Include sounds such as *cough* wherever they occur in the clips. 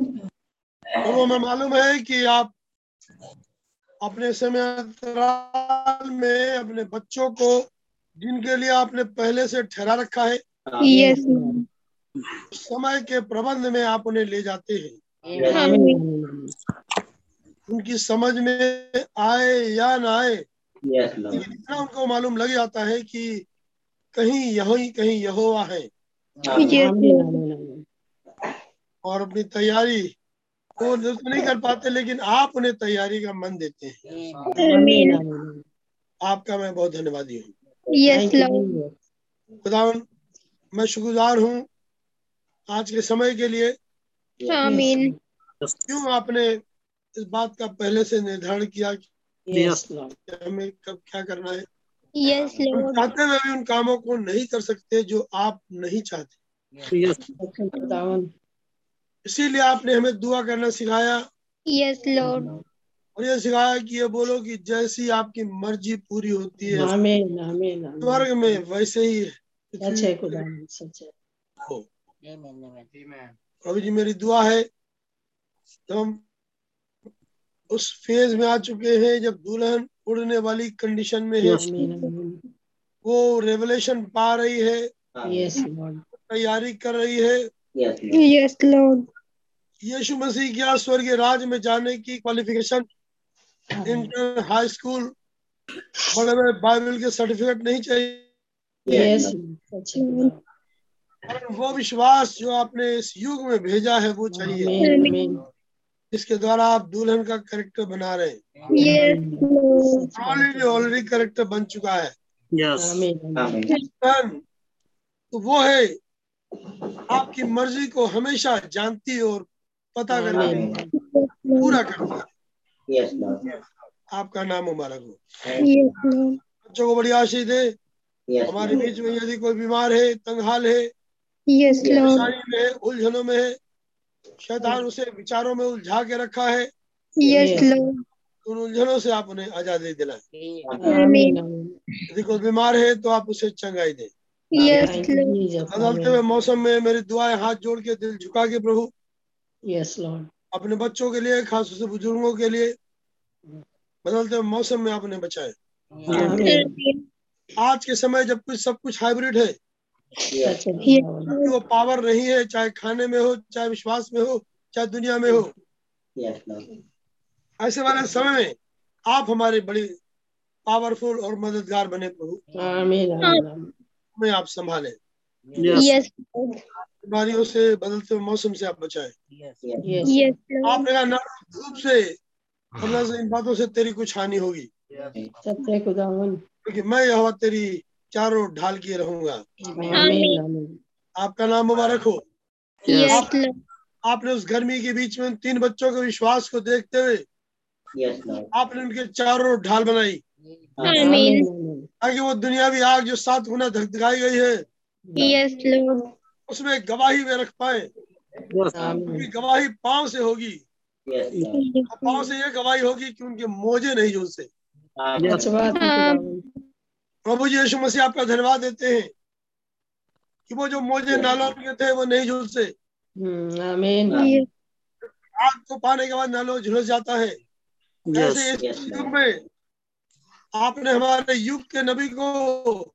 तो वो हमें मालूम है कि आप अपने समय में अपने बच्चों को जिनके लिए आपने पहले से ठहरा रखा है यस समय के प्रबंध में आप उन्हें ले जाते हैं। आमीन उनकी समझ में आए या ना आए Yes, इतना उनको मालूम लग जाता है कि कहीं यही कहीं यहोवा है। यस और अपनी तैयारी वो तो नहीं कर पाते लेकिन आप उन्हें तैयारी का मन देते हैं। आपका मैं बहुत धन्यवादी हूँ। यस लॉर्ड खुदावन मैं शुक्रगुजार हूँ आज के समय के लिए। आमीन क्यों आपने इस बात का पहले से निर्धारण किया कि हमें कब क्या करना है? यस हम चाहते हुए भी उन कामों को नहीं कर सकते जो आप नहीं चाहते। Yes, इसीलिए आपने हमें दुआ करना सिखाया। यस लॉर्ड और ये सिखाया कि ये बोलो कि जैसी आपकी मर्ज़ी पूरी होती है। आमीन आमीन आमीन स्वर्ग में वैसे ही सच है खुदावन सच है। प्रभु जी मेरी दुआ है। जब हम उस फ़ेज़ में आ चुके हैं जब दुल्हन उड़ने वाली कंडीशन में है। वो रेवलेशन पा रही है। तैयारी कर रही है। यस लॉर्ड यीशु मसीह क्या स्वर्गीय राज में जाने की क्वालिफिकेशन इंटर हाई स्कूल बड़े बड़े बाइबल के सर्टिफिकेट नहीं चाहिए। यस सच है खुदावन और वो विश्वास जो आपने इस युग में भेजा है वो चाहिए। आमीन द्वारा आप दुल्हन का करेक्टर बना रहे हैं। यस ऑलरेडी ऑलरेडी करेक्टर बन चुका है। Yes, तो वो है आपकी मर्ज़ी को हमेशा जानती और पता आमीन पूरा करती है। Yes, आपका नाम मुबारक हो। बच्चों को बड़ी आशीष दे। Yes, हमारे बीच में यदि कोई बीमार है तंगहाल है में उलझनों में है शैतान उसे विचारों में उलझा के रखा है। उन उलझनों से आप उन्हें आज़ादी दिलाएँ। आमीन यदि कोई बीमार है तो आप उसे चंगाई दें। यस बदलते हुए मौसम में मेरी दुआएँ हाथ जोड़ के दिल झुका के प्रभु। यस लॉर्ड अपने बच्चों के लिए खासतौर से बुज़ुर्गों के लिए बदलते हुए मौसम में आपने बचाए आज के समय जब कुछ सब कुछ हाइब्रिड है वो पावर नहीं है चाहे खाने में हो चाहे विश्वास में हो चाहे दुनिया में हो। Yes, ऐसे वाले समय में आप हमारे बड़ी पावरफुल और मददगार बने प्रभु। आमीन आमीन आप संभाले। यस बीमारियों से बदलते हुए मौसम से आप बचाए। आपने कहा धूप से अल्लाह से इन बातों से तेरी कुछ हानि होगी। क्योंकि मैं यह तेरी चारों ढाल किए रहूँगा। आमीन आमीन आपका नाम मुबारक हो। लॉर्ड आपने उस गर्मी के बीच में उन तीन बच्चों के विश्वास को देखते हुए आपने उनके चारों ढाल बनाई। ताकि वो दुनियावी आग जो सात गुना धकधकाई गई है यस लॉर्ड उसमें गवाही में रख पाए। उनकी गवाही पाँव से होगी। पाँव से ये गवाही होगी कि उनके मोजे नहीं. सच बात है खुदावन प्रभु जी यीशु मसीह आपका धन्यवाद देते हैं कि वो जो मोजे नालों के थे वो नहीं झुलसे। आग को पाने के बाद नालों झुलस जाता है। ऐसे इस युग में आपने हमारे युग के नबी को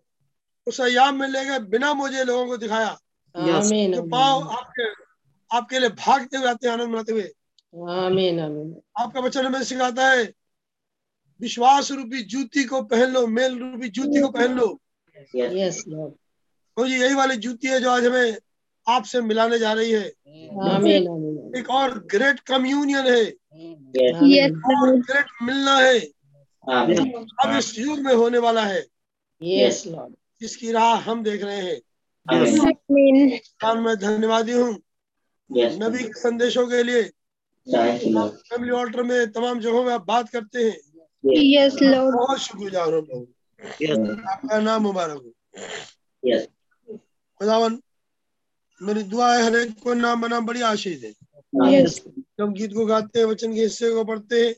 उस अयाम में ले गए बिना मोजे लोगों को दिखाया। आमीन जो पाँव आपके आपके लिए भागते हुए आते हैं आनंद मनाते हुए। आमीन आमीन आपका वचन हमें सिखाता है विश्वास रूपी जूती को पहन लो मेल रूपी जूती को पहन लो। यस लॉर्ड तो जी यही वाली जूती है जो आज हमें आपसे मिलाने जा रही है। आमीन आमीन एक और ग्रेट कम्युनियन है। Yes. यस और ग्रेट मिलना है. अब इस युग में होने वाला है। यस लॉर्ड जिसकी राह हम देख रहे हैं। मैं धन्यवादी हूँ। नबी के संदेशों के लिए. फैमिली ऑल्टर में तमाम जगहों में आप बात करते हैं। यस लॉर्ड बहुत शुक्रगुजार हूँ आपका नाम मुबारक हो। खुदावन मेरी दुआ है हर एक को नाम बना बड़ी आशीष है। जब गीत को गाते हैं वचन के हिस्से को पढ़ते हैं।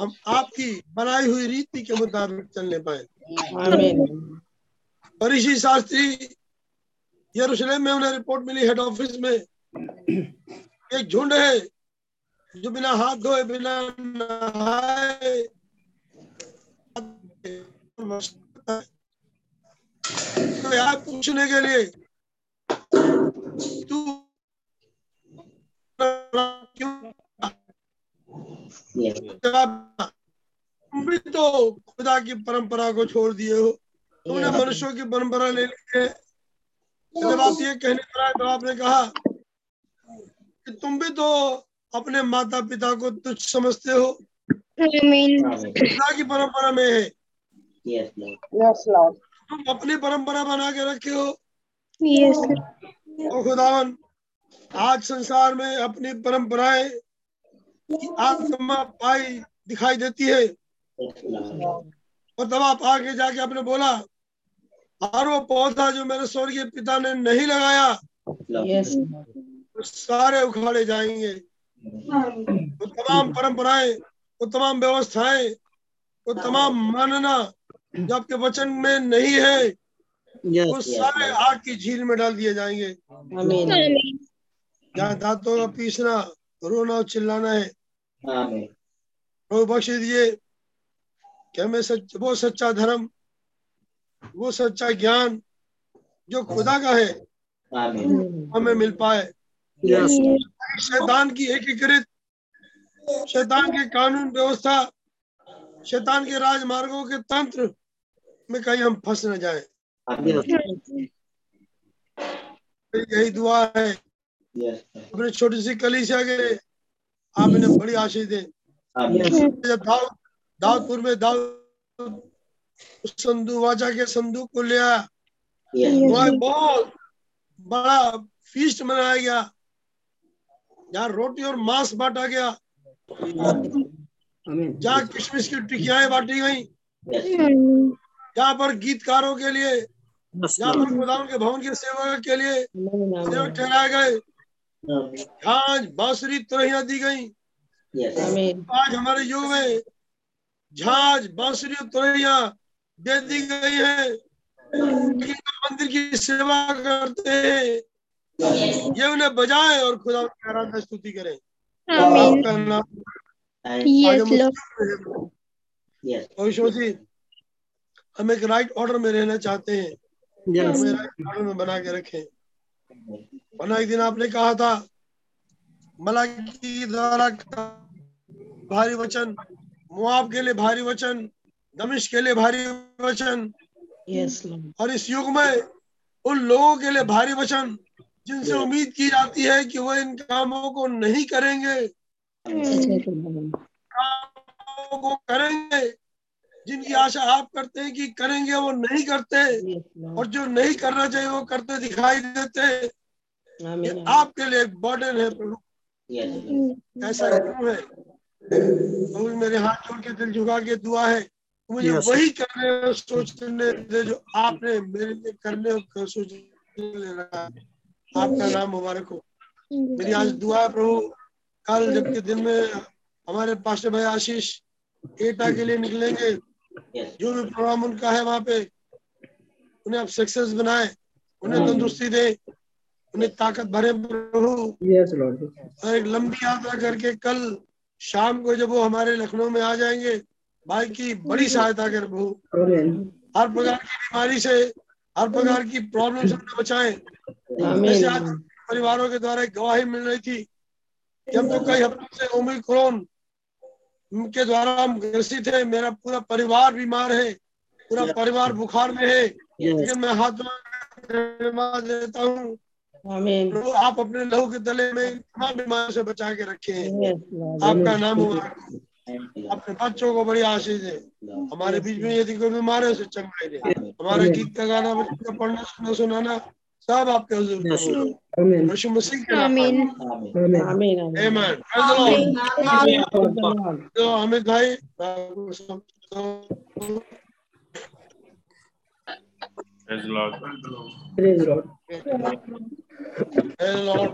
हम आपकी बनाई हुई रीति के मुताबिक चलने पाए। फरीसी शास्त्री यरूशलेम में उन्हें रिपोर्ट मिली हेड ऑफ़िस में। एक झुंड है जो बिना हाथ धोए बिना नहाए तो यार पूछने के लिए तू क्यों तुम भी तो खुदा की परंपरा को छोड़ दिए हो। तुमने मनुष्यों की परंपरा ले ली है जब आप ये कहने पर आए तो आपने कहा कि तुम भी तो अपने माता पिता को तुच्छ समझते हो। Amen. Amen. की परंपरा में है। Yes, तुम अपनी परंपरा बना के रखे हो। Yes, और खुदावन आज संसार में अपनी परंपराएँ आत्मा पाई दिखाई देती है. और तब आप आगे जाके आपने बोला और वो पौधा जो मेरे स्वर्गीय पिता ने नहीं लगाया Yes, वो सारे उखाड़े जाएँगे। वो तमाम परंपराएँ वो तमाम व्यवस्थाएँ वो तमाम मानना जो आपके वचन में नहीं है वो Yes. सारे आग की झील में डाल दिए जाएँगे. जहाँ दांतों का पीसना रोना और चिल्लाना है। प्रभु बख्श दीजिए। कि हमें सच वो सच्चा धर्म वो सच्चा ज्ञान जो खुदा का है हमें मिल पाए। शैतान की एकीकृत शैतान के कानून व्यवस्था शैतान के राजमार्गों के तंत्र में कहीं हम फंस न जाए। यही दुआ है। अपने छोटी सी कलीसिया के लिए आप इन्हें बड़ी आशीष दें। Amen. जब दाऊद दाऊदपुर में दाऊद संदूक वाचा के संदूक को ले आया. बहुत बड़ा फीस्ट मनाया गया। जहाँ रोटी और मांस बांटा गया। जहाँ किशमिश की टिकियाएँ बांटी गई। Yes. जहाँ पर गीतकारों के लिए जहाँ पर खुदावन के भवन के सेवा के लिए सेवक ठहराए गए. झांझ बांसुरी तुरहियाँ दी गई। आज हमारे युग में झांझ बांसुरी और तुरहियाँ दे दी गई है। मंदिर की सेवा करते हैं। ये उन्हें बजाए और खुदा की आराधना स्तुति करें. आपका नाम हम एक राइट ऑर्डर में रहना चाहते हैं। Yes. हमें राइट ऑर्डर में बना के रखें। वरना एक दिन आपने कहा था मलाकी द्वारा भारी वचन मुआब के लिए भारी वचन दमिश के लिए भारी वचन Yes, Lord. और इस युग में उन लोगों के लिए भारी वचन जिनसे yes. उम्मीद की जाती है कि वो इन कामों को नहीं करेंगे. कामों को करेंगे जिनकी आशा आप करते हैं कि करेंगे वो नहीं करते Yes, और जो नहीं करना चाहिए वो करते दिखाई देते ये आपके लिए एक बर्डन है प्रभु. ऐसा क्यों है मेरे हाथ जोड़ के दिल झुका के दुआ है। मुझे Yes. वही करने और सोचने दे जो आपने मेरे लिए करने और सोचने आपका नाम मुबारक हो। मेरी आज दुआ है प्रभु। कल जबकि दिन में हमारे पास्टर भाई आशीष एटा के लिए निकलेंगे जो भी प्रोग्राम उनका है वहाँ पे उन्हें आप सक्सेस बनाए उन्हें तंदुरुस्ती दे उन्हें ताकत भरे प्रभु। Yes, और एक लंबी यात्रा करके कल शाम को जब वो हमारे लखनऊ में आ जाएँगे भाई की बड़ी सहायता कर प्रभु हर प्रकार की बीमारी से हर प्रकार की प्रॉब्लम से उन्हें बचाएँ। जैसे आज परिवारों के द्वारा गवाही मिल रही थी हम तो कई हफ्तों से ओमिक्रोन के द्वारा हम ग्रसित है मेरा पूरा परिवार बीमार है पूरा परिवार बुखार में है। लेकिन मैं हाथ देता हूँ. प्रभु आप अपने लहू के तले में तमाम बीमारियों से बचा के रखे हैं। आपका नाम हुआ. अपने बच्चों को बड़ी आशीष है हमारे बीच में यदि कोई बीमार है उसे चंगाई दे। हमारे गीत का गाना बच्चों का पढ़ना सुनना सुनाना सब आपके हुजूर. यीशु मसीह के नाम. Amen the Lord Praise the Lord. Amit भाई आपको सब- Praise the Lord. Praise Lord. Praise the Lord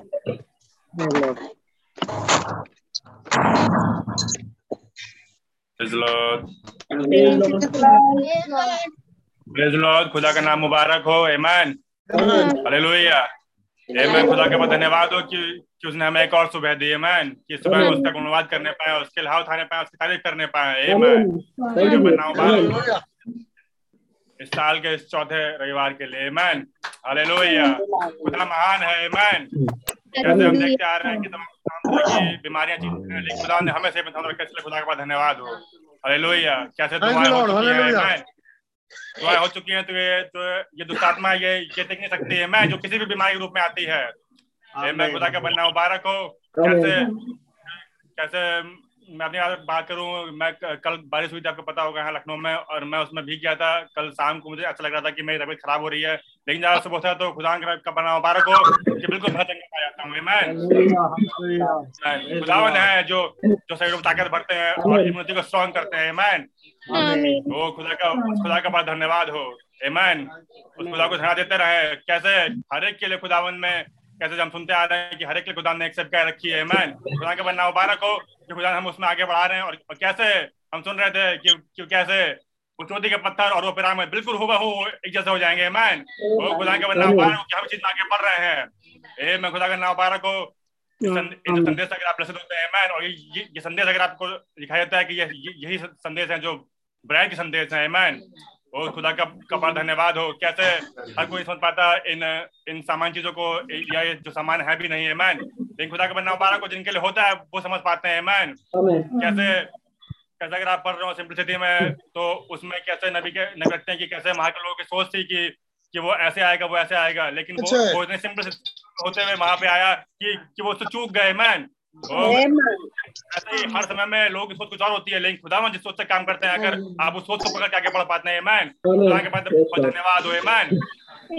Praise Lord. Praise the Lord. Praise the Lord. Praise the Lord. खुदा का नाम मुबारक हो. आमेन हालेलुया मैं खुदा के बाद धन्यवाद हो कि कि उसने हमें एक और सुबह दी मैन कि सुबह उसका गुणवाद करने पाए उसके लाभ उठाने पाए उसकी तारीफ़ करने पाए Amen. Thank you. Man hallelujah इस साल के इस चौथे रविवार के लिए मैन हालेलुया खुदा महान है मैन कैसे हम देखते आ रहे हैं कि तमाम की बीमारियाँ चीज़ें हैं, लेकिन खुदा ने हमें से बता रखा इसलिए खुदा के बाद धन्यवाद हो। हालेलुया कैसे Thank दुआएँ हो चुकी हैं Hallelujah. मैन दुआएँ हो चुकी हैं तो ये तो ये दुष्टात्मा ये ये देख नहीं सकती है मैं जो किसी भी बीमारी के रूप में आती है। मैं खुदा का बनना मुबारक हो। कैसे कैसे मैं अपनी बात करूँ मैं कल बारिश हुई थी आपको पता होगा यहाँ लखनऊ में और मैं उसमें भीग गया था। कल शाम को मुझे अच्छा लग रहा था कि मेरी तबीयत खराब हो रही है। लेकिन जब सुबह उठा तो खुदा का बना मुबारक हो कि बिल्कुल बेहतर चंगा पाया जाता हूँ। मैं खुदावन है जो जो शरीर में ताकत भरते हैं और इम्यूनिटी को स्ट्रॉन्ग करते हैं। मैन वो खुदा का खुदा का बहुत धन्यवाद हो। एमैन उस खुदा को धन्यवाद देते रहे। कैसे? हर एक के लिए खुदावन में कैसे हम सुनते आ रहे हैं कि हर एक खुदा ने एक्सेप्ट कर रखी है एमैन खुदा का बनना मुबारक हो कि खुदा हम उसमें आगे बढ़ा रहे हैं और कैसे हम सुन रहे थे कि, कि कैसे वो चोटी के पत्थर और वो पिरामिड बिल्कुल होगा हो एक जैसे हो जाएँगे मैन वो खुदा का बनना मुबारक हो कि हम चीज़ आगे बढ़ रहे हैं. ए मैं खुदा का नाम मुबारक हो। संदेश अगर आप प्रसिद्ध होते हैं मैन और ये ये- संदेश अगर आपको दिखाई जाता है कि यही संदेश है जो ब्रांड के संदेश है मैन ओ खुदा का का बड़ा धन्यवाद हो। कैसे हर कोई समझ पाता इन इन सामान्य चीज़ों को? या ये जो सामान है भी नहीं है मैन लेकिन खुदा का बनना मुबारक हो जिनके लिए होता है वो समझ पाते हैं मैन कैसे कैसे अगर आप पढ़ रहे हो सिंपलिसिटी में तो उसमें कैसे नबी के नबी रखते हैं कि कैसे वहाँ के लोगों की सोच थी कि कि वो ऐसे आएगा वो ऐसे आएगा लेकिन वो अच्छा। वो इतने सिंपल होते हुए वहाँ पे आया कि कि वो उससे चूक गए मैन हर समय में लोगों की सोच कुछ और होती है लेकिन खुदा जिस सोच से काम करते हैं अगर आप उस सोच को पकड़ के आगे बढ़ पाते हैं मैन खुदा के बाद धन्यवाद हो मैन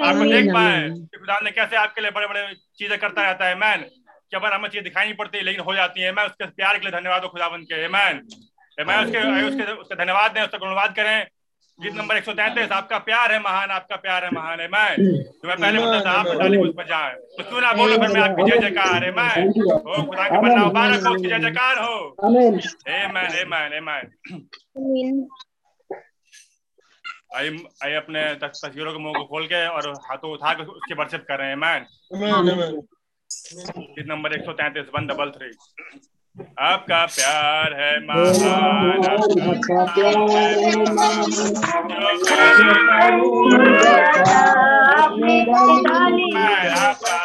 आपको देख पाए कि खुदा ने कैसे आपके लिए बड़े बड़े चीज़ें करता रहता है मैन कि अगर हमें चीज़ें दिखाई नहीं पड़ती लेकिन हो जाती है मैं उसके प्यार के लिए धन्यवाद हो खुदावन के मैन मैं उसके उसके उसका धन्यवाद दें उसका गुणवाद करें। गीत नंबर 133 आपका प्यार है महान आपका प्यार है महान है मैं जो मैं पहले बोलता था आप डाली मुझ पर जाए। तो क्यों ना बोलो फिर मैं आपकी जय जयकार है मैं ओ खुदा का बन्ना मुबारक हो उसकी जय जयकार हो। Amen. आमेन आमेन आमेन आई आई अपने तस्वीरों के मुँह को खोल के और हाथों उठा के उसके वर्शिप कर रहे हैं मैन गीत नंबर 133 वन डबल थ्री। आपका प्यार है महान आपका प्यार है महान आपका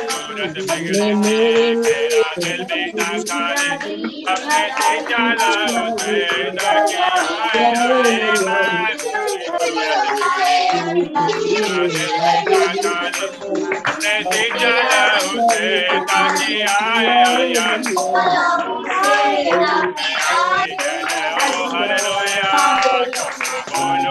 आपका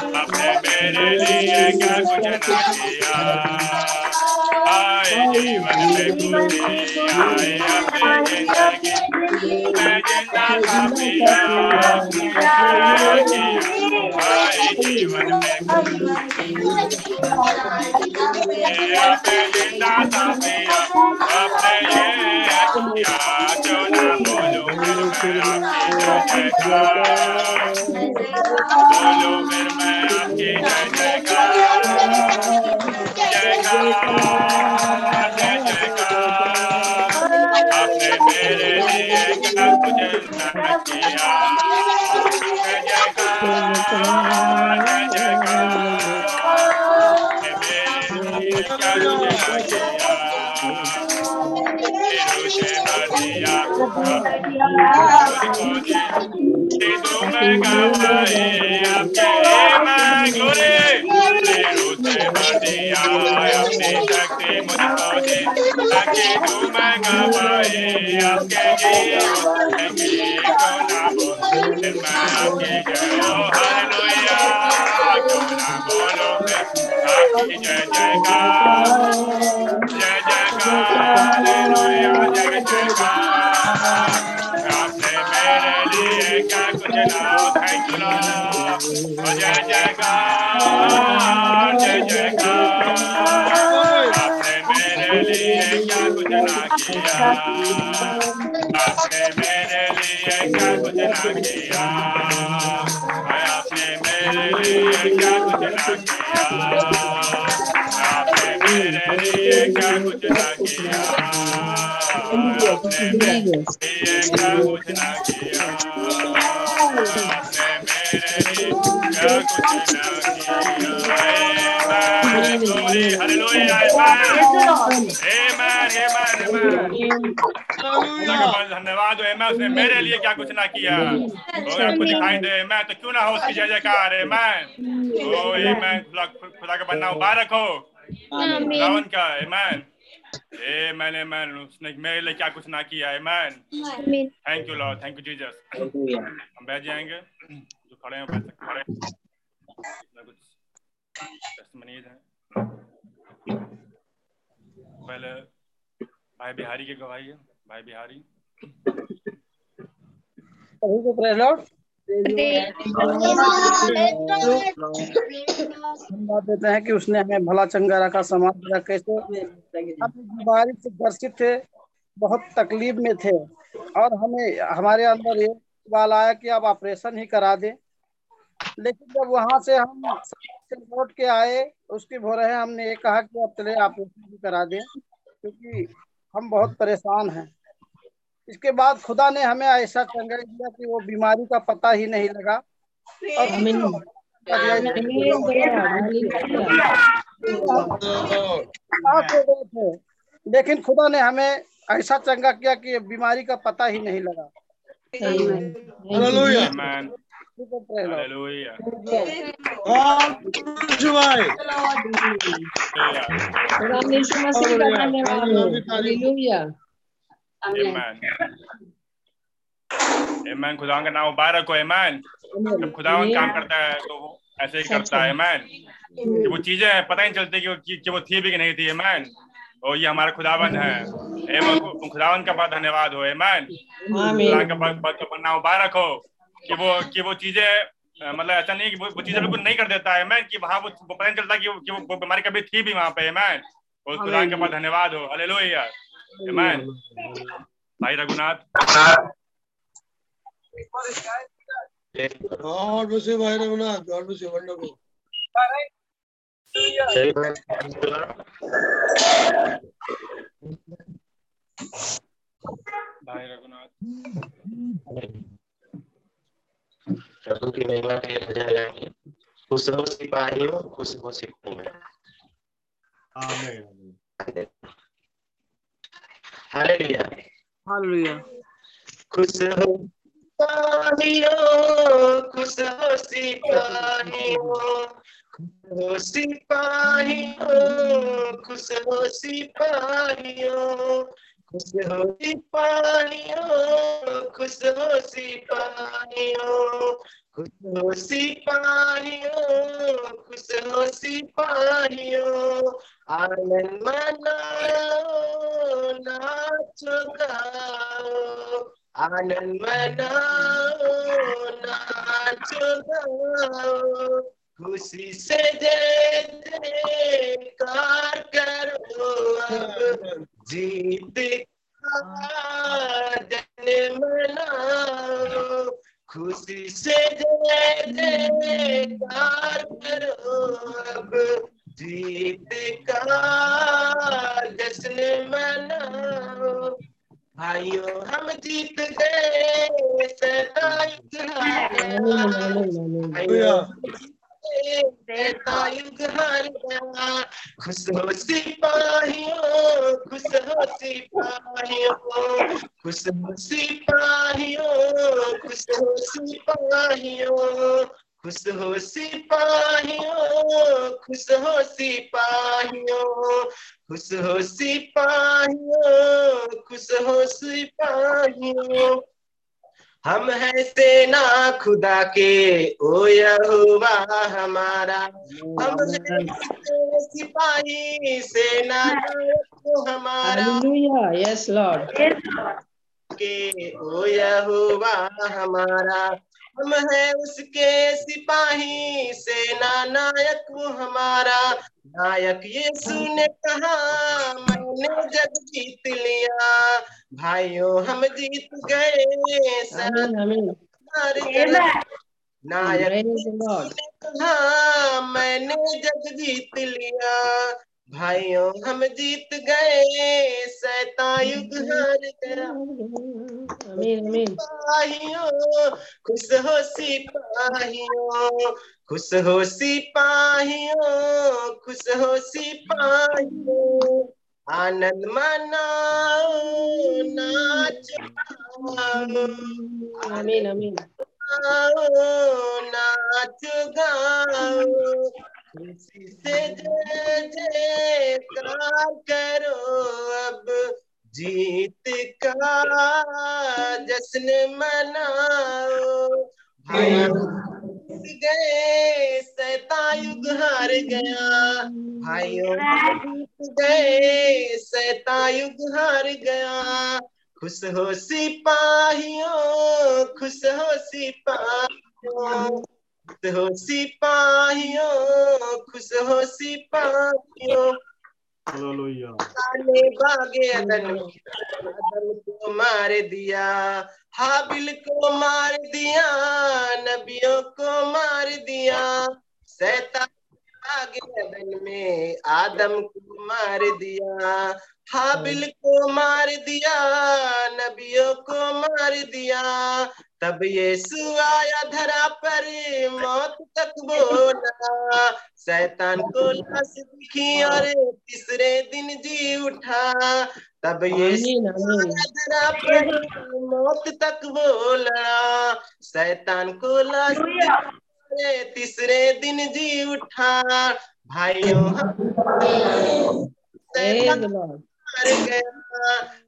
मुझे पहले आपने मेरे लिए क्या कुछ ना किया आए जीवन में खुशी आए अपनी ज़िंदगी मैं ज़िंदा था पिया क्या किया आए जीवन में अपने ज़िंदा था पिया अपने ये किया क्यों ना बोलूँ फिर मैं आपकी जय जयकार बोलो फिर मैं आपकी जय जयकार जयकार जय जयकार आपने मेरे लिए क्या कुछ ना किया जय जयकार जय जयकार आपने मेरे लिए क्या कुछ Hallelujah. आपने मेरे लिए क्या कुछ लाओ थैंक यू लॉ जय जयकार जय जयकार आपने मेरे लिए क्या कुछ ना किया आपने मेरे लिए क्या कुछ ना किया आपने मेरे लिए क्या कुछ ना किया धन्यवाद हो उसने मेरे लिए क्या कुछ ना किया अगर आपको दिखाई दे मैं तो क्यों ना हो उसकी जय जयकार मैं ओ मैं खुदा का बनना मुबारक हो खुदावन का मैन ए मैंने उसने मेरे लिए क्या कुछ ना किया है man thank you Lord thank you Jesus हम बैठ जाएँगे। जो खड़े हैं बैठ सकते कुछ टेस्टमनीज हैं। पहले भाई बिहारी की गवाही है। भाई बिहारी। देते हैं कि उसने हमें भला चंगा रखा समाज रखा कैसे? बीमारी से ग्रसित थे, बहुत तकलीफ़ में थे। और हमें, हमारे अंदर ये सवाल आया कि आप ऑपरेशन ही करा दें। लेकिन जब वहाँ से हम लौट के आए, उसके भोरे हमने ये कहा कि अब चले ऑपरेशन भी करा दें, क्योंकि हम बहुत परेशान हैं। इसके बाद खुदा ने हमें ऐसा चंगा दिया कि वो बीमारी का पता ही नहीं लगा। और थे। लेकिन खुदा ने हमें ऐसा चंगा किया कि बीमारी का पता ही नहीं लगा। Hallelujah. Amen. Amen. खुदा का नाम मुबारक हो। Amen. जब खुदावन काम करता है तो वो ऐसे ही करता है। Amen. कि वो चीज़ें पता ही नहीं चलती कि वो कि वो थी भी कि नहीं थी। Amen. और ये हमारा खुदावन है। Amen. खुदावन का बहुत धन्यवाद हो। Amen. खुदा का बहुत बहुत नाम मुबारक हो कि वो कि वो चीज़ें मतलब ऐसा नहीं कि वो, वो चीज़ें बिल्कुल नहीं कर देता। है मैं कि वहाँ वो, वो पता नहीं चलता कि, वो, कि वो, बीमारी कभी थी भी वहाँ पे। मैं और खुदा के पास धन्यवाद हो। Hallelujah Amen. Bhai Raghunath. God bless you, Bhai Raghunath. God bless you. Wonderful. Bhai Raghunath. प्रभु की महिमा के रजा जाएँगे खुशबू सिपाहियों खुशबू सिपाहियों आमीन हालेलुया हालेलुया खुश हो सिपाहियों खुश हो सिपाहियों खुश हो सिपाहियों खुश हो सिपाहियों खुश हो सिपाहियों खुश हो सिपाहियों हो सिपाहियों खुश हो सिपाहियों आनंद मनाओ, नाचो गाओ, आनंद मनाओ, नाचो गाओ, खुशी से जय जयकार करो अब, जीत का जन मनाओ खुशी से जय जयकार करो अब जीत का जश्न मनाओ भाइयों हम जीत गए शैतान खुश हो सिपाहियों, खुश हो सिपाहियों, खुश हो सिपाहियों, खुश हो सिपाहियों, खुश हो सिपाहियों, खुश हो सिपाहियों। खुश हो सिपाहियों खुश हो सिपाहियों हम है सेना खुदा के ओ यहोवा हमारा। हम है सिपाही सेना नायक हमारा। Yes Lord. के ओ यहोवा हमारा। हम है उसके सिपाही सेना नायक वो हमारा। नायक यीशु ने कहा मैंने जग जीत लिया। भाइयों हम जीत गए। नायक Praise कहा मैंने जग जीत लिया। भाइयों हम जीत गए सैतान युग हार गया. सिपाहियों खुश हो सिपाहियों खुश हो सिपाहियों खुश हो सिपाहियों आनंद मनाओ नाचो. Amen. गाओ नाच गाओ से जय जयकार करो अब। जीत का जश्न मनाओ। गए सैतान युग हार गया। भाइयों गए सैतान युग हार गया। खुश हो सिपाहियों खुश हो सिपाहियों। खुश हो सिपाहियों खुश हो सिपाहियों। ने भागे अदन अदन को मार दिया हाबिल को मार दिया नबियों को मार दिया। सैतान भागे अदन में आदम को मार दिया हाबिल को मार दिया नबियों को मार दिया तब यीशु आया धरा पर मौत तक बोला। शैतान को लाश दिखी और तीसरे दिन जी उठा तब यीशु. Amen. आया धरा पर मौत तक बोला। शैतान को लाश तीसरे दिन जी उठा। भाइयों *laughs* हार गया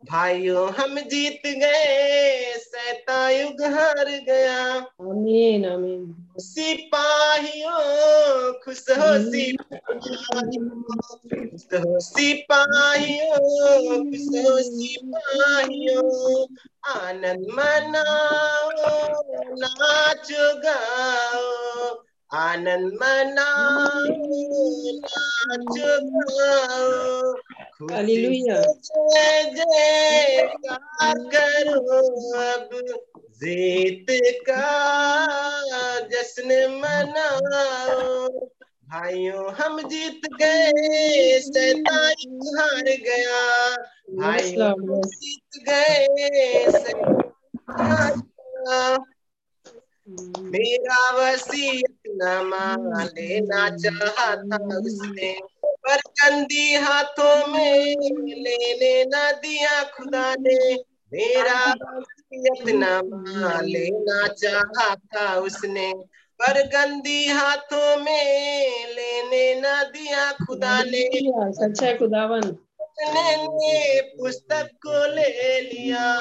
भाइयों हम जीत गए सैतान युग हार गया। Amen. Amen. सिपाहियों खुश हो सिपाहियों हो सिपाहियों खुश हो सिपाहियों आनंद मनाओ नाचो गाओ। आनंद मनाओ. से जय करो अब जीत का जश्न मनाओ भाइयों हम जीत गए शैतान हार गया। भाइयों हम जीत गए शैतान हार गया। मेरा वसीयतनामा लेना चाहा था उसने पर गंदी हाथों में लेने न दिया खुदा ने। मेरा वसीयतनामा लेना चाहा था उसने। पर गंदी हाथों में लेने न दिया खुदा ने. सच्चा है खुदावन ने पुस्तक को ले लिया।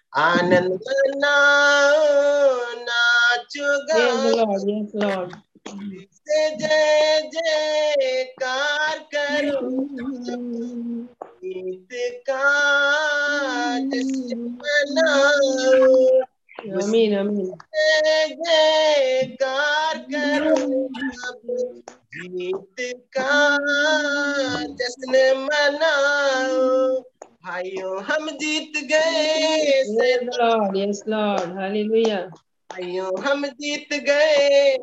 आनंद मनाओ नाचो Praise the गाओ Lord. Yes, Lord. से जय जयकार करो गीत का Amen. Amen. जय करो अब गीत का जश्न मनाओ भाइयों हम जीत गए Lord. Yes, Lord. Hallelujah. भाइयों हम जीत गए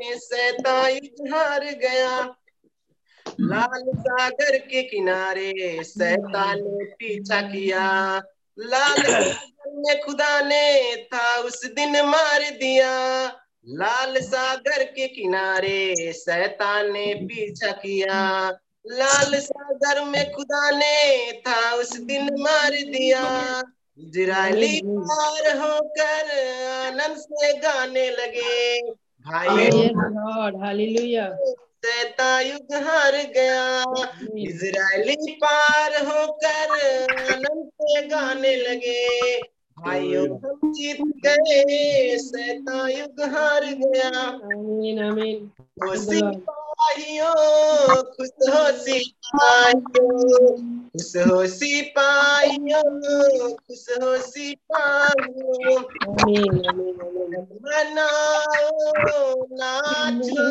हार गया लाल सागर के किनारे सैतान ने पीछा किया लाल *coughs* सागर में खुदा ने था उस दिन मार दिया लाल सागर के किनारे सैतान ने पीछा किया लाल सागर में खुदा ने था उस दिन मार दिया। इजरायली पार होकर आनंद से गाने लगे। भाई युग हार गया। इजरायली पार होकर आनंद से गाने लगे। भाइयों हम जीत गए। सैता युग हार गया। Amen. Amen. वो Praise the Lord. सिपाहियों खुश हो सिपाहियों खुश हो सिपाहियों खुश हो सिपाहियों Amen. Amen. Amen. मनाओ नाचो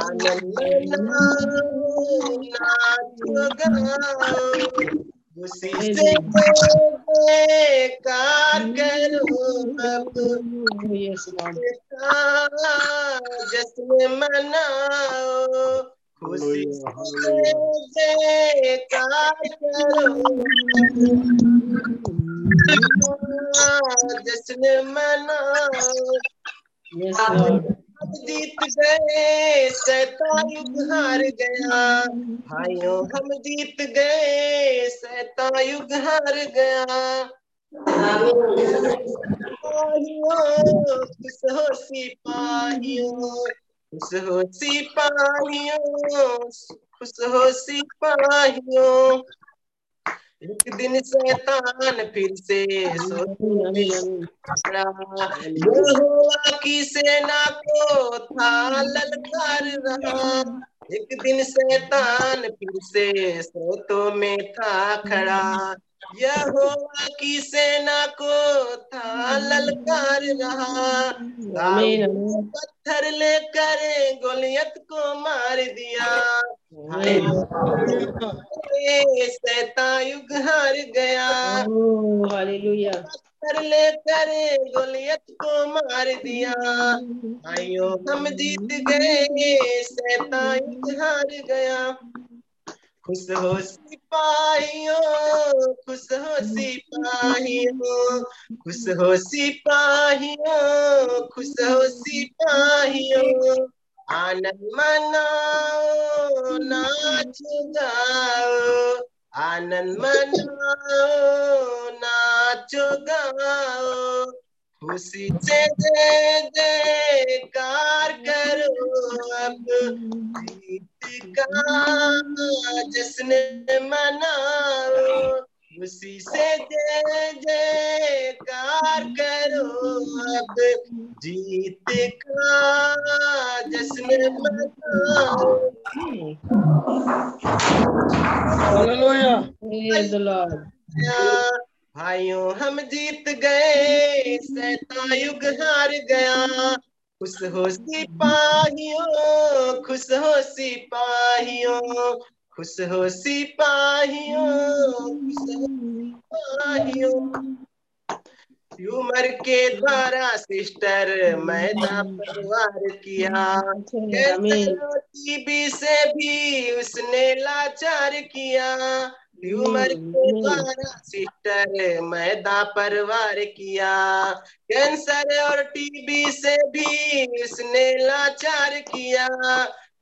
आनंद मनाओ नाचो गाओ खुशी से कार करो अब Yes, Lord. जश्न मनाओ खुशी से जयकार करो जश्न मनाओ Yes, Lord. हम जीत गए सैतान युग हार गया। भाइयों हम जीत गए सैतान युग हार गया खुश हो सिपाहियों खुश हो सिपाहियों खुश हो सिपाहियों। एक दिन शैतान फिर से. यहोवा की सेना को था ललकार रहा एक दिन शैतान फिर से स्रोतों में था खड़ा यहोवा की सेना को था ललकार रहा. पत्थर लेकर गोलियत को मार दिया युग हार गया. पत्थर लेकर गोलियत को मार दिया भाइयों हम जीत गए शैतान युग हार गया खुश हो सिपाहियों खुश हो सिपाहियों खुश हो सिपाहियों, खुश हो सिपाहियों आनंद मनाओ, नाच गाओ। आनंद मनाओ, नाचो गाओ। खुशी से जय जयकार करो अब। जीत का जश्न मनाओ। खुशी से जय जयकार करो अब। जीत का जश्न मनाओ। भाइयों हम जीत गए सैता युग हार गया। खुश हो सिपाहियों खुश हो सिपाहियों। खुश हो सिपाहियों। ट्यूमर के द्वारा सिस्टर मैदा परिवार किया. टीबी से भी उसने लाचार किया। ट्यूमर के द्वारा सिस्टर मैदा परवार किया। कैंसर और टीबी से भी उसने लाचार किया।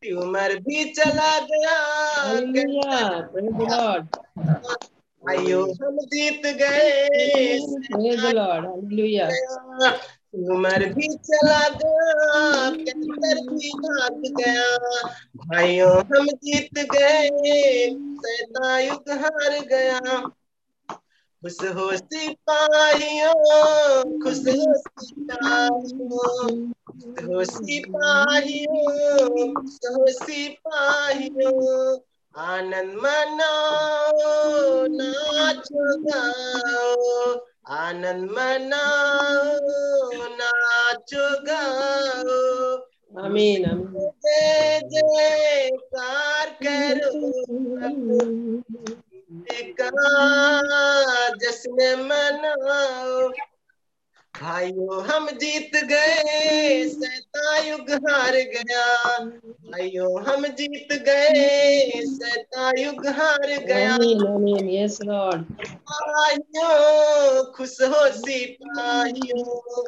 ट्यूमर भी चला गया. आयो हम जीत गए. उमर भी चला गया कैंसर भी भाग गया भाइयों हम जीत गए सैता युग हार गया खुश हो सिपाहियों खुश हो सिपाहियों खुश हो सिपाहियों खुश हो सिपाहियों आनंद मनाओ नाचो गाओ आनंद मनाओ नाचो गाओ. Amen. जय जयकार करो का जश्न मनाओ भाइयों हम जीत गए सैता युग हार गया। भाइयों हम जीत गए सैता युग हार गया. Yes, खुश हो सिपाहियों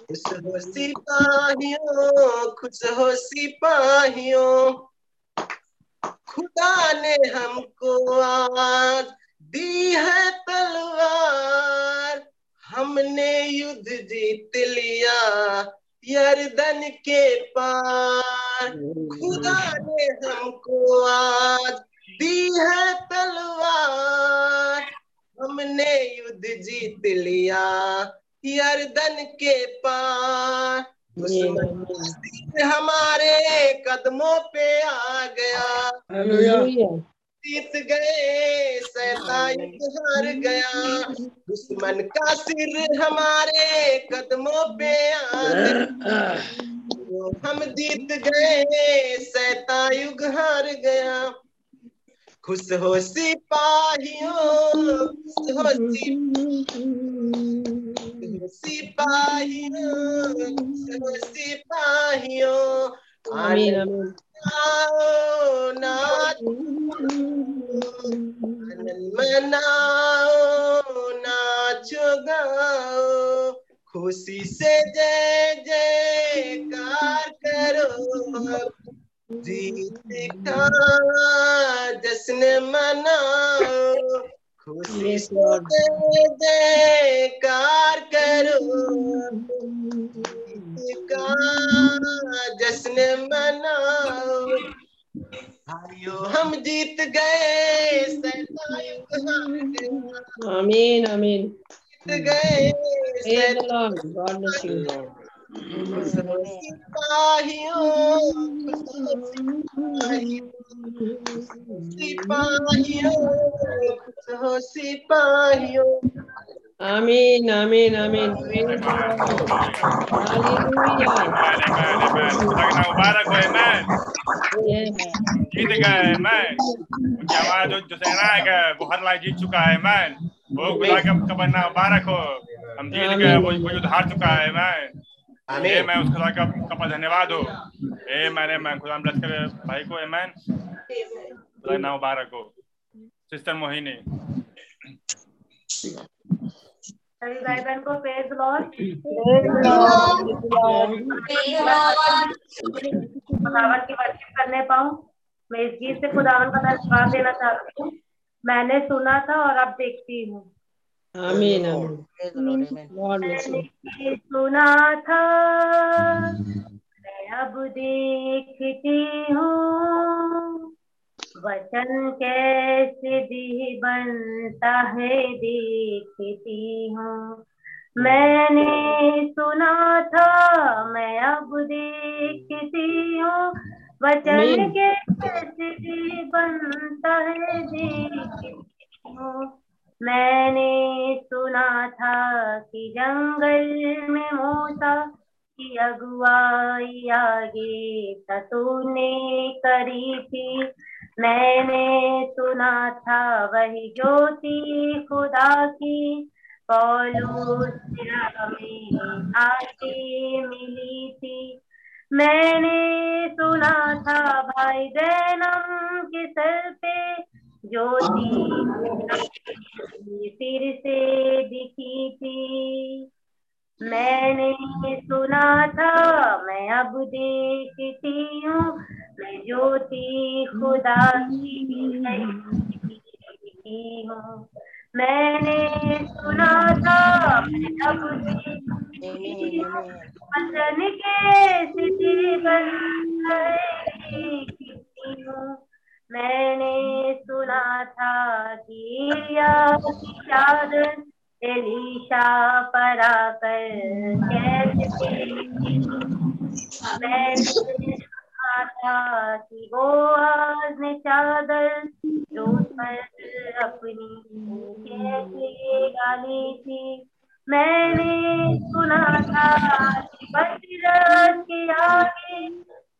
खुश हो सिपाहियों खुश हो सिपाहियों। खुदा ने हमको आज दी है तलवार। हमने युद्ध जीत लिया यरदन के पार। खुदा ने हमको आज दी है तलवार। हमने युद्ध जीत लिया यरदन के पार। हमारे कदमों पे आ गया। जीत गए सैतायुग हार गया। दुश्मन का सिर हमारे कदमों पे आ गया। हम जीत गए सैतायुग हार गया। खुश हो सिपाहियों खुश हो सिपाहियों। सिपाहियों. आओ नाच मनाओ नाचो गाओ खुशी से जय जयकार करो जीत का जश्न मनाओ खुशी से Lord. करो का जश्न मनाओ भाइयों हम जीत गए Amen. Amen. जीत गए सिपाहियों सिपाहियों हो. खुदा का नाम मुबारक हो amen. Yes. जीत गए amen. क्योंकि हमारा जो जो सेनायक है वो हर लड़ाई जीत चुका है amen. वो खुदा का का बन्ना मुबारक हो हम जीत गए वो युद्ध हार चुका है amen. ए आमीन मैं उस खुदा का का धन्यवाद हो ए मैंने मैं खुदा ब्लेस करे भाई को amen. खुदा का नाम मुबारक हो सिस्टर मोहिनी सभी भाई बहन को प्रेज लॉर्ड खुदावन की वर्शिप करने पाऊँ मैं इस गीत से खुदावन का धन्यवाद देना चाहती हूँ मैंने सुना था और अब देखती हूँ Amen. सुना था मैं अब देखती हूँ वचन कैसे भी बनता है देखती हूँ। मैंने सुना था मैं अब देखती हूँ वचन कैसे भी बनता है देखती हूँ। मैंने सुना था कि जंगल में मूसा की अगुवाई आगे तूने करी थी। मैंने सुना था वही ज्योति खुदा की में मिली थी। मैंने सुना था भाई दैनम के सर पे ज्योति। फिर से दिखी थी मैंने सुना था, मैं अब देखती हूँ। मैं ज्योति खुदा की हूँ। मैंने सुना था, मैं अब देखती हूँ। के सिद्धि बन मैंने सुना था कि एलीशा पर कैसे मैंने सुना था कि बोआज ने चादर जो पर अपनी कैसे डाली थी। मैंने सुना था कि बजरत के आगे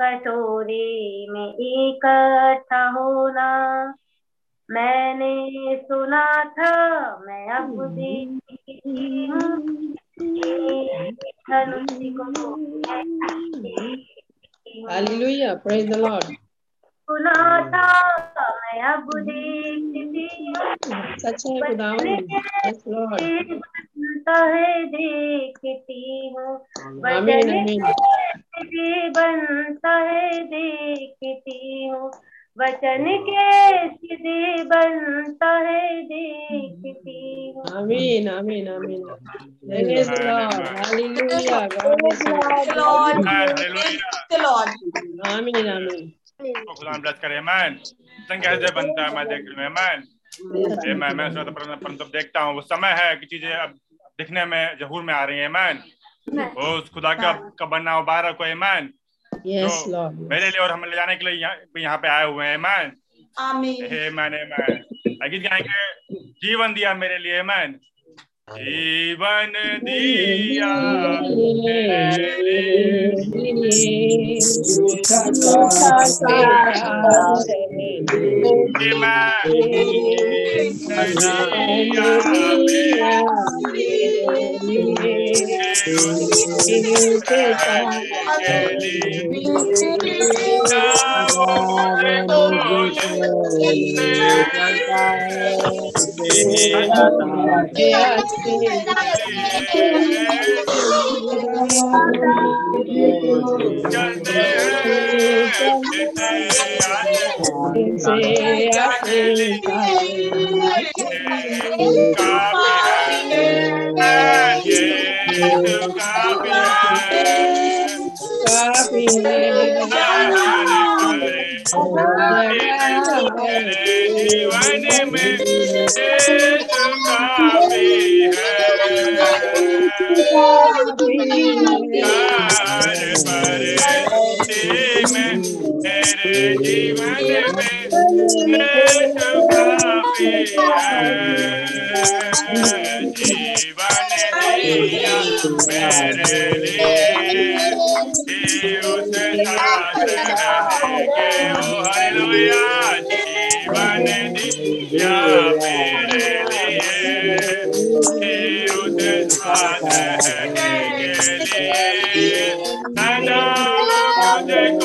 कटोरे में इकट्ठा होना मैंने सुना था मैं अब देखी हूँ. सुना था मैं अब देखती सच है। खुदावन बनता है देखती हूँ। आमीन, आमीन। वचन बनता है देखती हूँ। वचन के सीधे बनता है देखती हूँ। Amen. Amen. Amen. Praise the Lord. Hallelujah. God Amen. Man कैसे बनता है मैं देख रहा मैन मैं मैं परंतु देखता हूँ वो समय है कि चीज़ें अब दिखने में जहूर में आ रही है मैन वो उस खुदा का का बनना मुबारक हो मैन Yes, मेरे लिए और हमें ले जाने के लिए यहाँ यहाँ पे आए हुए हैं मैन. हे मैंने मैं गीत गाएँगे जीवन दिया मेरे लिए मैन जीवन दिया। कि मैं दिया जीवन में यीशु काफ़ी है कार परिस्थिति में मेरे जीवन में यीशु काफ़ी है जीवन दिया मेरे लिए कि उस साथ रहने के ओ हालेलुया जीवन दिया मेरे लिए कि उस साथ रहने के लिए सदा मुझे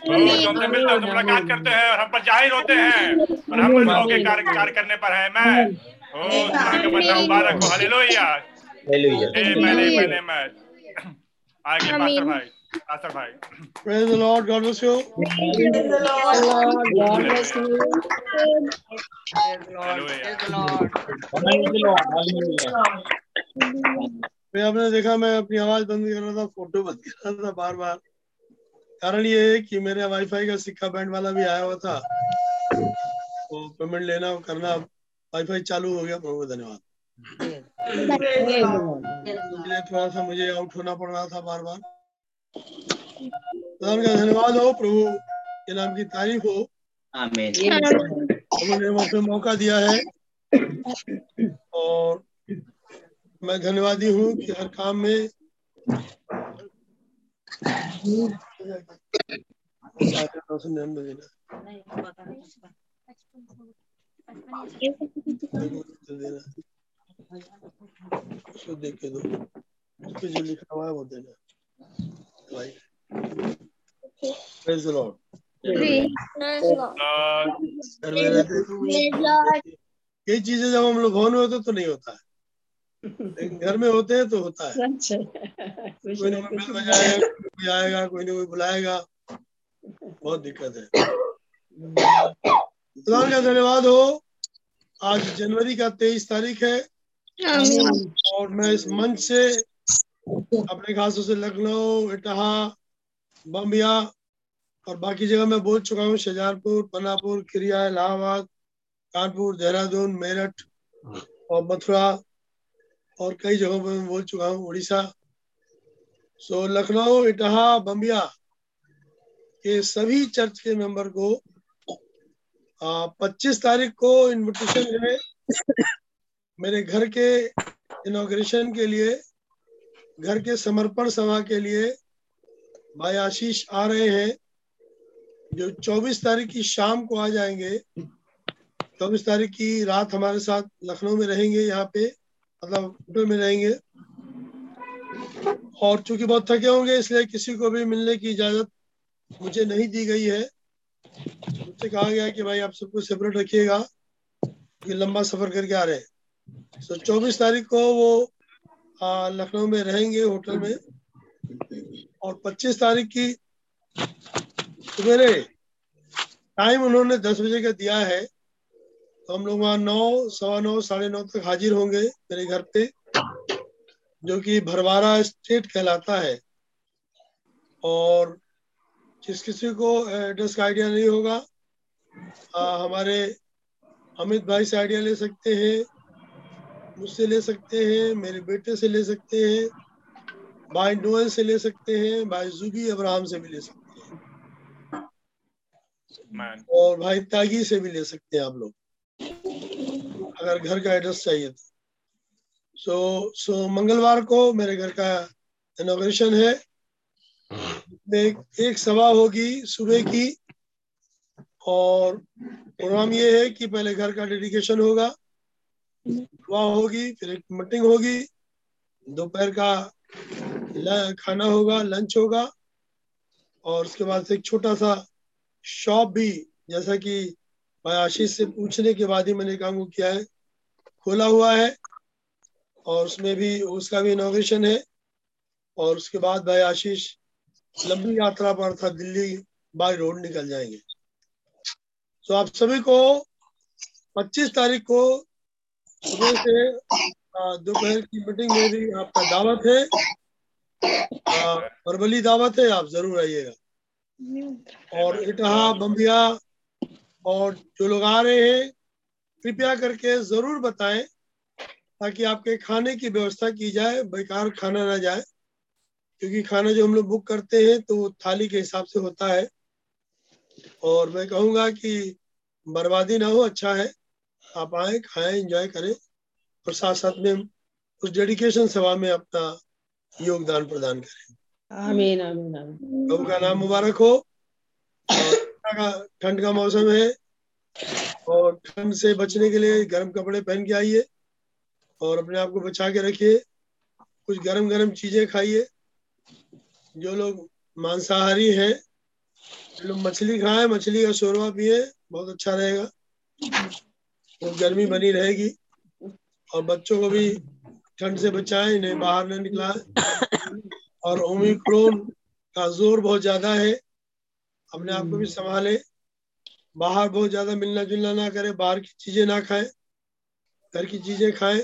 हमसे मिलते हैं तो मुलाकात करते हैं और हम पर ज़ाहिर होते हैं और हम होके कार्य कार्य करने पर है। आमेन ओ का बंदा मुबारक हो। हालेलुया। आमेन आगे पास्टर भाई Praise the Lord. God bless you. Praise the Lord. Lord, God bless you. मैं आपने देखा मैं अपनी आवाज़ बंद कर रहा था फ़ोटो बंद कर रहा था बार बार कारण ये है कि मेरे वाईफाई का सिक्का बैंड वाला भी आया हुआ था। तो पेमेंट लेना करना वाईफाई चालू हो गया प्रभु धन्यवाद। थोड़ा सा मुझे आउट होना पड़ रहा था बार बार प्रधान का धन्यवाद हो प्रभु के नाम की तारीफ़ हो। आमीन प्रभु ने मुझे मौका दिया है। और मैं धन्यवादी हूँ कि हर काम में उसको देख के दो उसपे जो लिखा हुआ है वो देना भाई लॉर्ड घर में ये चीज़ें जब हम लोग में होते तो नहीं होता है घर में होते हैं तो होता है। कोई ना कोई बेल बजाएगा कोई आएगा कोई ना कोई बुलाएगा। बहुत दिक्कत है। खुदा का धन्यवाद हो। आज जनवरी का तेईस तारीख है। और मैं इस मंच से अपने खासों से लखनऊ इटहा बम्बिया और बाकी जगह मैं बोल चुका हूँ शाहजहांपुर पनापुर खिरिया इलाहाबाद कानपुर देहरादून मेरठ और मथुरा। और कई जगहों पर मैं बोल चुका हूँ, उड़ीसा। सो लखनऊ, इटहा, बम्बिया के सभी चर्च के मेंबर को पच्चीस तारीख को इनविटेशन है मेरे घर के इनोग्रेशन के लिए, घर के समर्पण सभा के लिए भाई आशीष आ रहे हैं, जो 24 तारीख की शाम को आ जाएँगे। 24 तारीख की रात हमारे साथ लखनऊ में रहेंगे यहाँ पे। मतलब होटल में रहेंगे। और चूँकि बहुत थके होंगे, इसलिए किसी को भी मिलने की इजाज़त मुझे नहीं दी गई है। मुझसे कहा गया कि भाई आप सबको सेपरेट रखिएगा कि लंबा सफ़र करके आ रहे हैं। तो चौबीस तारीख को वो लखनऊ में रहेंगे होटल में। और 25 तारीख की सवेरे टाइम उन्होंने 10 बजे का दिया है। तो हम लोग वहाँ नौ सवा नौ साढ़े नौ तक हाजिर होंगे मेरे घर पे जो कि भरवारा स्टेट कहलाता है। और जिस किसी को एड्रेस का आइडिया नहीं होगा आ, हमारे अमित भाई से आइडिया ले सकते हैं मुझसे ले सकते हैं मेरे बेटे से ले सकते हैं भाई नोएल से ले सकते हैं भाई जुबी अब्राहम से भी ले सकते हैं। और भाई तागी से भी ले सकते हैं आप लोग। अगर घर का एड्रेस चाहिए तो। सो सो मंगलवार को मेरे घर का इनोग्रेशन है। एक, एक सभा होगी सुबह की। और प्रोग्राम ये है कि पहले घर का डेडिकेशन होगा। दुआ होगी फिर एक मीटिंग होगी। दोपहर का खाना होगा लंच होगा। और उसके बाद से एक छोटा सा शॉप भी जैसा कि भाई आशीष से पूछने के बाद ही मैंने काम किया है? खोला हुआ है और उसमें भी उसका भी इनोग्रेशन है। और उसके बाद भाई आशीष लंबी यात्रा पर था दिल्ली बाई रोड निकल जाएँगे। तो आप सभी को 25 तारीख को सुबह से दोपहर की मीटिंग में भी आपका दावत है। परबली दावत है आप ज़रूर आइएगा। और इटहा बम्बिया और जो लोग आ रहे हैं कृपया करके ज़रूर बताएँ ताकि आपके खाने की व्यवस्था की जाए बेकार खाना ना जाए। क्योंकि खाना जो हम लोग बुक करते हैं तो थाली के हिसाब से होता है। और मैं कहूँगा कि बर्बादी ना हो अच्छा है। आप आए खाएँ एंजॉय करें। और साथ साथ में उस डेडिकेशन सेवा में अपना योगदान प्रदान करें। आमीन आमीन आमीन। प्रभु का नाम मुबारक हो। और ठंड का मौसम है। और ठंड से बचने के लिए गर्म कपड़े पहन के आइए और अपने आप को बचा के रखिए। कुछ गर्म गर्म चीज़ें खाइए। जो लोग मांसाहारी हैं, जो लोग मछली खाएँ, मछली का शोरवा पिए, बहुत अच्छा रहेगा। तो गर्मी बनी रहेगी। और बच्चों को भी ठंड से बचाएँ, इन्हें बाहर न निकलाएँ। और ओमिक्रोन का ज़ोर बहुत ज़्यादा है। अपने आप को भी संभाले बाहर बहुत ज़्यादा मिलना जुलना ना करें बाहर की चीज़ें ना खाएँ घर की चीज़ें खाएँ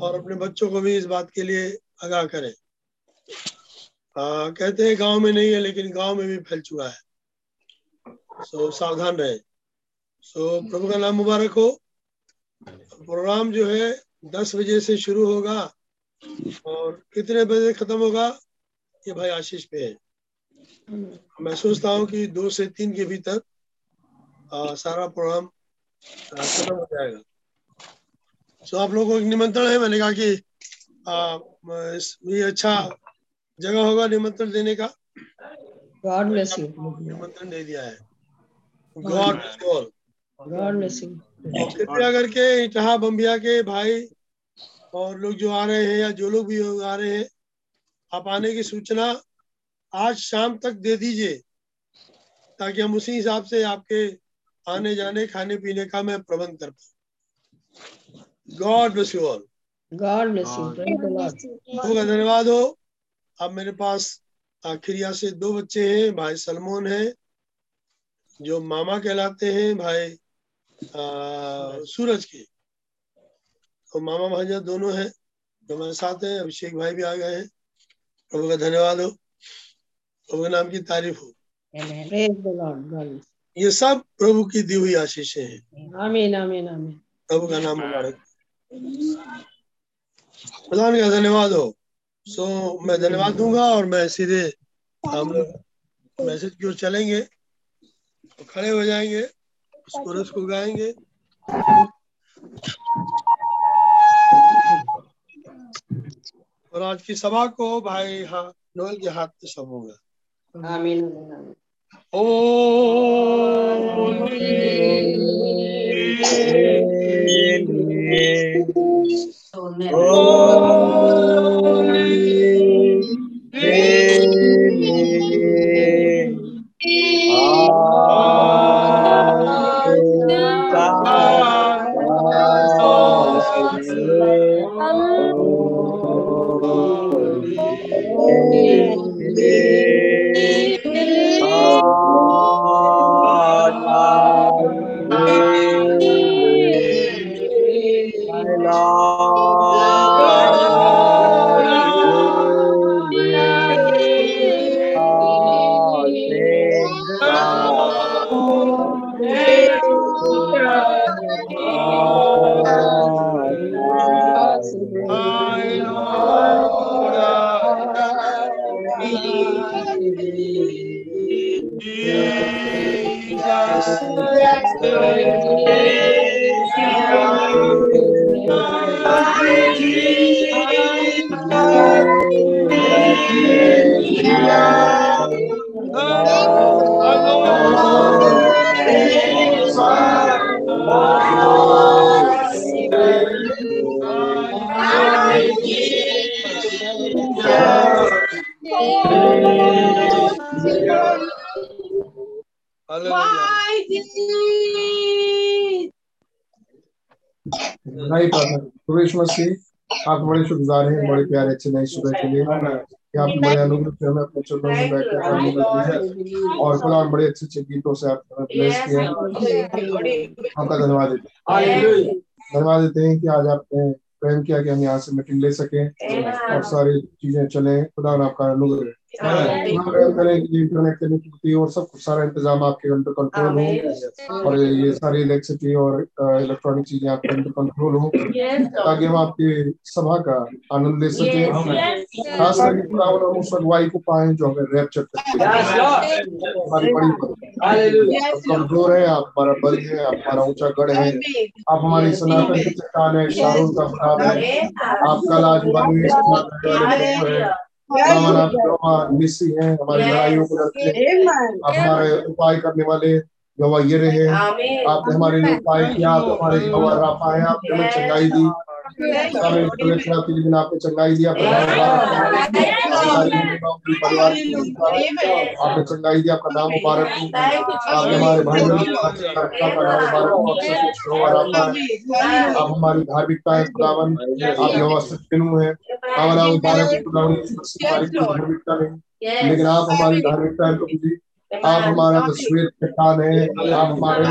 और अपने बच्चों को भी इस बात के लिए आगाह करें। आ, कहते हैं गाँव में नहीं है लेकिन गाँव में भी फैल चुका है। सो सावधान रहे। सो प्रभु का नाम मुबारक हो। प्रोग्राम जो है दस बजे से शुरू होगा और कितने बजे खत्म होगा ये भाई आशीष पे है। मैं सोचता हूँ कि दो से तीन के भीतर आ, सारा प्रोग्राम खत्म हो जाएगा। सो आप लोगों को एक निमंत्रण है मैंने कहा कि आ, ये अच्छा जगह होगा निमंत्रण देने का। गॉड ब्लेस यू निमंत्रण दे दिया है। गॉड गॉड ब्लेस यू कृपया करके इटहा बम्बिया के भाई और लोग जो आ रहे हैं या जो लोग भी आ रहे हैं आप आने की सूचना आज शाम तक दे दीजिए ताकि हम उसी हिसाब से आपके आने जाने खाने पीने का मैं प्रबंध कर पाऊँ। God bless you all God bless you का धन्यवाद हो। अब मेरे पास आखिरिया से दो बच्चे हैं भाई सलमोन है जो मामा कहलाते हैं भाई आ, सूरज के। तो मामा भांजा दोनों हैं जो हमारे साथ हैं अभिषेक भाई भी आ गए हैं। प्रभु का धन्यवाद हो। प्रभु के नाम की तारीफ़ हो। ये सब प्रभु की दी हुई आशीषें हैं। आमीन आमीन आमीन प्रभु का नाम मुबारक। प्रधान का धन्यवाद हो। सो मैं धन्यवाद दूँगा और मैं सीधे हम मैसेज की ओर चलेंगे तो खड़े हो जाएँगे उस कोरस को गाएँगे। और आज की सभा को भाई हाँ नोएल के हाथ में सब होगा। आमीन आमीन आमीन नहीं पाता प्रवेश मसीह आप बड़े शुक्रगुजार हैं बड़े प्यारे अच्छे नए सुबह के लिए। आप बड़े अनुग्रह से हमें अपने चरणों में बैठ कर अनुग्रह है। और खुदा बड़े अच्छे अच्छे गीतों से आप हमें ब्लेस किया आपका धन्यवाद देते हैं। धन्यवाद देते हैं कि आज आपने प्रेम किया कि हम यहाँ से मीटिंग ले सके और सारी चीज़ें चले। खुदा आपका अनुग्रह। हम प्रेम इंटरनेट कनेक्टिविटी और सब कुछ सारा इंतज़ाम आपके अंडर कंट्रोल हो और ये सारी इलेक्ट्रिसिटी और इलेक्ट्रॉनिक चीज़ें आपके अंडर कंट्रोल हो। ताकि हम आपकी सभा का आनंद ले सके। खास करके खुदावन हम उस अगुवाई को पाए जो हमें रैप्चर करती है हमारी बड़ी कमज़ोर है आप हमारा बल है आप हमारा ऊँचा गढ़ है। आप हमारी सनातन की चट्टान है शारून का प्रताप है। आप कल आज है हैं हमारे लड़ाइयों को लड़ते आप हमारे उपाय करने वाले यहोवा ये रहे आपने हमारे लिए उपाय किया आप हमारे राफा है आपने हमें चंगाई दी। आपने चंगाई दिया आपने चंगाई दिया आपका नाम मुबारक हो आपने हमारे भाई आप हमारी धार्मिकता है खुदावन आप यहोवा है धार्मिकता नहीं लेकिन आप हमारी धार्मिकता है आप हमारा तस्वीर चट्टान है आप हमारे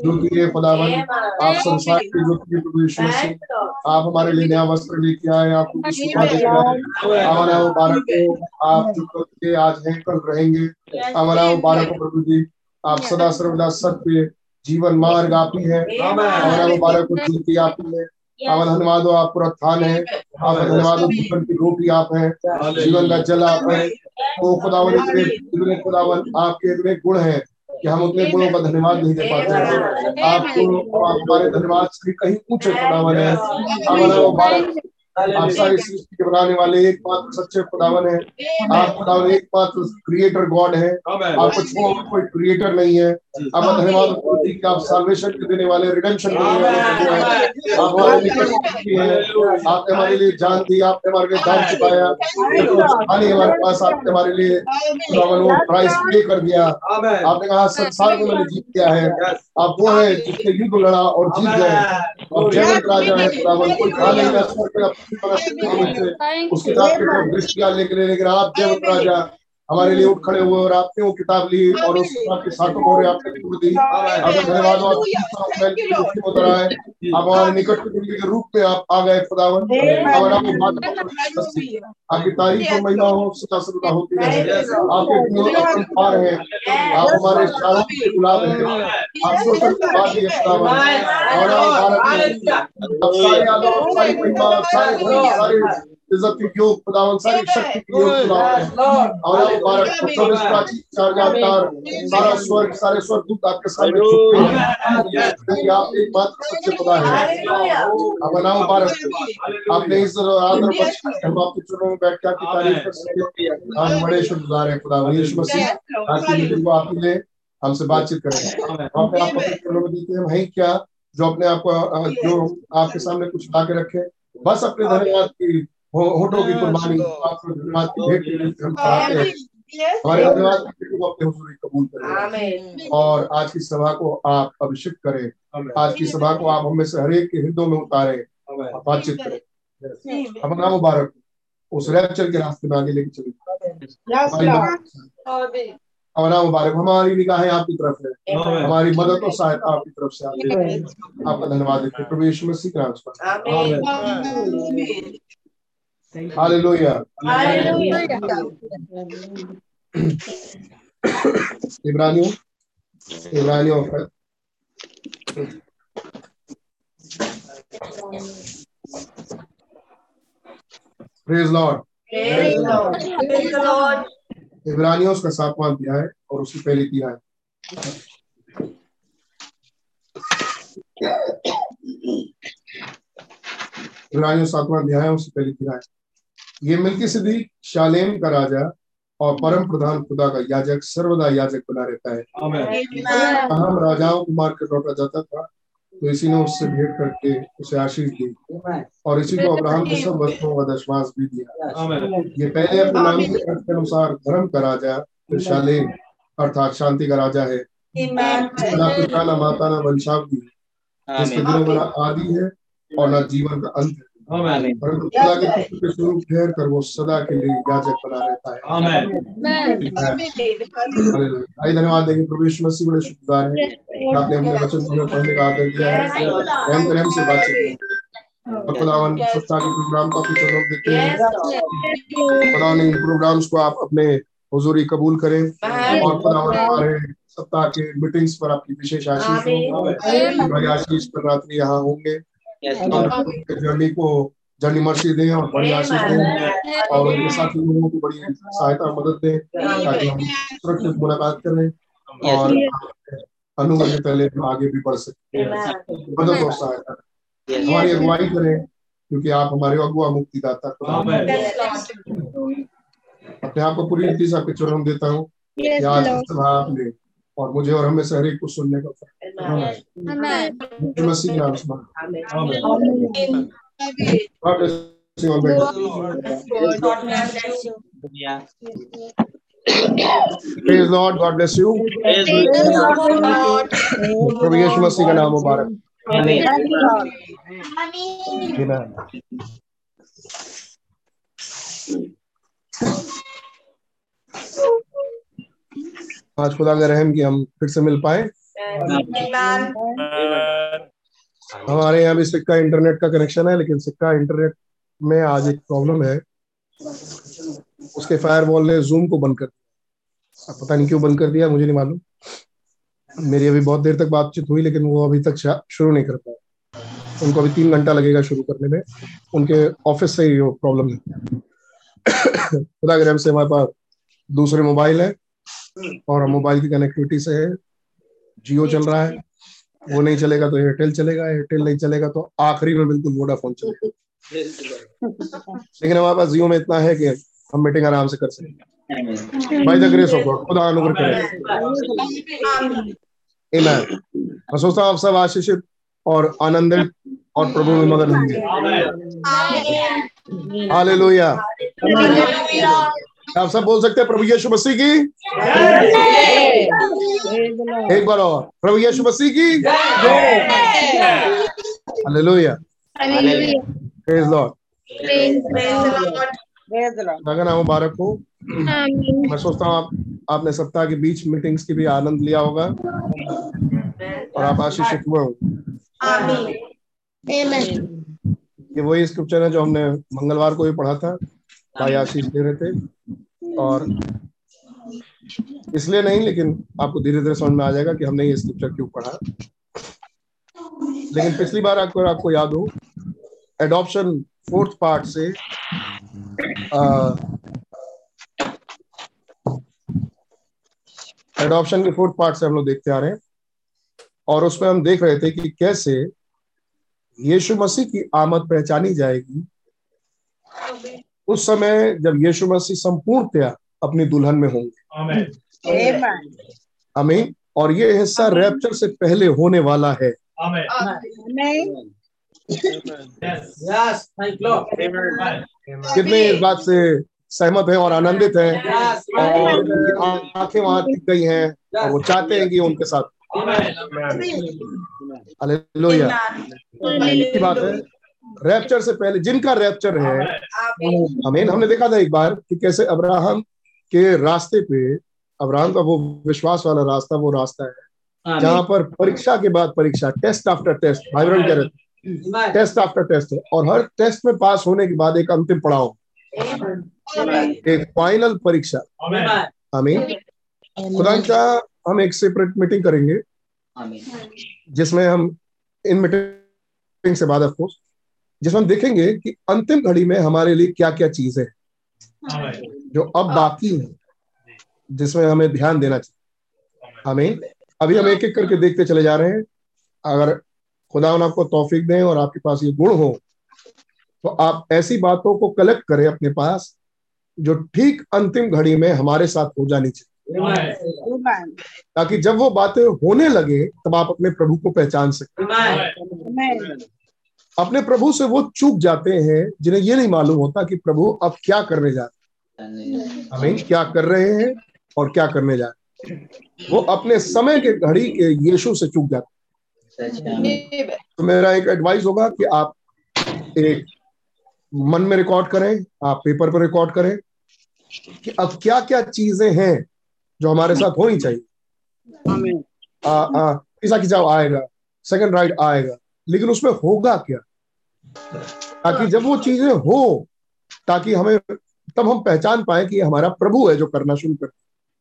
ज्योति है खुदावन आप संसार की प्रभु यीशु मसीह आप हमारे लिए नया वस्त्र लेके आए आपको का हमारा मुबारक हो आप जो के आज हैं कल रहेंगे। हमारा मुबारक हो प्रभु जी आप सदा सर्वदा सत्य जीवन मार्ग आप ही है। हमारा मुबारक को ज्योति आप ही है। आप धन्यवाद हो आप थान है। आप धन्यवाद हो जीवन की रोटी आप है। जीवन का जल आप है। ओ खुदावन इतने खुदावन आपके इतने गुण है कि हम उतने गुणों का धन्यवाद नहीं दे पाते। हैं आपको आप हमारे धन्यवाद से कहीं ऊँचे खुदावन है। हमारा आप सारी सृष्टि के बनाने वाले एकमात्र सच्चे खुदावन है। आप खुदावन एकमात्र क्रिएटर गॉड है। आपको छोड़ कोई क्रिएटर नहीं है। आप धन्यवाद कि आप साल्वेशन के देने वाले रिडेम्पशन देने वाले आप हमारे हैं। आपने हमारे लिए जान दी आपने हमारे लिए दाम चुकाया। खाली हमारे पास आपने हमारे लिए खुदावन वो प्राइस पे कर दिया। आपने कहा संसार को मैंने जीत किया है। आप वो है जिससे युद्ध लड़ा और जीत गए। और जयवंत राजा है खुदावन कोई खा नहीं स्वर सकते अपनी परस्ती उस किताब के दृष्टिया लेकर लेकिन आप जयवंत राजा हमारे लिए उठ खड़े हुए और आपने वो किताब ली और उस किताब के साथों मोहरे आपने तोड़ दी। आपका धन्यवाद हो आप उतर आए आप हमारे निकट के रूप में आप आ गए खुदावन और आपको बात आपकी तारीफ़ और महिमा हो सदा सर्वदा होती रहे। आपके गुण अपरंपार है। आप हमारे चारों के गुलाब है। आप के बाद ये खुदावन और आप भारत में सारे आदर सारी महिमा सारे सारे इज़्ज़त की योग खुदावन सारी शक्ति की योग खुदावन और मुबारक चौबीस प्राचीन चार जानकार सारा स्वर्ग सारे स्वर्ग दूत आपके सामने हैं। आप एकमात्र सच्चे खुदा है। अब नाम मुबारक आपने इस आदर बख्श हम आपके चरणों में बैठ के आपकी तारीफ़ कर सके हम बड़े शुक्रगुजार हैं खुदा यीशु मसीह। आज की मीटिंग को आप ले हमसे बातचीत करें। हम अपने आप देते हैं वही क्या जो अपने आप को जो आपके सामने कुछ ला के रखे। बस अपने धन्यवाद की होठों की कुर्बानी आपको धन्यवाद। की भेंट के लिए हम चाहते हैं। हमारे धन्यवाद को अपने हुजूरी कबूल करें। और आज की सभा को आप अभिषेक करें। आज की सभा को आप हमें से हरेक के हृदयों में उतारे। बातचीत करें। हम नाम मुबारक उस रैप्चर के रास्ते में आगे लेके चले। और नाम मुबारक हमारी निगाहें आपकी तरफ़ है हमारी मदद और सहायता आपकी तरफ़ से आती है। आपका धन्यवाद। देते हैं प्रभु यीशु मसीह के नाम से Hallelujah. इब्रानियों इब्रानियों का प्रेज लॉर्ड इब्रानियों उसका सातवां अध्याय है और उसकी पहली तीन है इब्रानियों सातवां अध्याय उसकी पहली तीन है ये मिल्की सिद्दीक शालेम का राजा और परम प्रधान खुदा का याजक सर्वदा याजक बना रहता है। हम राजाओं को मार कर लौटा जाता था तो इसी ने उससे भेंट करके उसे आशीष दी। और इसी को अब्राहम के सब वस्तुओं का दशमांश भी दिया। ये पहले अपने नाम के अर्थ के अनुसार धर्म का राजा फिर शालेम अर्थात शांति का राजा है। पिता न माता ना वंशावली जिसके दिनों में आदि है और ना जीवन का अंत है। परंतु खुदा के पुत्र के स्वरूप ठहर कर वो सदा के लिए याजक बना रहता है। आइए धन्यवाद देंगे प्रभु यीशु मसीह बड़े शुक्रगुजार हैं। आपने हमने वचन तुम्हें पढ़ने का आदर दिया है। रहम कर हमसे बातचीत और खुदावन सप्ताह के प्रोग्राम को अपने चरणों देते हैं। खुदा ने इन प्रोग्राम्स को आप अपने हुजूरी कबूल करें। और खुदावन हमारे सप्ताह के मीटिंग्स पर आपकी विशेष आशीष हो। आशीष पर रात्रि यहाँ होंगे। जर्नी को जर्नी मर्सी दें और बड़ी आशीष दें और उनके साथी लोगों को बड़ी सहायता और मदद दें ताकि हम सुरक्षित मुलाकात करें और अनुगम के पहले हम आगे भी बढ़ सकते मदद और सहायता। हमारी अगुवाई करें क्योंकि आप हमारे अगुआ मुक्तिदाता अपने आप को पूरी रीति से आपके चरणों देता हूँ आज सभा आपने और मुझे और हमें से हर एक को सुनने का मसीह नाम से God bless you. Praise Lord, God bless you. प्रभु यीशु मसीह का नाम मुबारक Amen. आज खुदा का रहम कि हम फिर से मिल पाए। हमारे यहाँ भी सिक्का इंटरनेट का कनेक्शन है लेकिन सिक्का इंटरनेट में आज एक प्रॉब्लम है। उसके फायरवॉल ने जूम को बंद कर दिया। पता नहीं क्यों बंद कर दिया मुझे नहीं मालूम। मेरी अभी बहुत देर तक बातचीत हुई लेकिन वो अभी तक शुरू नहीं कर पाए उनको अभी तीन घंटा लगेगा शुरू करने में। उनके ऑफ़िस से ही वो प्रॉब्लम है। *coughs* खुदा के रहम से हमारे पास दूसरे मोबाइल है। और हम मोबाइल की कनेक्टिविटी से है। जियो चल रहा है। वो नहीं चलेगा तो एयरटेल चलेगा। एयरटेल नहीं चलेगा तो आखिरी में बिल्कुल वोडाफोन चलेगा। लेकिन हमारे पास जियो में इतना है कि हम मीटिंग आराम से कर सकते by the grace of God खुदा अनुग्रह करे। आमेन मैं सोचता हूँ आप सब आशीषित और आनंदित और प्रभु में मगन होंगे। हालेलुया आप सब बोल सकते हैं प्रभु यीशु मसीह की? एक बार और प्रभु यीशु मसीह की? हालेलुया। प्रेज लॉर्ड नाम मुबारक। हो मैं सोचता हूँ आप आपने सप्ताह के बीच मीटिंग्स की भी आनंद लिया होगा। और आप आशीषित हुए हो ये वही स्क्रिप्चर है जो हमने मंगलवार को भी पढ़ा था। भाई आशीष दे रहे थे। और इसलिए नहीं लेकिन आपको धीरे धीरे समझ में आ जाएगा कि हमने ये स्क्रिप्चर क्यों पढ़ा। लेकिन पिछली बार आपको आपको याद हो एडॉप्शन फोर्थ पार्ट से एडॉप्शन के फोर्थ पार्ट से हम लोग देखते आ रहे हैं। और उसमें हम देख रहे थे कि कैसे यीशु मसीह की आमद पहचानी जाएगी। उस समय जब यीशु मसीह संपूर्णतया अपनी दुल्हन में होंगे। अमीन और ये हिस्सा रैप्चर से पहले होने वाला है। कितने इस बात से सहमत हैं और आनंदित हैं? और आँखें वहाँ टिक गई हैं और वो चाहते हैं कि उनके साथ। हालेलुया बात है रैप्चर से पहले जिनका रैप्चर है हमें हमने देखा था एक बार कि कैसे अब्राहम के रास्ते पे अब्राहम का वो विश्वास वाला रास्ता वो रास्ता है जहाँ पर परीक्षा के बाद परीक्षा टेस्ट आफ्टर टेस्ट भाई बहन कह रहे थे। टेस्ट आफ्टर टेस्ट है। और हर टेस्ट में पास होने के बाद एक अंतिम पड़ाव। एक फाइनल परीक्षा। हमें खुदा चाह हम एक सेपरेट मीटिंग करेंगे जिसमें हम इन मीटिंग से बाद ऑफ़ कोर्स जिसमें हम देखेंगे कि अंतिम घड़ी में हमारे लिए क्या क्या चीज़ है। जो अब बाकी है, जिसमें हमें ध्यान देना चाहिए। हमें, अभी हम एक एक करके देखते चले जा रहे हैं। अगर खुदा आपको तौफीक दें और आपके पास ये गुण हो तो आप ऐसी बातों को कलेक्ट करें अपने पास, जो ठीक अंतिम घड़ी में हमारे साथ हो जानी चाहिए। ताकि जब वो बातें होने लगे, तब आप अपने प्रभु को पहचान सकें। अपने प्रभु से वो चूक जाते हैं जिन्हें ये नहीं मालूम होता कि प्रभु अब क्या करने जा रहे हमें क्या कर रहे हैं और क्या करने जा रहे हैं। वो अपने समय के घड़ी के यीशु से चूक जाते तो मेरा एक एडवाइस होगा कि आप एक मन में रिकॉर्ड करें आप पेपर पर रिकॉर्ड करें कि अब क्या क्या चीज़ें हैं जो हमारे साथ होनी चाहिए। आ, आ, खिंचाव आएगा सेकंड राइड आएगा। लेकिन उसमें होगा क्या? ताकि जब वो चीज़ें हो ताकि हमें तब हम पहचान पाए कि हमारा प्रभु है जो करना शुरू कर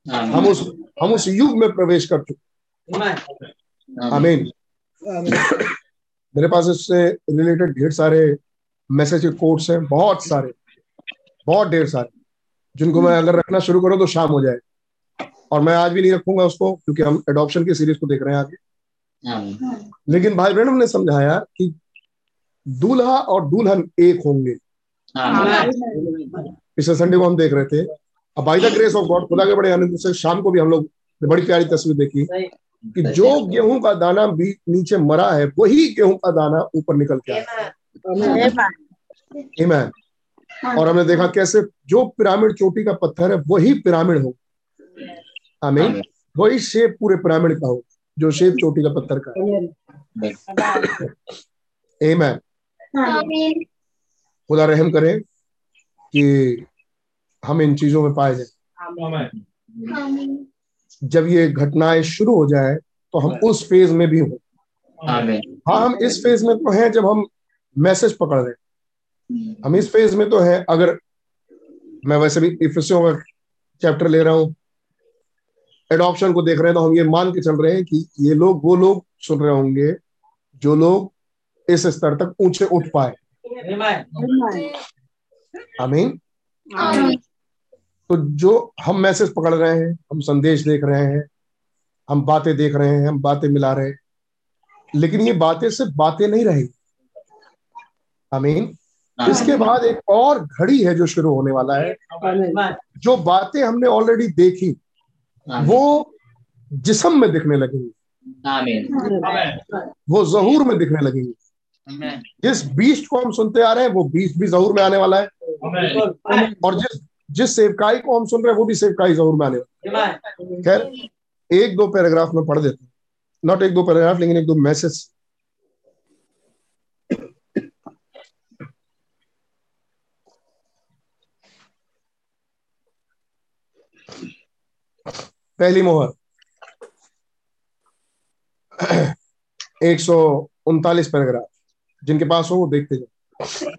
हम उस हम उस युग में प्रवेश कर चुके आमीन। मेरे पास इससे रिलेटेड ढेर सारे मैसेज के कोड्स हैं बहुत सारे बहुत ढेर सारे जिनको मैं अगर रखना शुरू करूँ तो शाम हो जाए। और मैं आज भी नहीं रखूँगा उसको क्योंकि हम एडॉप्शन की सीरीज़ को देख रहे हैं आगे। लेकिन भाई बहन ने समझाया कि दूल्हा और दुल्हन एक होंगे। पिछले संडे को हम देख रहे थे। अब by the grace of God खुदा के बड़े आनंद से शाम को भी हम लोग ने बड़ी प्यारी तस्वीर देखी कि जो गेहूँ का दाना भी नीचे मरा है वही गेहूँ का दाना ऊपर निकल के आया। और हमने देखा कैसे जो पिरामिड चोटी का पत्थर है वही पिरामिड हो। आमीन। वही शेप पूरे पिरामिड का हो। जो शेप चोटी का पत्थर का। Amen. खुदा रहम करे कि हम इन चीज़ों में पाए जाए। जब ये घटनाएँ शुरू हो जाए तो हम उस फ़ेज़ में भी हों। हाँ हम इस फ़ेज़ में तो हैं जब हम मैसेज पकड़ रहे हैं। हम इस फ़ेज़ में तो हैं अगर मैं वैसे भी इफिसियों का चैप्टर ले रहा हूँ एडॉप्शन को देख रहे हैं तो हम ये मान के चल रहे हैं कि ये लोग वो लोग सुन रहे होंगे जो लोग इस स्तर तक ऊँचे उठ पाए। आमीन। तो जो हम मैसेज पकड़ रहे हैं हम संदेश देख रहे हैं हम बातें देख रहे हैं हम बातें मिला रहे हैं लेकिन ये बातें सिर्फ़ बातें नहीं रहेगी आमीन। इसके बाद एक और घड़ी है जो शुरू होने वाला है जो बातें हमने ऑलरेडी देखी। वो जिसम में दिखने लगेंगे। वो जहूर में दिखने लगेंगे। जिस बीच को हम सुनते आ रहे हैं वो बीज भी जहूर में आने वाला है। और जिस जिस सेवकाई को हम सुन रहे हैं वो भी सेवकाई जहूर में आने वाला है। खैर एक दो पैराग्राफ में पढ़ देता हूँ। नॉट एक दो पैराग्राफ लेकिन एक दो मैसेज पहली मोहर। एक सौ उनतालीस पैराग्राफ। जिनके पास हो, वो देखते जाओ।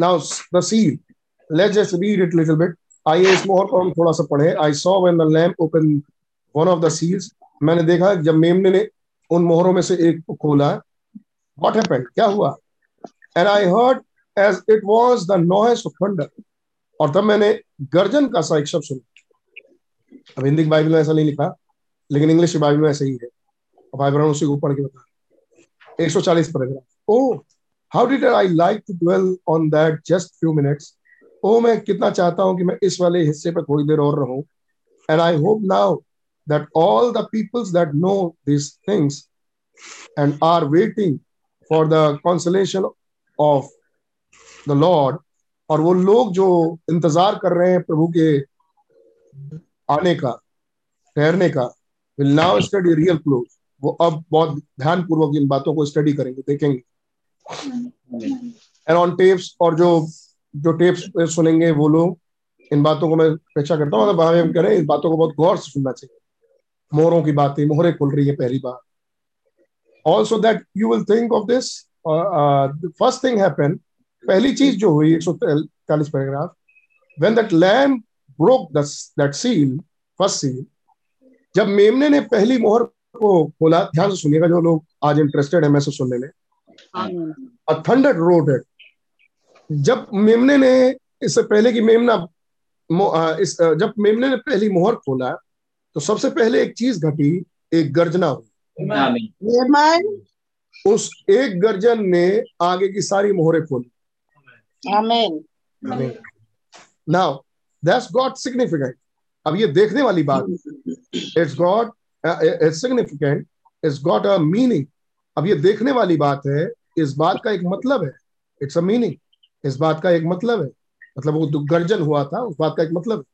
Now the seal let's just read it little bit आइए इस मोहर को हम थोड़ा सा पढ़े। I saw when the lamb open one of the seals मैंने देखा जब मेमने ने उन मोहरों में से एक को खोला। व्हाट हैपेंड क्या हुआ? And I heard as it was the noise of thunder और तब मैंने गर्जन का सा एक शब्द सुना। अब हिंदी बाइबल में ऐसा नहीं लिखा, लेकिन इंग्लिश बाइबल में ऐसा ही है। अब भाई बहन उसी को पढ़ के बता 140 paragraph oh how did I like to dwell on that just few minutes ओ मैं कितना चाहता हूँ कि मैं इस वाले हिस्से पर थोड़ी देर और रहूँ। And I hope now that all the peoples that know these things and are waiting for the consolation of the Lord, और वो लोग जो इंतज़ार कर रहे हैं प्रभु के आने का, ठहरने का। Will now study real close वो अब बहुत ध्यान पूर्वक इन बातों को स्टडी करेंगे, देखेंगे। एंड ऑन टेप्स और जो जो टेप्स सुनेंगे वो लोग, इन बातों को मैं अपेक्षा करता हूँ। अगर हम हैं, इन बातों को बहुत गौर से सुनना चाहिए। मोहरों की बातें, मोहरे खुल रही है पहली बार also that you will think of this first thing happen पहली चीज़ जो हुई, एक सौ चालीस paragraph when that broke that seal first seal. जब मेमने ने पहली मोहर को खोला ध्यान से सुनिएगा जो लोग आज इंटरेस्टेड है मैसेज सुनने में। थंडर रोड इट जब मेमने ने इससे पहले कि मेमना इस जब मेमने ने पहली मोहर खोला तो सबसे पहले एक चीज़ घटी एक गर्जना हुई। उस एक गर्जन ने आगे की सारी मोहरे खोली। नाउ दैट्स गॉट सिग्निफिकेंट अब ये देखने वाली बात it's got it's significant it's got a meaning अब ये देखने वाली बात है इस बात का एक मतलब है। इट्स अ मीनिंग इस बात का एक मतलब है। मतलब वो गर्जन हुआ था उस बात का एक मतलब है।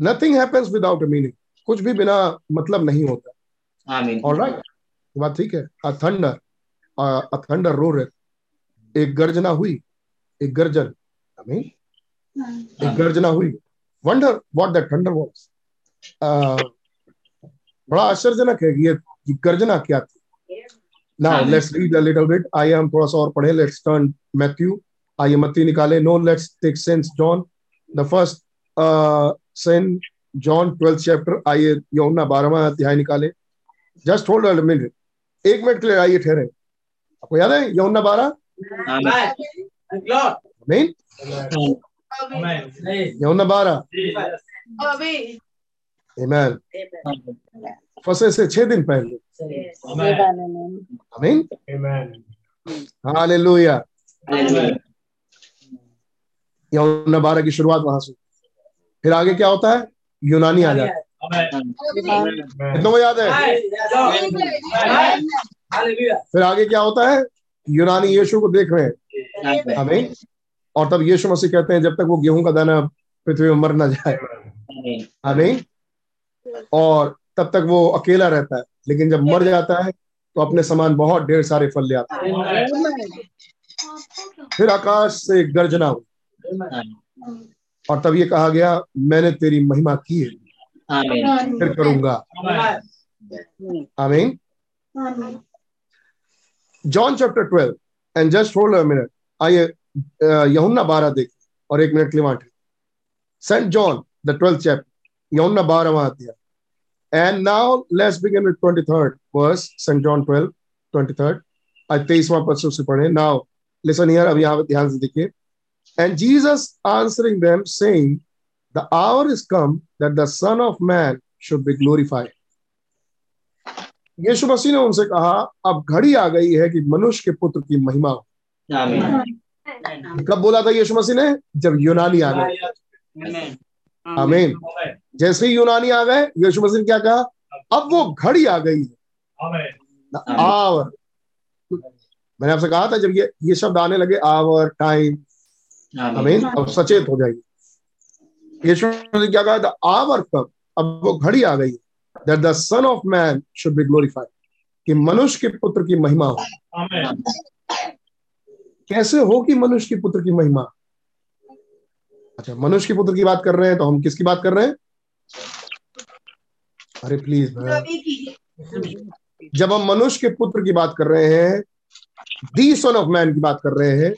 Nothing happens without a meaning कुछ भी बिना मतलब नहीं होता। ऑल राइट बात ठीक है। A thunder a thunder roar एक गर्जना हुई। एक गर्जन। आई मीन एक गर्जना हुई। Wonder what that thunder was बड़ा आश्चर्यजनक है कि ये गर्जना क्या थी। Now let's read a little bit आइए हम थोड़ा सा और पढ़े। लेट्स टर्न मैथ्यू आइए मत्ती निकाले। No let's take sense John the first Saint John twelfth chapter आइए यौना बारहवा अध्याय निकाले। जस्ट होल्ड अ मिनट एक मिनट के लिए आइए ठहरे। आपको याद है यौना बारह? नहीं यौना बारह Amen. फंसे से छह दिन पहले। आमीन हालेलुया यौना बारह की शुरुआत वहाँ से। फिर आगे क्या होता है? यूनानी आ जाता है। कितनों को याद है? फिर आगे क्या होता है? यूनानी यीशु को देख रहे हैं। आमीन और तब यीशु मसीह कहते हैं जब तक वो गेहूँ का दाना पृथ्वी में मर ना जाए। आमीन। और तब तक वो अकेला रहता है लेकिन जब मर जाता है तो अपने समान बहुत ढेर सारे फल ले आता है। फिर आकाश से गर्जना हुई। और तब ये कहा गया मैंने तेरी महिमा की है। फिर करूँगा। आमीन। John chapter twelve and just hold a minute. आइए यूहन्ना बारह देख। और एक मिनट के लिए वहाँ Saint John, the twelfth chapter. यूहन्ना बारहवां अध्याय and now let's begin with 23rd verse Saint John 12 23rd आज 23वां पद से पढ़े। नाउ लिसन हियर अब यहाँ ध्यान से देखिए। And Jesus answering them saying the hour is come that the Son of Man should be glorified यीशु मसीह ने उनसे कहा, अब घड़ी आ गई है कि मनुष्य के पुत्र की महिमा हो। कब बोला था यीशु मसीह ने जब यूनानी आ गए। आमीन जैसे ही यूनानी आ गए यीशु मसीह ने क्या कहा? अब वो घड़ी आ गई है। आवर। मैंने आपसे कहा था जब ये ये शब्द आने लगे आवर टाइम आमीन अब सचेत हो जाइए। यीशु मसीह ने क्या कहा था? आवर कब? अब वो घड़ी आ गई that the Son of Man should be glorified कि मनुष्य के पुत्र की महिमा हो। कैसे हो कि मनुष्य के पुत्र की महिमा? अच्छा मनुष्य के पुत्र की बात कर रहे हैं तो हम किसकी बात कर रहे हैं? अरे प्लीज़ जब हम मनुष्य के पुत्र की बात कर रहे हैं दी सन ऑफ़ मैन की बात कर रहे हैं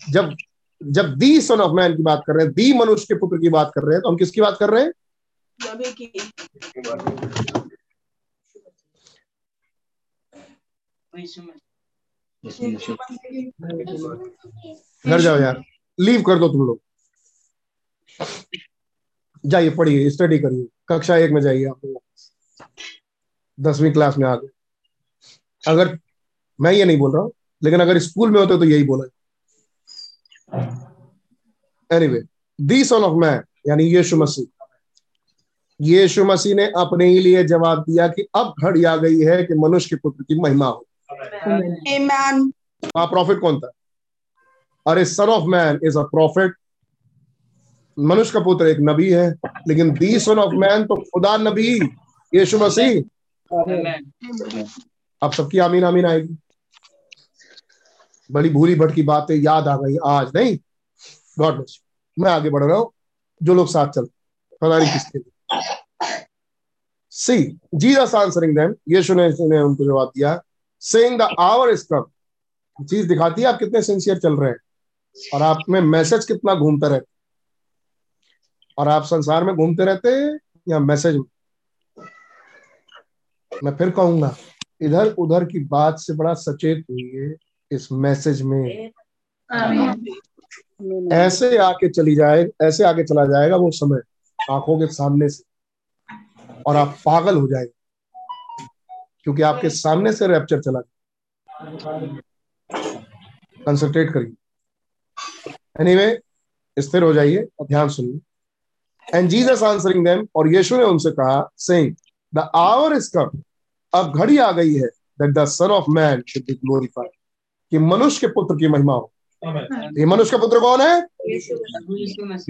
जब जब दी सन ऑफ़ मैन की बात कर रहे हैं दी मनुष्य के पुत्र की बात कर रहे हैं तो हम किसकी बात कर रहे हैं? घर जाओ यार। लीव कर दो तुम लोग। जाइए, पढ़िए स्टडी करिए। कक्षा एक में जाइए आप लोग। दसवीं क्लास में आ गए। अगर, मैं ये नहीं बोल रहा हूँ, लेकिन अगर स्कूल में होते तो यही बोला anyway the Son of Man यानी यीशु मसीह। यीशु मसीह ने अपने ही लिए जवाब दिया कि अब घड़ी आ गई है कि मनुष्य के पुत्र की महिमा हो। Amen. वहाँ प्रॉफिट कौन था? अरे Son of Man is a prophet मनुष्य का पुत्र एक नबी है लेकिन दी सन ऑफ़ मैन तो खुदा नबी यीशु मसीह। अब सबकी आमीन आमीन आएगी। बड़ी भूरी भटकी बातें याद आ गई आज। नहीं गॉड ब्लेस मैं आगे बढ़ रहा हूँ जो लोग साथ चल पता नहीं किसके लिए। सी जीसस आंसरिंग देम यीशु ने ने उनको जवाब दिया saying the hour is come चीज़ दिखाती है, आप कितने सिंसियर चल रहे हैं। और आप में मैसेज कितना घूमता रहता और आप संसार में घूमते रहते या मैसेज में? मैं फिर कहूँगा, इधर उधर की बात से बड़ा सचेत हुई इस मैसेज में। ऐसे आके चली जाए, ऐसे आगे चला जाएगा वो समय आँखों के सामने से। और आप पागल हो जाएँगे। क्योंकि आपके सामने से रैप्चर चला गया। कंसंट्रेट करिए। एनीवे स्थिर हो जाइए और ध्यान सुनिए। एंड जीसस आंसरिंग देम और यीशु ने उनसे कहा saying the hour is come अब घड़ी आ गई है that the Son of Man should be glorified कि मनुष्य के पुत्र की महिमा हो। ये मनुष्य का पुत्र कौन है?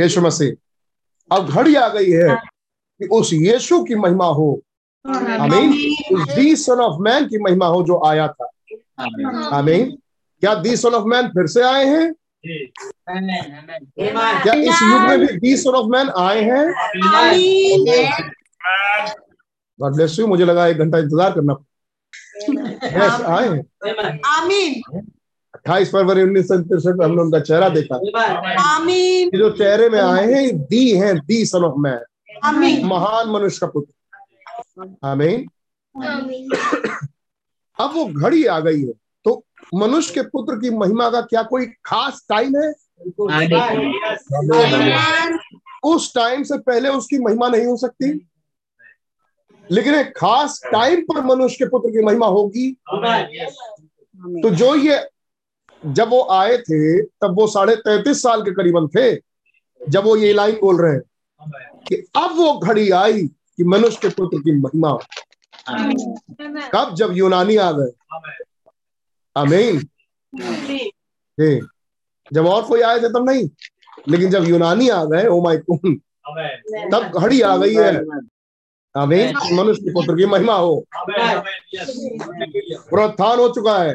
यीशु मसीह। अब घड़ी आ गई है। कि उस यीशु की महिमा हो आमीन उस दी सन ऑफ़ मैन की महिमा हो जो आया था आमीन क्या दी सन ऑफ़ मैन फिर से आए हैं क्या इस युग में भी दी सन ऑफ़ मैन आए हैं गॉड ब्लेस यू मुझे लगा एक घंटा इंतज़ार करना यस आए हैं आमीन अट्ठाईस फरवरी उन्नीस सौ तिरसठ में हमने उनका चेहरा देखा आमीन जो चेहरे में आए हैं दी हैं दी सन ऑफ़ मैन महान मनुष्य का पुत्र आमीन। अब वो घड़ी आ गई है। तो मनुष्य के पुत्र की महिमा का क्या कोई खास टाइम है? उस टाइम से पहले उसकी महिमा नहीं हो सकती। लेकिन एक खास टाइम पर मनुष्य के पुत्र की महिमा होगी। तो जो ये जब वो आए थे तब वो साढ़े तैतीस साल के करीबन थे जब वो ये लाइन बोल रहे हैं कि अब वो घड़ी आई कि मनुष्य के पुत्र की महिमा हो। कब? जब यूनानी आ गए। आमीन जी। जब और कोई आए थे तब नहीं। लेकिन जब यूनानी आ गए ओ माय गॉड तब घड़ी आ गई है। आमीन मनुष्य के पुत्र की महिमा हो। प्रोत्थान हो चुका है।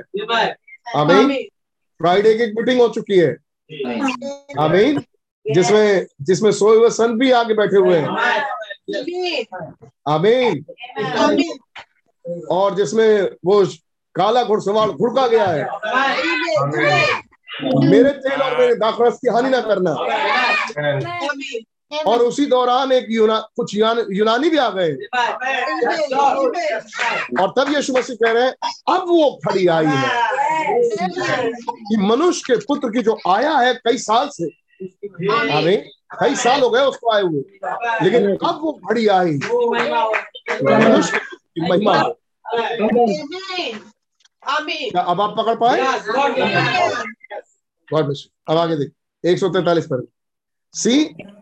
आमीन फ्राइडे की मीटिंग हो चुकी है। आमीन जिसमें जिसमें सोए हुए संत भी आगे बैठे हुए हैं। आमीन। और जिसमें वो काला घुड़सवार घुड़का गया है। मेरे तेल और मेरे दाखरस की हानि ना करना। और उसी दौरान एक यूना कुछ यूनान, यूनानी भी आ गए। और तब यीशु मसीह कह रहे हैं अब वो खड़ी आई है। कि मनुष्य के पुत्र की जो आया है कई साल से। हमें कई साल हो गए उसको आए हुए। लेकिन अब वो घड़ी आई? महिमा। अब आप पकड़ पाए? अब आगे देख एक सौ तैतालीस पर। See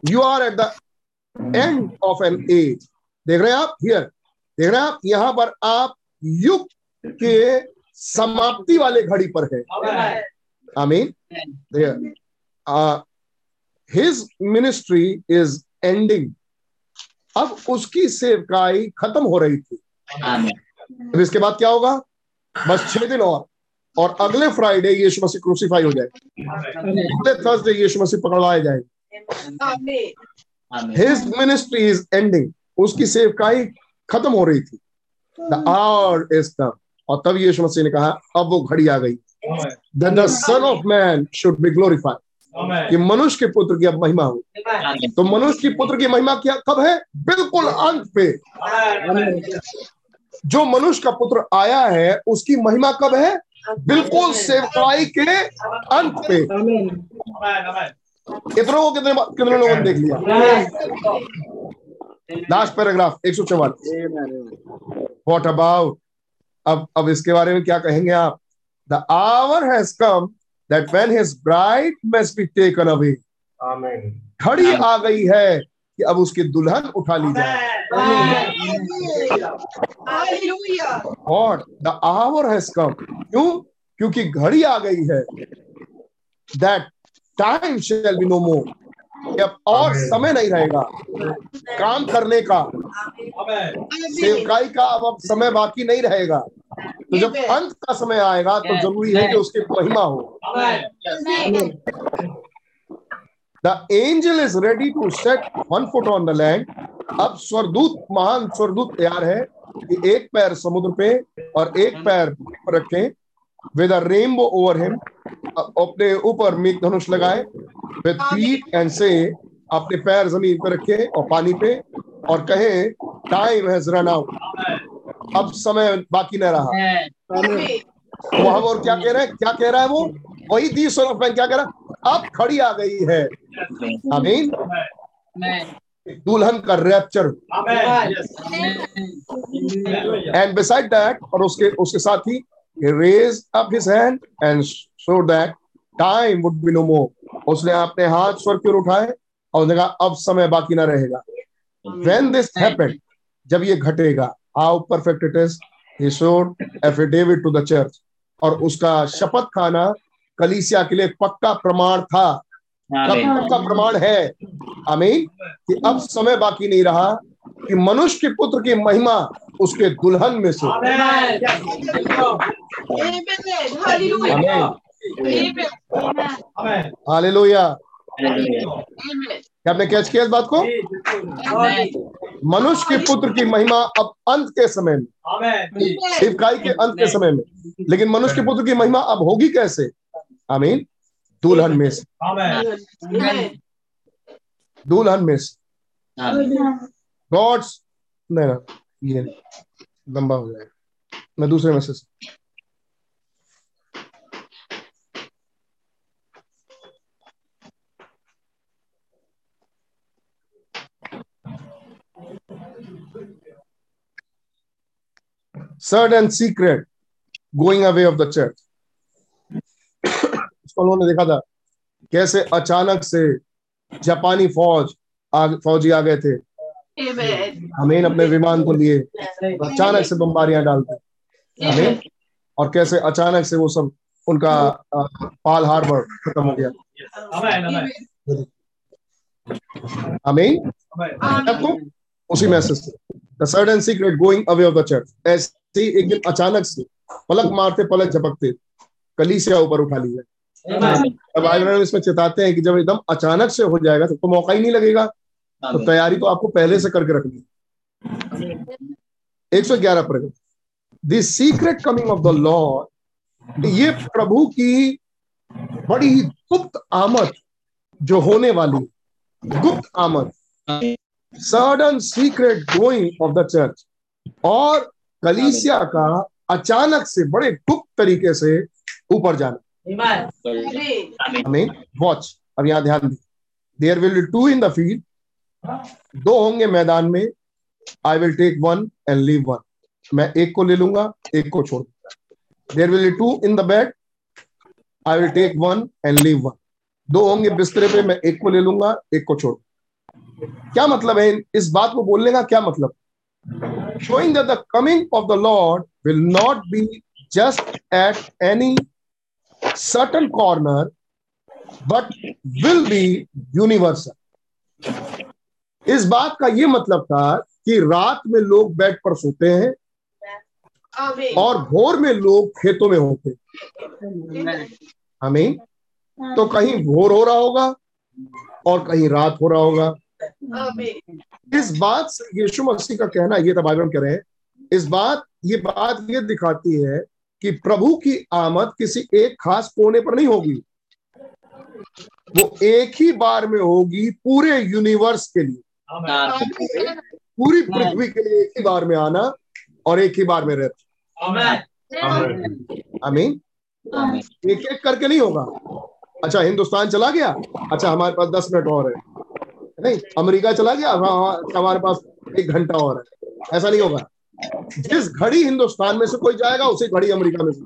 you are at the end of an age देख रहे हैं आप? हियर देख रहे हैं आप? यहाँ पर आप युग के समाप्ति वाले घड़ी पर है। आमीन। हिज मिनिस्ट्री इज़ एंडिंग अब उसकी सेवकाई खत्म हो रही थी। अब इसके बाद क्या होगा? बस छह दिन और। और अगले फ्राइडे यीशु मसीह क्रूसीफाई हो जाएगी। अगले थर्सडे यीशु मसीह पकड़वाए जाएँगे। हिज मिनिस्ट्री इज़ एंडिंग उसकी सेवकाई खत्म हो रही थी। द आवर इज़ कम और तब यीशु मसीह ने कहा अब वो घड़ी आ गई। Then the Son of Man should be glorified कि मनुष्य के पुत्र की अब महिमा हो। तो मनुष्य की पुत्र की महिमा क्या कब है? बिल्कुल अंत पे। जो मनुष्य का पुत्र आया है उसकी महिमा कब है? बिल्कुल सेवकाई के अंत पे। कितनों को कितने कितने लोगों ने देख लिया? लास्ट पैराग्राफ एक सौ चौवालीस वॉट अबाउट अब अब इसके बारे में क्या कहेंगे आप? The hour has come that when his bride must be taken away घड़ी आ गई है कि अब उसकी दुल्हन उठा ली जाए। और द आवर हैज़ कम क्यों? क्योंकि घड़ी आ गई है। That time shall be no more और समय नहीं रहेगा काम करने का सेवकाई का अब अब समय बाकी नहीं रहेगा। तो जब अंत का समय आएगा तो ज़रूरी है कि उसकी महिमा हो। The angel is ready to set one foot on the land अब स्वरदूत महान स्वरदूत तैयार है कि एक पैर समुद्र पे और एक पैर पर विद रेनबो ओवर हिम अपने ऊपर मेघ धनुष लगाए विद फीट एंड से अपने पैर ज़मीन पर रखे और पानी पे और कहे टाइम हैज़ रन आउट अब समय बाकी न रहा। वहाँ और क्या कह रहा है? क्या कह रहा है वो? वही दी सन ऑफ़ मैन क्या कह रहा है? अब खड़ी आ गई है। आमीन दुल्हन का रैप्चर एंड बिसाइड दैट और उसके उसके साथ ही raise up his hand and show that time would be no more उसने अपने हाथ स्वर की ओर उठाए और उसने कहा अब समय बाकी ना रहेगा। व्हेन दिस हैपेंड जब ये घटेगा how perfect it is he showed affidavit to the church और उसका शपथ खाना कलीसिया के लिए पक्का प्रमाण था। कब पक्का प्रमाण है? आमीन कि अब समय बाकी नहीं रहा कि मनुष्य के पुत्र की महिमा उसके दुल्हन में से। हालेलुया। क्या आपने कैच किया इस बात को? मनुष्य के पुत्र की महिमा अब अंत के समय में। शिवकाई के अंत के समय में। लेकिन मनुष्य के पुत्र की महिमा अब होगी कैसे? आमीन। दुल्हन में से। दुल्हन में से। गॉड्स नहीं ना ये लंबा हो जाएगा। मैं दूसरे में से certain secret going away of the church. *coughs* उसको उन्होंने देखा था कैसे अचानक से जापानी फौज आ, फौजी आ गए थे। हमें अपने विमान को लिए अचानक से बम्बारियाँ डालते हमें और कैसे अचानक से वो सब उनका पाल हार्बर खत्म हो गया। अमीन? आपको? उसी मैसेज से। The sudden secret going away of the church ऐसे एक दिन अचानक से पलक मारते पलक झपकते कलीसिया ऊपर उठा ली जाए अब आयरन इसमें चेताते हैं कि जब एकदम अचानक से हो जाएगा तो, तो मौका ही नहीं लगेगा। तो तैयारी तो आपको पहले से करके रखनी एक सौ ग्यारह पर the secret coming of the Lord ये प्रभु की बड़ी ही गुप्त आमद जो होने वाली गुप्त आमद। Sudden secret going of the church और कलीसिया का अचानक से बड़े गुप्त तरीके से ऊपर जाना। हमें वॉच अब यहाँ ध्यान दी। There will be two in the field दो होंगे मैदान में। I will take one and leave one मैं एक को ले लूँगा, एक को छोड़ there will two in the bed I will take one and leave one दो होंगे बिस्तरे पे, मैं एक को ले लूँगा, एक को छोड़ क्या मतलब है? इस बात को बोलने का क्या मतलब? Showing the coming of the Lord will not be just at any certain corner but will be universal. इस बात का ये मतलब था कि रात में लोग बेड पर सोते हैं और भोर में लोग खेतों में होते हमें तो कहीं भोर हो रहा होगा और कहीं रात हो रहा होगा। इस बात से यीशु मसीह का कहना ये था बाइबल कह रहे हैं इस बात ये बात ये दिखाती है कि प्रभु की आमद किसी एक खास कोने पर नहीं होगी। वो एक ही बार में होगी पूरे यूनिवर्स के लिए। पूरी पृथ्वी के लिए एक ही बार में आना और एक ही बार में रहना। आमीन। एक एक करके नहीं होगा। अच्छा हिंदुस्तान चला गया? अच्छा हमारे पास दस मिनट और है। नहीं अमेरिका चला गया? हाँ हमारे पास एक घंटा और है। ऐसा नहीं होगा। जिस घड़ी हिंदुस्तान में से कोई जाएगा उसी घड़ी अमेरिका में से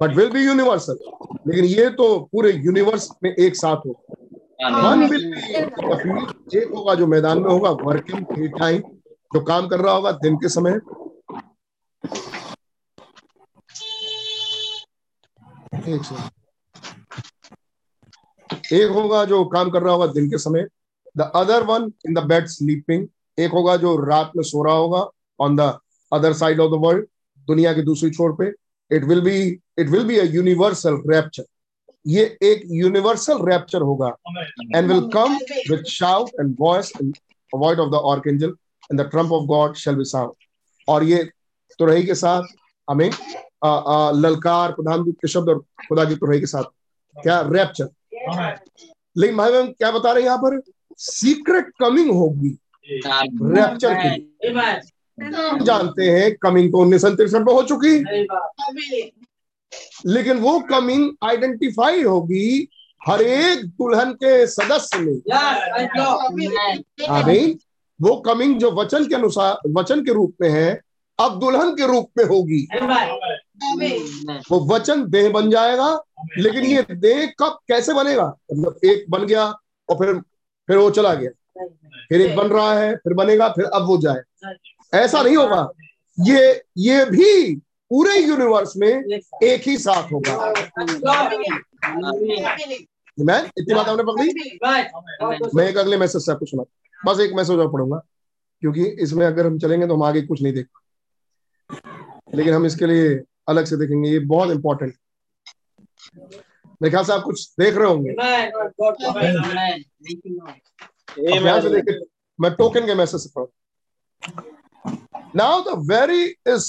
बट विल बी यूनिवर्सल लेकिन ये तो पूरे यूनिवर्स में एक साथ होगा वन एक होगा जो मैदान में होगा वर्किंग फ्री टाइम जो काम कर रहा होगा दिन के समय। एक सेकंड एक होगा जो काम कर रहा होगा दिन के समय। The other one in the bed sleeping एक होगा जो रात में सो रहा होगा on the other side of the world दुनिया के दूसरी छोर पे। It will be it will be a universal rapture ये एक यूनिवर्सल रैप्चर होगा. And will come with shout and voice and void of the archangel and the trump of God shall be sound और ये तुरही के साथ हमें आ, आ, ललकार प्रधानमंत्री के शब्द और खुदा की तुरही के साथ. क्या रैप्चर लेकिन भाई बहन क्या बता रहे हैं यहाँ पर? सीक्रेट कमिंग होगी. रैप्चर की हम जानते हैं कमिंग तो उन्नीस सौ तिरसठ में हो चुकी. लेकिन वो कमिंग आइडेंटिफाई होगी हर एक दुल्हन के सदस्य में। आमीन वो कमिंग जो वचन के अनुसार वचन के रूप में है अब दुल्हन के रूप में होगी। वो वचन देह बन जाएगा लेकिन ये देह कब कैसे बनेगा? मतलब एक बन गया और फिर फिर वो चला गया। फिर एक बन रहा है फिर बनेगा फिर अब वो जाए। ऐसा नहीं होगा। ये ये भी पूरे यूनिवर्स में एक ही साथ होगा। मैं इतनी बात आपने पकड़ी? मैं एक अगले मैसेज से आपको सुना बस एक मैसेज और पढ़ूँगा क्योंकि इसमें अगर हम चलेंगे तो हम आगे कुछ नहीं देख लेकिन हम इसके लिए अलग से देखेंगे ये बहुत इंपॉर्टेंट मेरे ख्याल से आप कुछ देख रहे होंगे। मैं टोकन के मैसेज से पढ़ू नाउ द वेरी इज़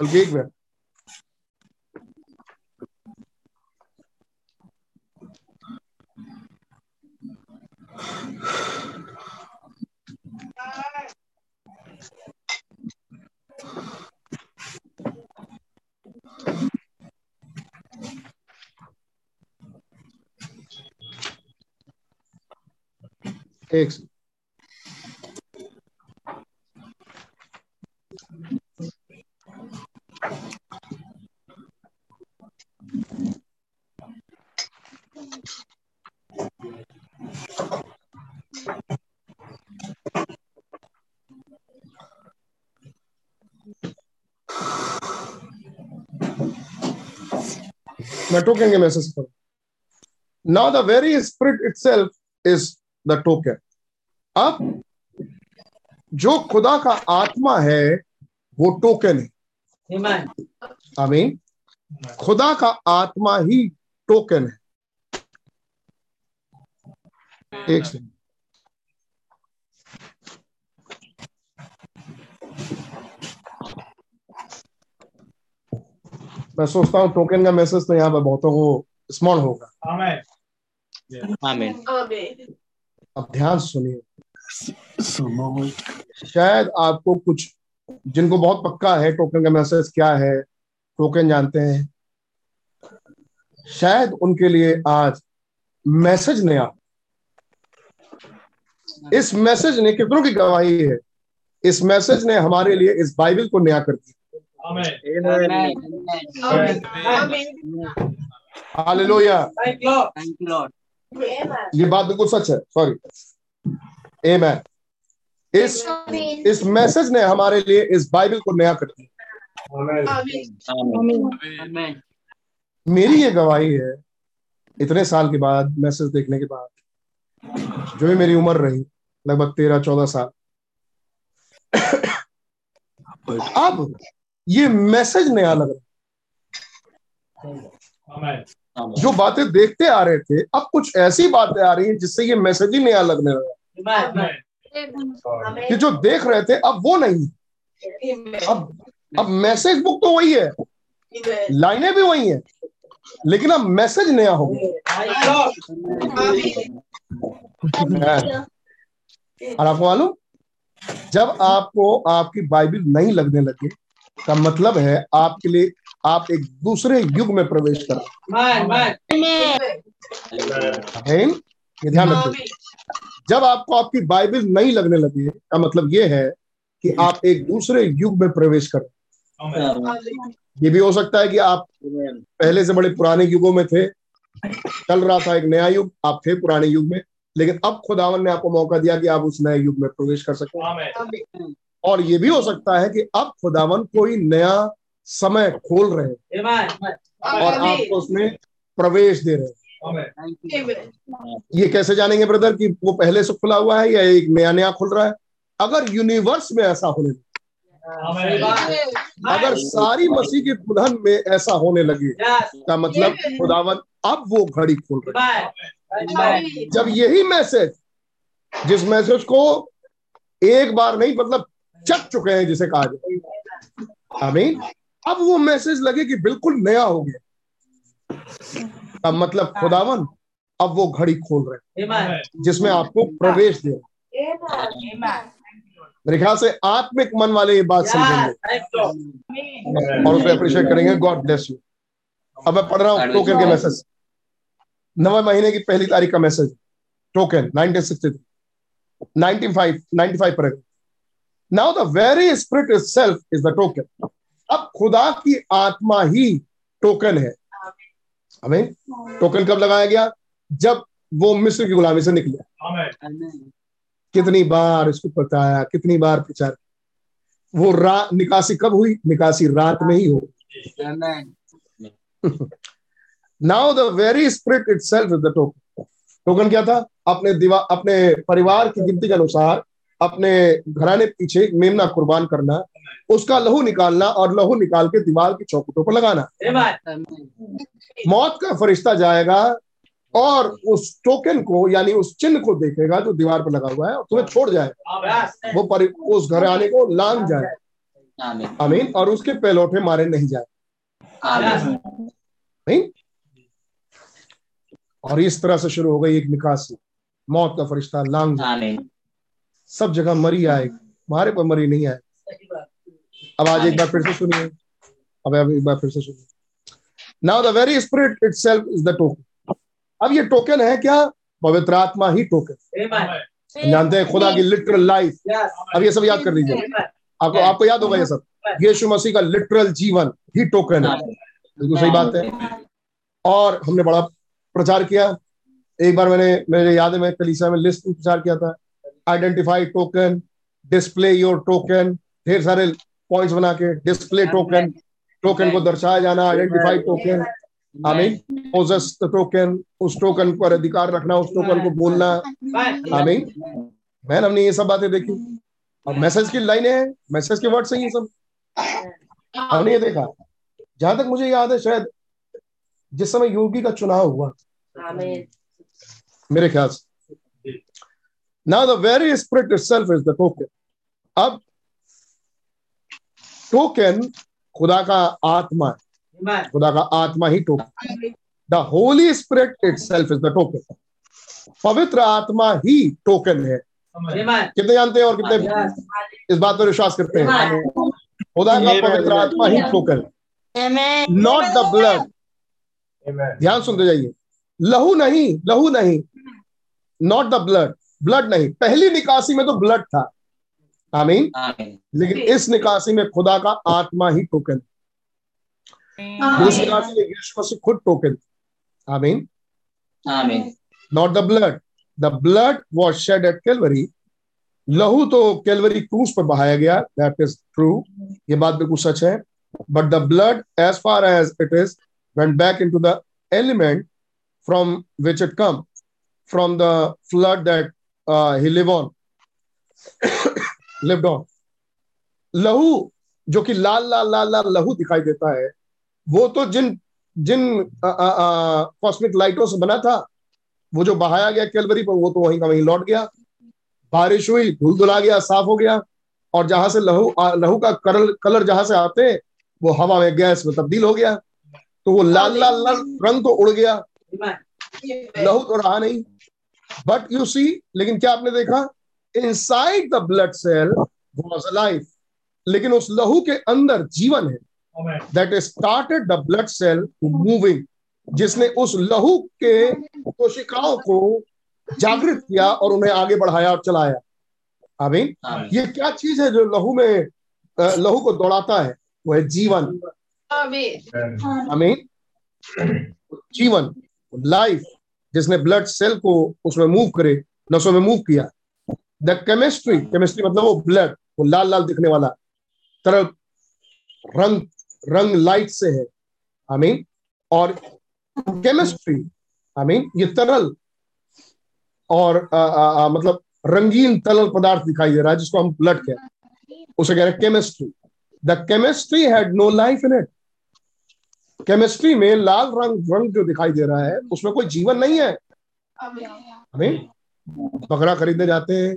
बल्कि एक Excellent. Now, token game Now, the very spirit itself is the token. अब जो खुदा का आत्मा है वो टोकन है। आमीन। खुदा का आत्मा ही टोकन है। एक सेकंड मैं सोचता हूँ टोकन का मैसेज तो यहाँ पर बहुतों को स्मॉल होगा। आमीन अब ध्यान सुनिए। शायद आपको कुछ जिनको बहुत पक्का है टोकन का मैसेज क्या है टोकन जानते हैं। शायद उनके लिए आज मैसेज नया। इस मैसेज ने कितनों की गवाही है? इस मैसेज ने हमारे लिए इस बाइबल को नया कर दिया। हालेलुया ये बात बिल्कुल सच है सॉरी ए इस इस मैसेज ने हमारे लिए इस बाइबल को नया कर दिया। मेरी ये गवाही है इतने साल के बाद मैसेज देखने के बाद जो भी मेरी उम्र रही लगभग तेरह चौदह साल। अब ये मैसेज नया लग रहा जो बातें देखते आ रहे थे अब कुछ ऐसी बातें आ रही हैं जिससे ये मैसेज ही नया लगने लगा कि जो देख रहे थे अब वो नहीं अब अब मैसेज बुक तो वही है। लाइनें भी वही हैं। लेकिन अब मैसेज नया हो गया। और आपको मालूम जब आपको आपकी बाइबल नहीं लगने लगे का मतलब है आपके लिए आप एक दूसरे युग में प्रवेश कर। ध्यान रखिए। जब आपको आपकी बाइबल नहीं लगने लगी का मतलब ये है कि आप एक दूसरे युग में प्रवेश कर। ये भी हो सकता है कि आप पहले से बड़े पुराने युगों में थे चल रहा था एक नया युग आप थे पुराने युग में लेकिन अब खुदावन ने आपको मौका दिया कि आप उस नए युग में प्रवेश कर सकते और ये भी हो सकता है कि अब खुदावन कोई नया समय खोल रहे और आपको उसमें प्रवेश दे रहे ये कैसे जानेंगे ब्रदर कि वो पहले से खुला हुआ है या एक नया नया खुल रहा है? अगर यूनिवर्स में ऐसा होने लगे अगर सारी मसीह के खुदन में ऐसा होने लगे का मतलब? खुदावन अब वो घड़ी खोल रहे जब यही मैसेज जिस मैसेज को एक बार नहीं मतलब चक चुके हैं जिसे कहा जाए आमीन अब वो मैसेज लगे कि बिल्कुल नया हो गया। अब मतलब खुदावन अब वो घड़ी खोल रहे जिसमें आपको प्रवेश दे मेरे ख्याल से आत्मिक मन वाले ये बात समझेंगे। और उसे अप्रिशिएट करेंगे। गॉड ब्लेस यू अब मैं पढ़ रहा हूँ टोकन के मैसेज नवे महीने की पहली तारीख का मैसेज टोकन 1963 95 95 पर now the very spirit self is the token अब खुदा की आत्मा ही टोकन है। हमें टोकन कब लगाया गया? जब वो मिस्र की गुलामी से निकले। कितनी बार इसको बताया कितनी बार प्रचार वो रात निकासी कब हुई? निकासी रात में ही हो। Now the very spirit itself is the token token क्या था? अपने दीवार अपने परिवार की गिनती के अनुसार अपने घराने पीछे मेमना कुर्बान करना उसका लहू निकालना और लहू निकाल के दीवार की चौकटों पर लगाना। मौत का फरिश्ता जाएगा और उस टोकन को यानी उस चिन्ह को देखेगा जो दीवार पर लगा हुआ है और तुम्हें छोड़ जाएगा। वो परि, उस घर आने को लांग जाए अमीन और उसके पहलौठे मारे नहीं जाए नहीं? और इस तरह से शुरू हो गई एक निकासी। मौत का फरिश्ता लांग जाए सब जगह मरी आए हमारे पर मरी नहीं आए अब आज एक बार फिर से सुनिए। अब अब एक बार फिर से सुनिए। Now the very spirit itself is the token अब ये टोकन है क्या? पवित्र आत्मा ही टोकन जानते हैं खुदा की लिटरल लाइफ अब ये सब याद कर लीजिए। आपको आपको याद होगा ये सब। यीशु मसीह का लिटरल जीवन ही टोकन है। बिल्कुल सही बात है। और हमने बड़ा प्रचार किया। एक बार मैंने मेरे याद है मैं कलीसा में लिस्ट प्रचार किया था। Identify token display your token ढेर सारे पॉइंट्स बना के डिस्प्ले टोकन टोकन को दर्शाया जाना आइडेंटिफाई टोकन आमीन पोजेस द टोकन उस टोकन पर अधिकार रखना उस टोकन को बोलना आमीन मैन हमने ये सब बातें देखी। और मैसेज की लाइनें हैं मैसेज के वर्ड से ये सब। हमने ये देखा। जहाँ तक मुझे याद है शायद जिस समय योगी का चुनाव हुआ मेरे ख्याल से। Now the very spirit itself is the token अब टोकन खुदा का आत्मा है खुदा का आत्मा ही token the Holy Spirit self is the token पवित्र आत्मा ही टोकन है कितने जानते हैं और कितने इस बात पर विश्वास करते हैं? खुदा का पवित्र आत्मा ही टोकन नॉट द ब्लड ध्यान सुनते जाइए। लहू नहीं लहू नहीं. नॉट द ब्लड ब्लड नहीं. पहली निकासी में तो ब्लड था। आमीन। लेकिन इस निकासी में खुदा का आत्मा ही टोकन। दूसरी निकासी में यीशु मसीह खुद टोकन। आमीन। Not the blood the blood was shed at Calvary लहू तो कैलवरी क्रूस पर बहाया गया। दैट इज़ ट्रू ये बात बिल्कुल सच है। But the blood as far as it is went back into the element from which it come from the flood that uh, he live lived on. लहू जो कि लाल लाल लाल लाल लहू दिखाई देता है वो तो जिन जिन कॉस्मिक लाइटों से बना था वो जो बहाया गया कैलवरी पर वो तो वहीं का वहीं लौट गया। बारिश हुई धुल धुला गया साफ़ हो गया और जहाँ से लहू लहू का कलर कलर जहाँ से आते हैं वो हवा में गैस में तब्दील हो गया। तो वो लाल लाल लाल रंग तो उड़ गया। लहू तो रहा नहीं। बट यू सी लेकिन क्या आपने देखा? Inside the blood cell was life लेकिन उस लहू के अंदर जीवन है। That started the blood cell moving जिसने उस लहू के कोशिकाओं को जागृत किया और उन्हें आगे बढ़ाया और चलाया। आमीन। ये क्या चीज़ है जो लहू में लहू को दौड़ाता है? वो है जीवन। आमीन। जीवन लाइफ जिसने ब्लड सेल को उसमें मूव करे नसों में मूव किया। द केमिस्ट्री केमिस्ट्री मतलब वो ब्लड वो लाल लाल दिखने वाला। तरल रंग रंग लाइट से है। आमीन और केमिस्ट्री आमीन ये तरल और आ, आ, आ, मतलब रंगीन तरल पदार्थ दिखाई दे रहा है जिसको हम ब्लड कहते हैं। उसे कह रहे हैं chemistry the chemistry had no life in it chemistry में लाल रंग रंग जो दिखाई दे रहा है उसमें कोई जीवन नहीं है। हमें बकरा खरीदने जाते हैं।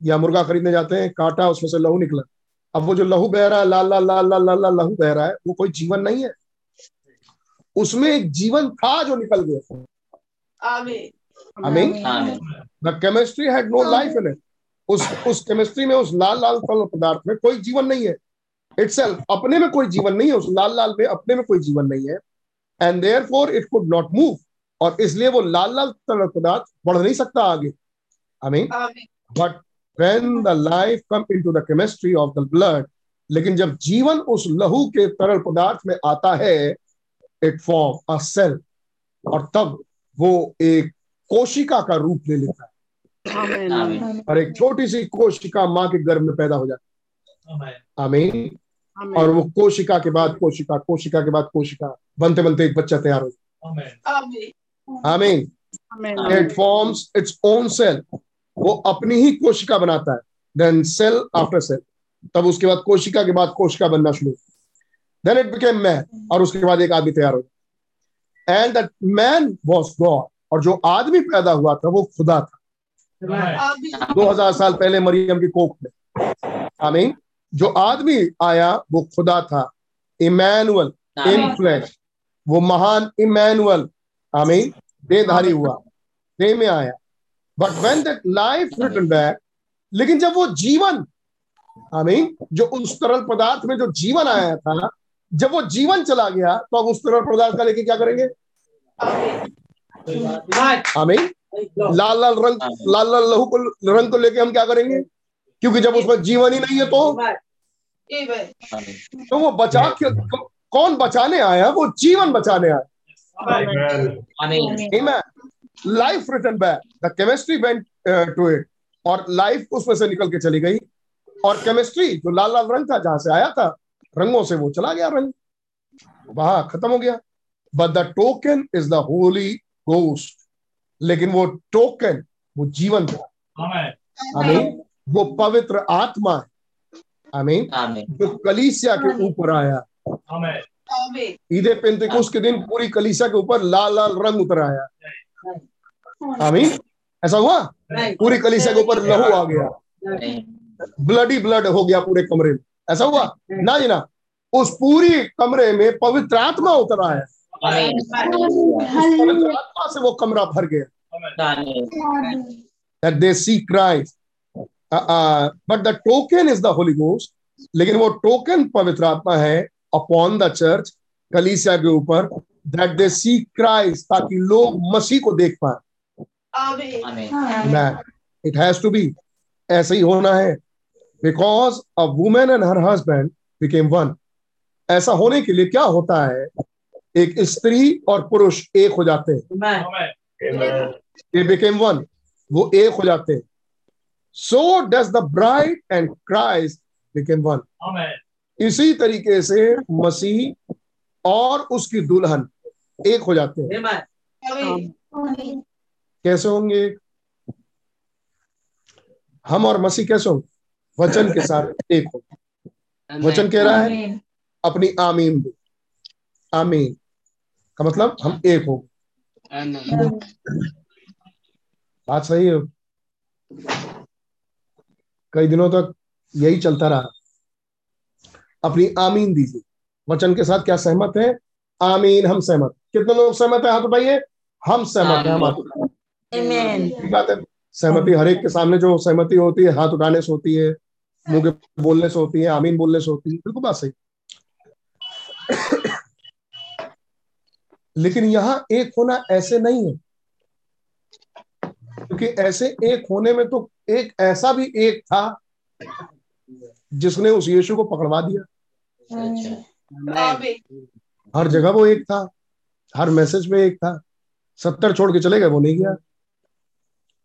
या मुर्गा खरीदने जाते हैं काटा उसमें से लहू निकला। अब वो जो लहू बह रहा है लाल लाल लाल लाल लाल लहू बह रहा है वो कोई जीवन नहीं है। उसमें एक जीवन था जो निकल गया। आमीन। The chemistry had no life in it उस उस केमिस्ट्री में उस लाल लाल तरल पदार्थ में कोई जीवन नहीं है। इटसेल्फ अपने में कोई जीवन नहीं है उस लाल लाल में अपने में कोई जीवन नहीं है। And therefore it could not move और इसलिए वो लाल लाल तरल पदार्थ बढ़ नहीं सकता आगे। I mean but when the life come in to the chemistry of the blood लेकिन जब जीवन उस लहू के तरल पदार्थ में आता है इट फॉर्म अ सेल और तब वो एक कोशिका का रूप ले लेता है। और एक छोटी सी कोशिका माँ के गर्भ में पैदा हो जाती है। आमीन और वो कोशिका के बाद कोशिका कोशिका के बाद कोशिका बनते बनते एक बच्चा तैयार हो जाता है। आमीन it forms its own cell वो अपनी ही कोशिका बनाता है देन सेल आफ्टर सेल तब उसके बाद कोशिका के बाद कोशिका बनना शुरू देन इट बिकेम मैन और उसके बाद एक आदमी तैयार हो गया। And that man was God और जो आदमी पैदा हुआ था वो खुदा था। दो हज़ार साल पहले मरियम की कोख में। आमीन जो आदमी आया वो खुदा था। इमैनुअल इन फ्लैश वो महान इमैनुअल आमीन देधारी हुआ। दे में आया। But when that life return back लेकिन जब वो जीवन आमीन जो उस तरल पदार्थ में जो जीवन आया था जब वो जीवन चला गया तो अब उस तरल पदार्थ का लेके क्या करेंगे? आमीन लाल लाल रंग लाल लाल लहू को रंग को लेके हम क्या करेंगे? क्योंकि जब उसमें जीवन ही नहीं है तो? तो वो बचा कौन बचाने आया? वो जीवन बचाने आया। Life return back the chemistry went to it और लाइफ उसमें से निकल के चली गई। और केमिस्ट्री जो लाल लाल रंग था जहाँ से आया था रंगों से वो चला गया रंग। वहाँ खत्म हो गया। But the token is the holy ghost लेकिन वो टोकन वो जीवन था हमें वो पवित्र आत्मा है। आमीन आमीन जो कलीसिया के ऊपर आया। ईदे पेंतिकुस के दिन पूरी कलीसिया के ऊपर लाल लाल रंग उतर आया। आमीन? ऐसा हुआ? पूरी कलीसिया के ऊपर लहू आ गया। ब्लड ही ब्लड हो गया पूरे कमरे में। ऐसा हुआ? ना जी ना। उस पूरी कमरे में पवित्र आत्मा उतर पवित्र आत्मा से वो कमरा भर गया। आमीन। That they see Christ. Uh, but the token is the Holy Ghost. लेकिन वो टोकन पवित्र आत्मा है अपॉन द चर्च कलीसिया के ऊपर दैट दे सी क्राइस्ट ताकि लोग मसीह को देख पाए। इट हैज़ टू बी ऐसे ही होना है। Because a women and her husband became one ऐसा होने के लिए क्या होता है? एक स्त्री और पुरुष एक हो जाते हैं। They became one. वो एक हो जाते हैं। So does the bride and Christ became one. इसी तरीके से मसीह और उसकी दुल्हन। एक हो जाते हैं। कैसे होंगे? हम और मसीह कैसे होंगे? वचन के साथ एक हो वचन कह रहा है अपनी आमीन दो। आमीन। का मतलब हम एक हो बात सही है? कई दिनों तक यही चलता रहा। अपनी आमीन दीजिए। वचन के साथ क्या सहमत है? आमीन हम सहमत। कितने लोग सहमत है? हाथ उठाइए। हम सहमत है। हम हाथ उठाइए। बात है। सहमति हर एक के सामने जो सहमति होती है हाथ उठाने से होती है मुँह के बोलने से होती है आमीन बोलने से होती है बिल्कुल बात सही। लेकिन यहाँ एक होना ऐसे नहीं है। क्योंकि ऐसे एक होने में तो एक ऐसा भी एक था जिसने उस यीशु को पकड़वा दिया। हर जगह वो एक था हर मैसेज में एक था। सत्तर छोड़ के चले गए वो नहीं गया।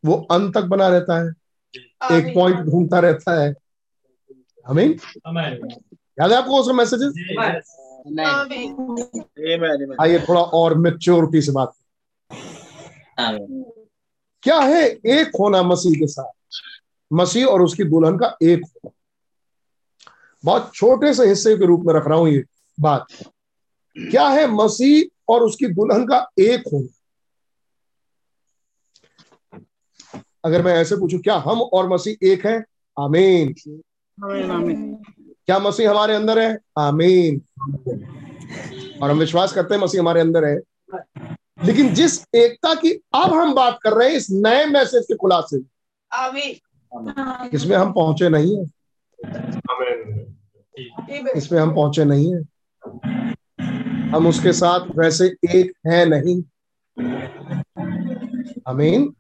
वो अंत तक बना रहता है एक पॉइंट ढूंढता रहता है। हमें याद है आपको उसका मैसेजेस आइए थोड़ा और मेच्योरिटी से बात क्या है एक होना मसीह के साथ? मसीह और उसकी दुल्हन का एक होना। बहुत छोटे से हिस्से के रूप में रख रहा हूँ ये बात। क्या है मसीह और उसकी दुल्हन का एक होना? अगर मैं ऐसे पूछूँ क्या हम और मसीह एक हैं? आमीन। क्या मसीह हमारे अंदर है? आमीन। और हम विश्वास करते हैं मसीह हमारे अंदर है। लेकिन जिस एकता की अब हम बात कर रहे हैं इस नए मैसेज के खुलासे इसमें हम पहुँचे नहीं है। इसमें हम पहुँचे नहीं है। हम उसके साथ वैसे एक है नहीं। अमीन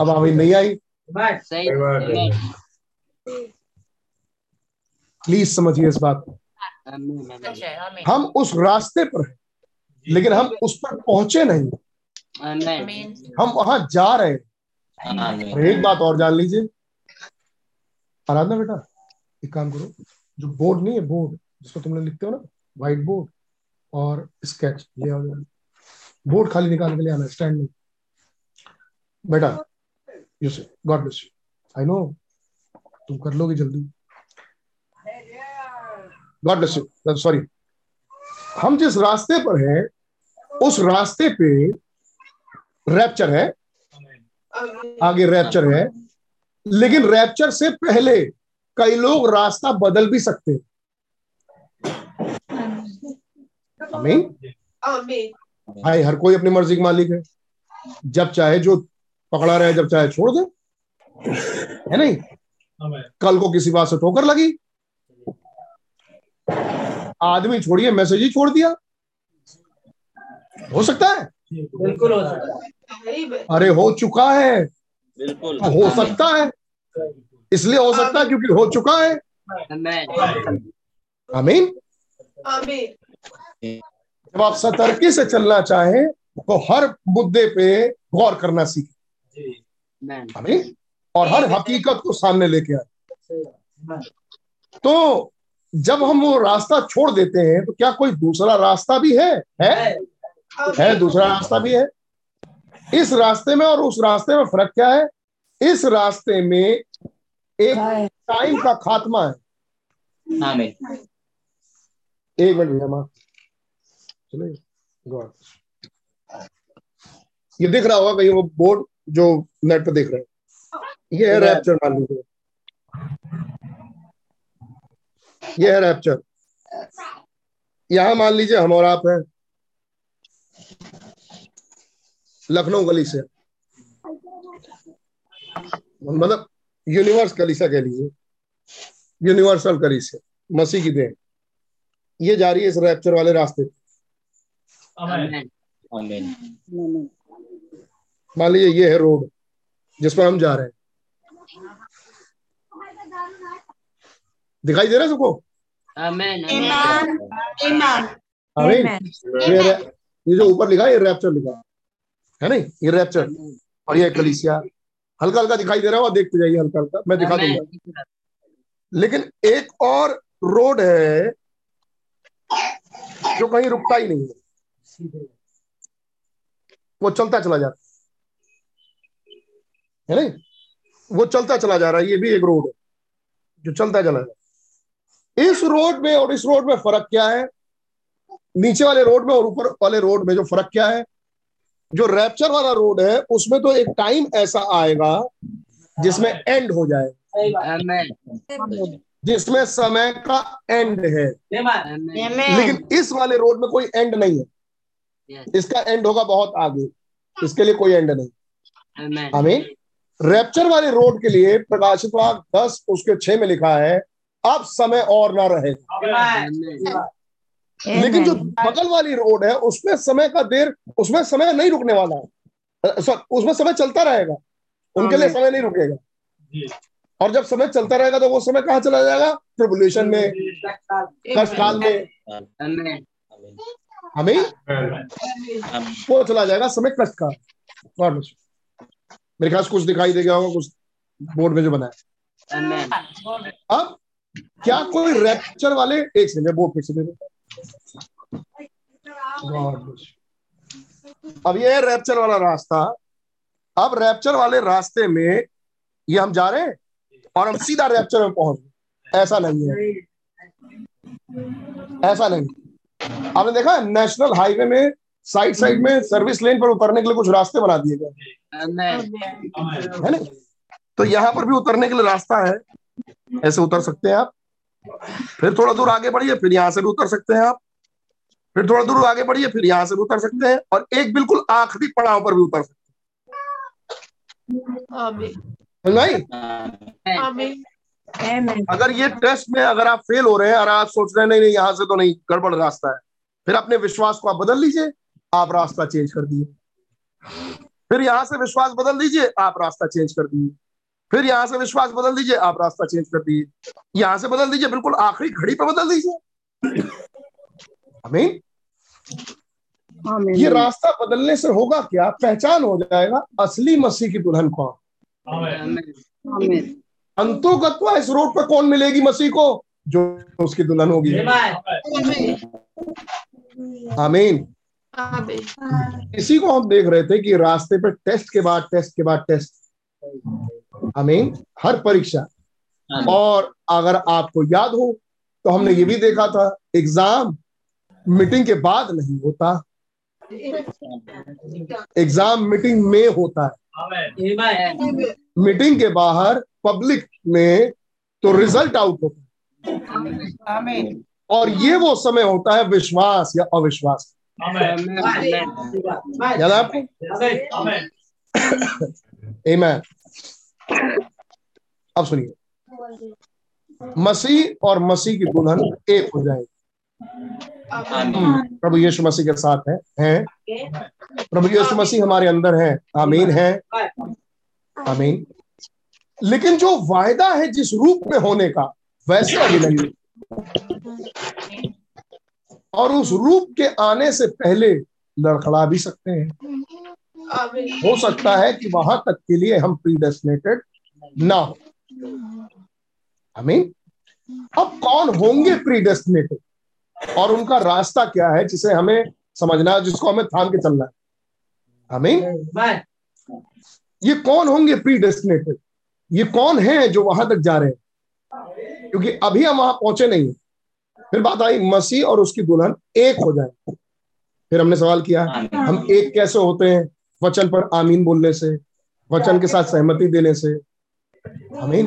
अब अमीन नहीं आई। प्लीज़ समझिए इस बात को। हम उस रास्ते पर हैं लेकिन हम उस पर पहुँचे नहीं। हम वहाँ जा रहे हैं। और एक बात और जान लीजिए। आराधना बेटा एक काम करो जो बोर्ड नहीं है बोर्ड। जिसको तुम लोग लिखते हो ना व्हाइट बोर्ड और स्केच ये। बोर्ड खाली निकाल के लिए आना स्टैंड में बेटा you say God bless you I know तुम कर लोगे जल्दी। गॉड ब्लेस यू सॉरी हम जिस रास्ते पर हैं, उस रास्ते पे रैप्चर है। आगे रैप्चर है। लेकिन रैप्चर से पहले कई लोग रास्ता बदल भी सकते हैं। आमीन भाई हर कोई अपनी मर्ज़ी का मालिक है। जब चाहे जो पकड़ा रहे जब चाहे छोड़ दे। है नहीं? कल को किसी बात से ठोकर लगी। आदमी छोड़िए मैसेज ही छोड़ दिया। हो सकता है? बिल्कुल हो सकता है। अरे हो चुका है। बिल्कुल। हो सकता है। इसलिए हो सकता है क्योंकि हो चुका है। आमीन? जब आप सतर्की से चलना चाहें तो हर मुद्दे पे गौर करना सीखें। आमीन? और हर हकीकत को सामने लेके आए। तो जब हम वो रास्ता छोड़ देते हैं तो क्या कोई दूसरा रास्ता भी है? है? है। दूसरा रास्ता भी है। इस रास्ते में और उस रास्ते में फ़र्क क्या है? इस रास्ते में एक टाइम का खात्मा है। एक मिनट भैया माँ चले गॉड ये दिख रहा होगा कहीं वो बोर्ड जो नेट पे देख रहे हैं। ये है रैप्चर मान लीजिए। ये है रैप्चर यहाँ मान लीजिए हम और आप हैं। लखनऊ गली से। मतलब यूनिवर्स कलीसा कह लीजिए। यूनिवर्सल कली से। मसीह की देन। ये जा रही है इस रैप्चर वाले रास्ते। पे आमीन आमीन मान लीजिए ये है रोड जिस पर हम जा रहे हैं। दिखाई दे रहा है सबको. आमीन ये जो ऊपर लिखा है ये रैप्चर लिखा है। है नहीं? ये रैप्चर और ये कलीसिया हल्का हल्का दिखाई दे रहा है देखते जाइए हल्का हल्का मैं दिखा दूँगा। लेकिन एक और रोड है जो कहीं रुकता ही नहीं है। वो चलता चला जाता है नहीं? वो चलता चला जा रहा है, ये भी एक रोड है, जो चलता चला जा इस रोड में और इस रोड में फ़र्क क्या है? नीचे वाले रोड में और ऊपर वाले रोड में जो फ़र्क क्या है? जो रैप्चर वाला रोड है, उसमें तो एक टाइम ऐसा आएगा जिसमें एंड हो जाए। जिसमें समय का एंड है। लेकिन इस वाले रोड में कोई एंड नहीं है। इसका एंड होगा बहुत आगे। इसके लिए कोई एंड नहीं। आमीन आमीन रैप्चर वाले रोड के लिए प्रकाशित वाक दस उसके छह में लिखा है अब समय और ना रहेगा लेकिन जो बगल वाली रोड है उसमें समय का देर उसमें समय नहीं रुकने वाला। है उसमें समय चलता रहेगा। उनके लिए समय नहीं रुकेगा। और जब समय चलता रहेगा तो वो समय कहाँ चला जाएगा? ट्रिबुलेशन में, कष्ट काल में। हमें वो चला जाएगा समय कष्ट का। मेरे ख्याल कुछ दिखाई दे गया होगा, कुछ बोर्ड में जो बनाया अब क्या कोई रैप्चर वाले, एक सेकंड बोर्ड फिर से दे। अब ये है रैप्चर वाला रास्ता, अब रैप्चर वाले रास्ते में ये हम जा रहे हैं? और हम सीधा रैप्चर में पहुँच ऐसा नहीं है। ऐसा नहीं। आपने देखा नेशनल हाईवे में साइड साइड में सर्विस लेन पर उतरने के लिए कुछ रास्ते बना दिए गए। है ना? तो यहाँ पर भी उतरने के लिए रास्ता है। ऐसे उतर सकते हैं आप। फिर थोड़ा दूर आगे बढ़िए, फिर यहाँ से भी उतर सकते हैं आप। फिर थोड़ा दूर आगे बढ़िए, फिर यहाँ से भी उतर सकते हैं। और एक बिल्कुल आखिरी पड़ाव पर भी उतर सकते हैं। नहीं आमीन। Amen. अगर ये टेस्ट में अगर आप फेल हो रहे हैं और आप सोच रहे हैं नहीं नहीं यहाँ से तो नहीं गड़बड़ रास्ता है। फिर अपने विश्वास को आप बदल लीजिए आप रास्ता चेंज कर दिए। फिर यहाँ से विश्वास बदल दीजिए आप रास्ता चेंज कर दिए। फिर यहाँ से विश्वास बदल दीजिए आप रास्ता चेंज कर दिए। यहाँ से बदल दीजिए बिल्कुल आखिरी घड़ी पे बदल दीजिए। आमीन। आमीन। ये रास्ता बदलने से होगा क्या? पहचान हो जाएगा असली मसीह की दुल्हन कौन? आमीन। आमीन। अंतोगत्वा इस रोड पर कौन मिलेगी मसीह को? जो उसकी दुल्हन होगी। आमीन। इसी को हम देख रहे थे कि रास्ते पर टेस्ट के बाद टेस्ट के बाद टेस्ट। आमीन। हर परीक्षा। और अगर आपको याद हो तो हमने ये भी देखा था एग्ज़ाम मीटिंग के बाद नहीं होता। एग्ज़ाम मीटिंग में होता है। मीटिंग के बाहर पब्लिक में तो रिज़ल्ट आउट होता है। और ये वो समय होता है विश्वास या अविश्वास। याद है आपको? Amen. अब सुनिए। मसीह और मसीह की दुल्हन एक हो जाएगी। प्रभु यीशु मसीह के साथ है हैं। प्रभु यीशु मसीह हमारे अंदर है। आमीन है। आमीन। लेकिन जो वायदा है जिस रूप में होने का वैसे अभी नहीं। और उस रूप के आने से पहले लड़खड़ा भी सकते हैं। हो सकता है कि वहाँ तक के लिए हम प्रीडेस्टिनेटेड ना हो। आमीन। अब कौन होंगे प्रीडेस्टिनेटेड और उनका रास्ता क्या है जिसे हमें समझना है जिसको हमें थाम के चलना है? आमीन। ये कौन होंगे प्रीडेस्टिनेटेड ये कौन है जो वहाँ तक जा रहे हैं? क्योंकि अभी हम वहाँ पहुँचे नहीं फिर बात आई मसीह और उसकी दुल्हन एक हो जाए। फिर हमने सवाल किया हम एक कैसे होते हैं? वचन पर आमीन बोलने से वचन के साथ सहमति देने से। आमीन।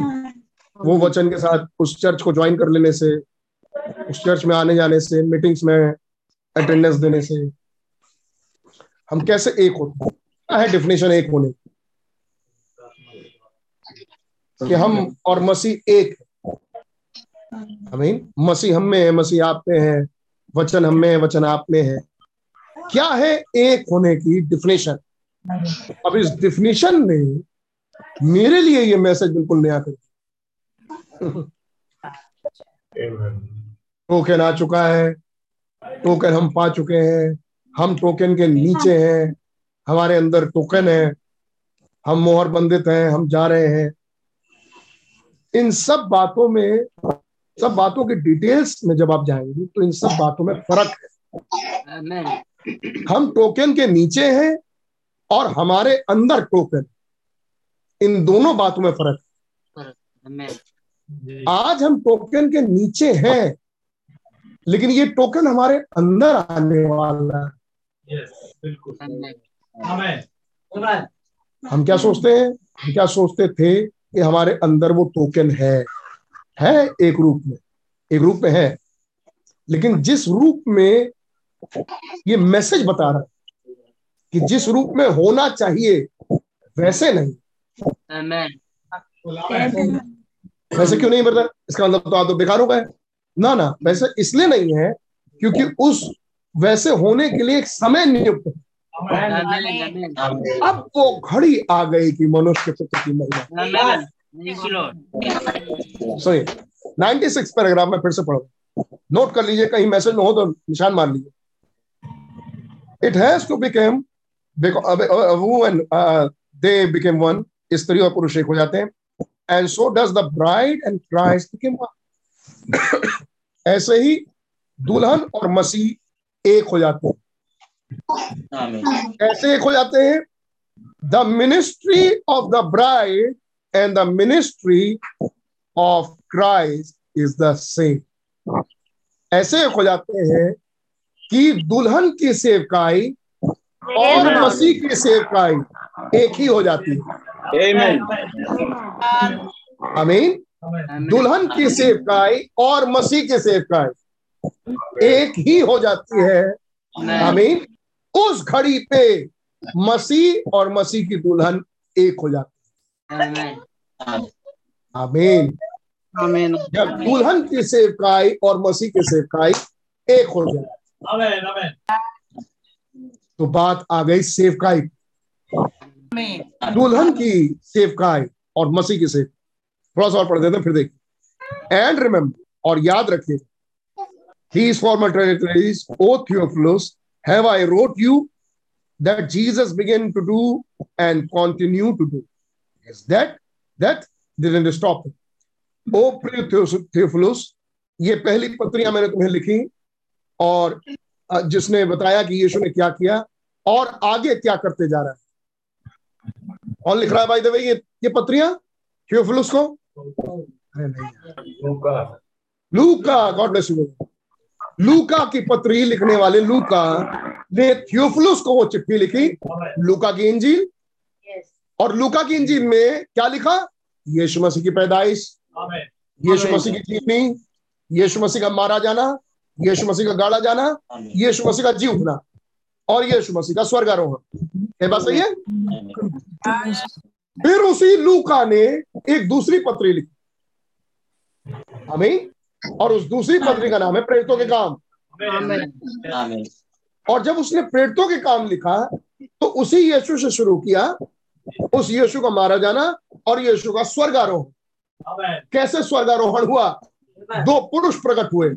वो वचन के साथ उस चर्च को ज्वाइन कर लेने से उस चर्च में आने जाने से मीटिंग्स में अटेंडेंस देने से, हम कैसे एक होते क्या है डेफिनेशन एक होने? कि हम और मसीह एक आमीन मसीह हम में है, मसीह आप में है, वचन हम में है, वचन आप में है। क्या है एक होने की डिफिनेशन अब इस डिफिनेशन ने मेरे लिए ये मैसेज बिल्कुल नया कर टोकन आ चुका है। टोकन हम पा चुके हैं। हम टोकन के नीचे हैं। हमारे अंदर टोकन है। हम मोहर बंदित हैं। हम जा रहे हैं। इन सब बातों में सब बातों की डिटेल्स में जब आप जाएँगे तो इन सब बातों में फ़र्क है। हम टोकन के नीचे हैं और हमारे अंदर टोकन इन दोनों बातों में फ़र्क है। आज हम टोकन के नीचे हैं। लेकिन ये टोकन हमारे अंदर आने वाला है। हम क्या सोचते हैं? हम क्या सोचते थे कि हमारे अंदर वो टोकन है है एक रूप में एक रूप में है। लेकिन जिस रूप में ये मैसेज बता रहा है कि जिस रूप में होना चाहिए वैसे नहीं। वैसे क्यों नहीं ब्रदर इसका मतलब तो आप तो बेकार हो गए। ना ना, वैसे इसलिए नहीं है क्योंकि उस वैसे होने के लिए एक समय नियुक्त अब वो घड़ी आ गई कि मनुष्य पुत्र की महिमा। सॉरी 96 पैराग्राफ में फिर से पढ़ो। नोट कर लीजिए, कहीं मैसेज में हो तो निशान मार लीजिए। It has to become woman they became one स्त्री और पुरुष एक हो जाते हैं। And so does the bride and Christ became one *coughs* ऐसे ही दुल्हन और मसीह एक हो जाते हैं। कैसे एक हो जाते हैं। The ministry of the bride and the ministry of Christ is the same ऐसे एक हो जाते हैं कि दुल्हन की सेवकाई और मसीह की सेवकाई एक ही हो जाती है। आमीन। दुल्हन की सेवकाई और मसीह की सेवकाई एक ही हो जाती है। आमीन। उस घड़ी पे मसीह और मसीह की दुल्हन एक हो जाती है। आमीन। आमीन। जब दुल्हन की सेवकाई और मसीह की सेवकाई एक हो जाती जाए तो बात आ गई सेवकाई दुल्हन की सेवकाई और मसीह की सेव थोड़ा सा और पढ़ देते फिर देखिए एंड रिमेम्बर और याद रखिए These former territories, O Theophilus, have I wrote you that Jesus began to do and continue to do. Yes, that that didn't stop. ओ प्रिय थियोफिलुस ये पहली पत्रियाँ मैंने तुम्हें लिखी और जिसने बताया कि यीशु ने क्या किया और आगे क्या करते जा रहा है कौन लिख रहा है भाई देवे ये ये पत्रियाँ थियोफिलुस को अरे लूका गॉड ब्लेस यू लूका की पत्री लिखने वाले लूका ने थियोफिलुस को वो चिट्ठी लिखी लूका की इंजील। और लूका की इंजील में क्या लिखा? यीशु मसीह की पैदाइश। यीशु मसीह की जीवनी। यीशु मसीह का मारा जाना। यीशु मसीह का गाड़ा जाना। यीशु मसीह का जी उठना और यीशु मसीह का स्वर्गारोहण। ये बात सही है? फिर उसी लूका ने एक दूसरी पत्री लिखी। हमें और उस दूसरी पत्री का नाम है प्रेरितों के काम। और जब उसने प्रेरितों के काम लिखा तो उसी यीशु से शुरू किया उस यीशु का मारा जाना और यीशु का स्वर्गारोहण। कैसे स्वर्गारोहण हुआ? दो पुरुष प्रकट हुए।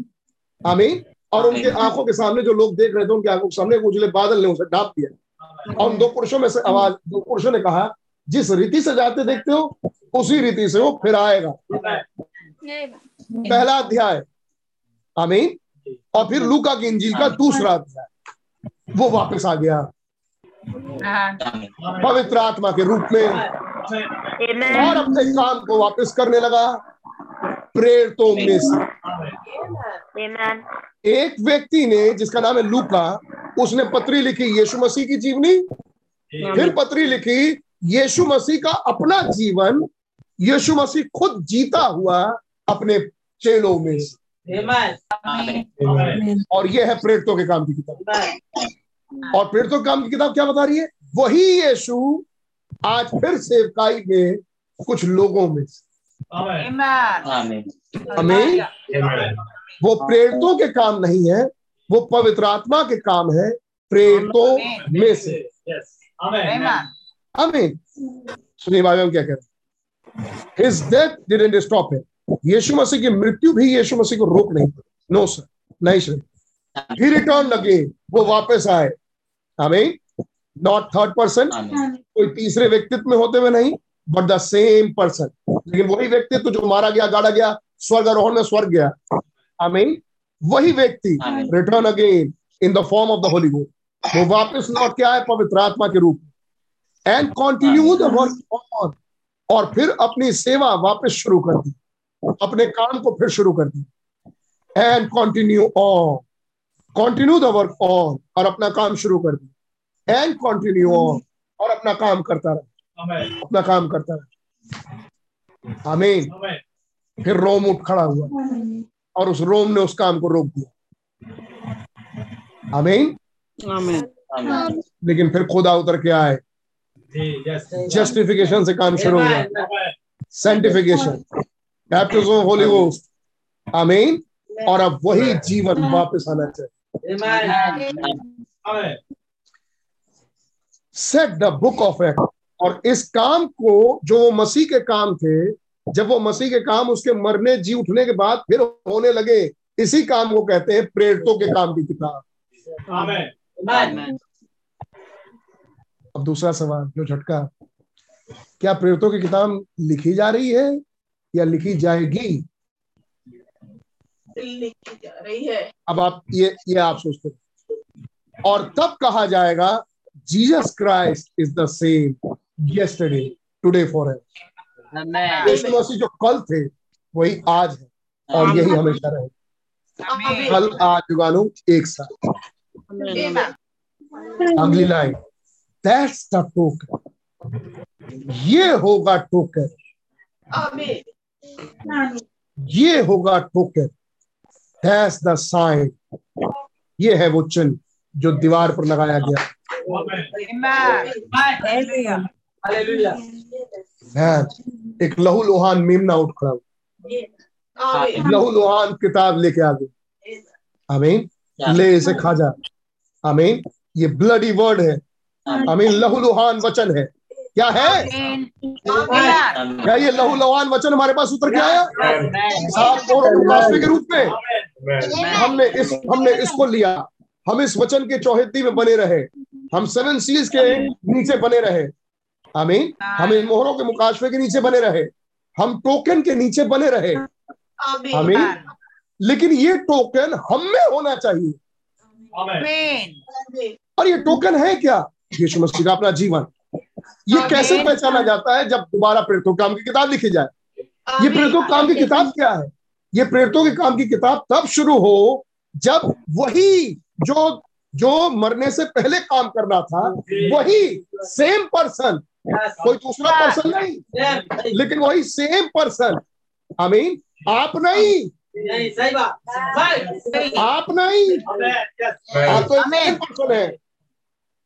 आमीन। और उनके आँखों के सामने जो लोग देख रहे थे उनके आँखों के सामने उजले बादल ने उसे ढाप दिया। और उन दो पुरुषों में से आवाज़ दो पुरुषों ने कहा जिस रीति से जाते देखते हो, उसी रीति से वो फिर आएगा। पहला अध्याय। आमीन। और फिर लूका की इंजील का दूसरा अध्याय। वो वापस आ गया। पवित्र आत्मा के रूप में। और अपने काम को वापस करने लगा। प्रेरितों में से। एक व्यक्ति ने, जिसका नाम है लूका, उसने पत्री लिखी, यीशु मसीह की जीवनी। फिर पत्री लिखी यीशु मसीह का अपना जीवन यीशु मसीह खुद जीता हुआ अपने चेलों में। और यह है प्रेरितों के काम की किताब। और प्रेरितों के काम की किताब क्या बता रही है? वही यीशु आज फिर सेवकाई में कुछ लोगों में हमें वो प्रेरितों के काम नहीं है वो पवित्र आत्मा के काम है प्रेरितों में से। आमीन सुनिए भाई हम क्या कह रहे हैं हिज डेथ डिडंट स्टॉप है यीशु मसीह की मृत्यु भी यीशु मसीह को रोक नहीं नो सर नहीं सर ही रिटर्न अगेन वो वापस आए। आमीन नॉट थर्ड पर्सन कोई तीसरे व्यक्तित्व में होते हुए नहीं बट द सेम पर्सन लेकिन वही व्यक्तित्व जो मारा गया गाड़ा गया स्वर्ग आरोहण में स्वर्ग गया। आमीन वही व्यक्ति return again in the form of the holy God वो वापस लौट के आए पवित्र आत्मा के रूप में। And continue the work on और फिर अपनी सेवा वापस शुरू कर दी। अपने काम को फिर शुरू कर दी। And continue on continue the work on और अपना काम शुरू कर दी। एंड कंटिन्यू ऑन और अपना काम करता रहा। अपना काम करता रहा। आमीन फिर रोम उठ खड़ा हुआ। और उस रोम ने उस काम को रोक दिया। आमीन आमीन लेकिन फिर खुदा उतर के आए। जस्टिफिकेशन से काम शुरू हुआ। सेंटिफिकेशन बैप्टिज्म होली गोस्ट आमीन और अब वही जीवन वापस आना चाहिए। Set the book of act और इस काम को जो वो मसीह के काम थे जब वो मसीह के काम उसके मरने जी उठने के बाद फिर होने लगे इसी काम को कहते हैं प्रेरितों के काम की किताब। अब दूसरा सवाल जो झटका। क्या प्रेरितों की किताब लिखी जा रही है या लिखी जाएगी? लिखी जा रही है। अब आप ये ये आप सोचते हैं। और तब कहा जाएगा Jesus Christ is the same yesterday today for यीशु मसीह जो कल थे वही आज है और यही हमेशा रहे। कल आज जुगानू एक साथ अगली लाइन। दैट्स द टोकन ये होगा टोकन ये होगा टोकन दैट्स द साइन ये है वो चिन्ह जो दीवार पर लगाया गया। एक लहू लोहान मेमना उठ खड़ा हुआ लहू लोहान किताब लेके आ गई आमीन ले इसे खा जा। आमीन ये ब्लडी वर्ड है। आमीन। लहू लोहान वचन है। क्या है? क्या ये लहू लोहान वचन हमारे पास उतर के आया? सात और के रूप में। हमने इस हमने इसको लिया। हम इस वचन के चौहद्दी में बने रहे। हम सेवन सीज के नीचे बने रहे। आमीन। हम इन मोहरों के मुकाशफे के नीचे बने रहे। हम टोकन के नीचे बने रहे। आमीन। लेकिन ये टोकन हम में होना चाहिए। और ये टोकन है क्या? यीशु मसीह का अपना जीवन। ये कैसे पहचाना जाता है जब दोबारा प्रेरितों काम की किताब लिखी जाए? ये प्रेरितों काम की किताब क्या है? ये प्रेरितों के काम की किताब तब शुरू हो जब वही जो जो मरने से पहले काम करना था वही सेम पर्सन कोई दूसरा पर्सन नहीं। लेकिन वही सेम पर्सन आई मीन आप नहीं। सही बात। आप नहीं। आप तो सेम पर्सन है।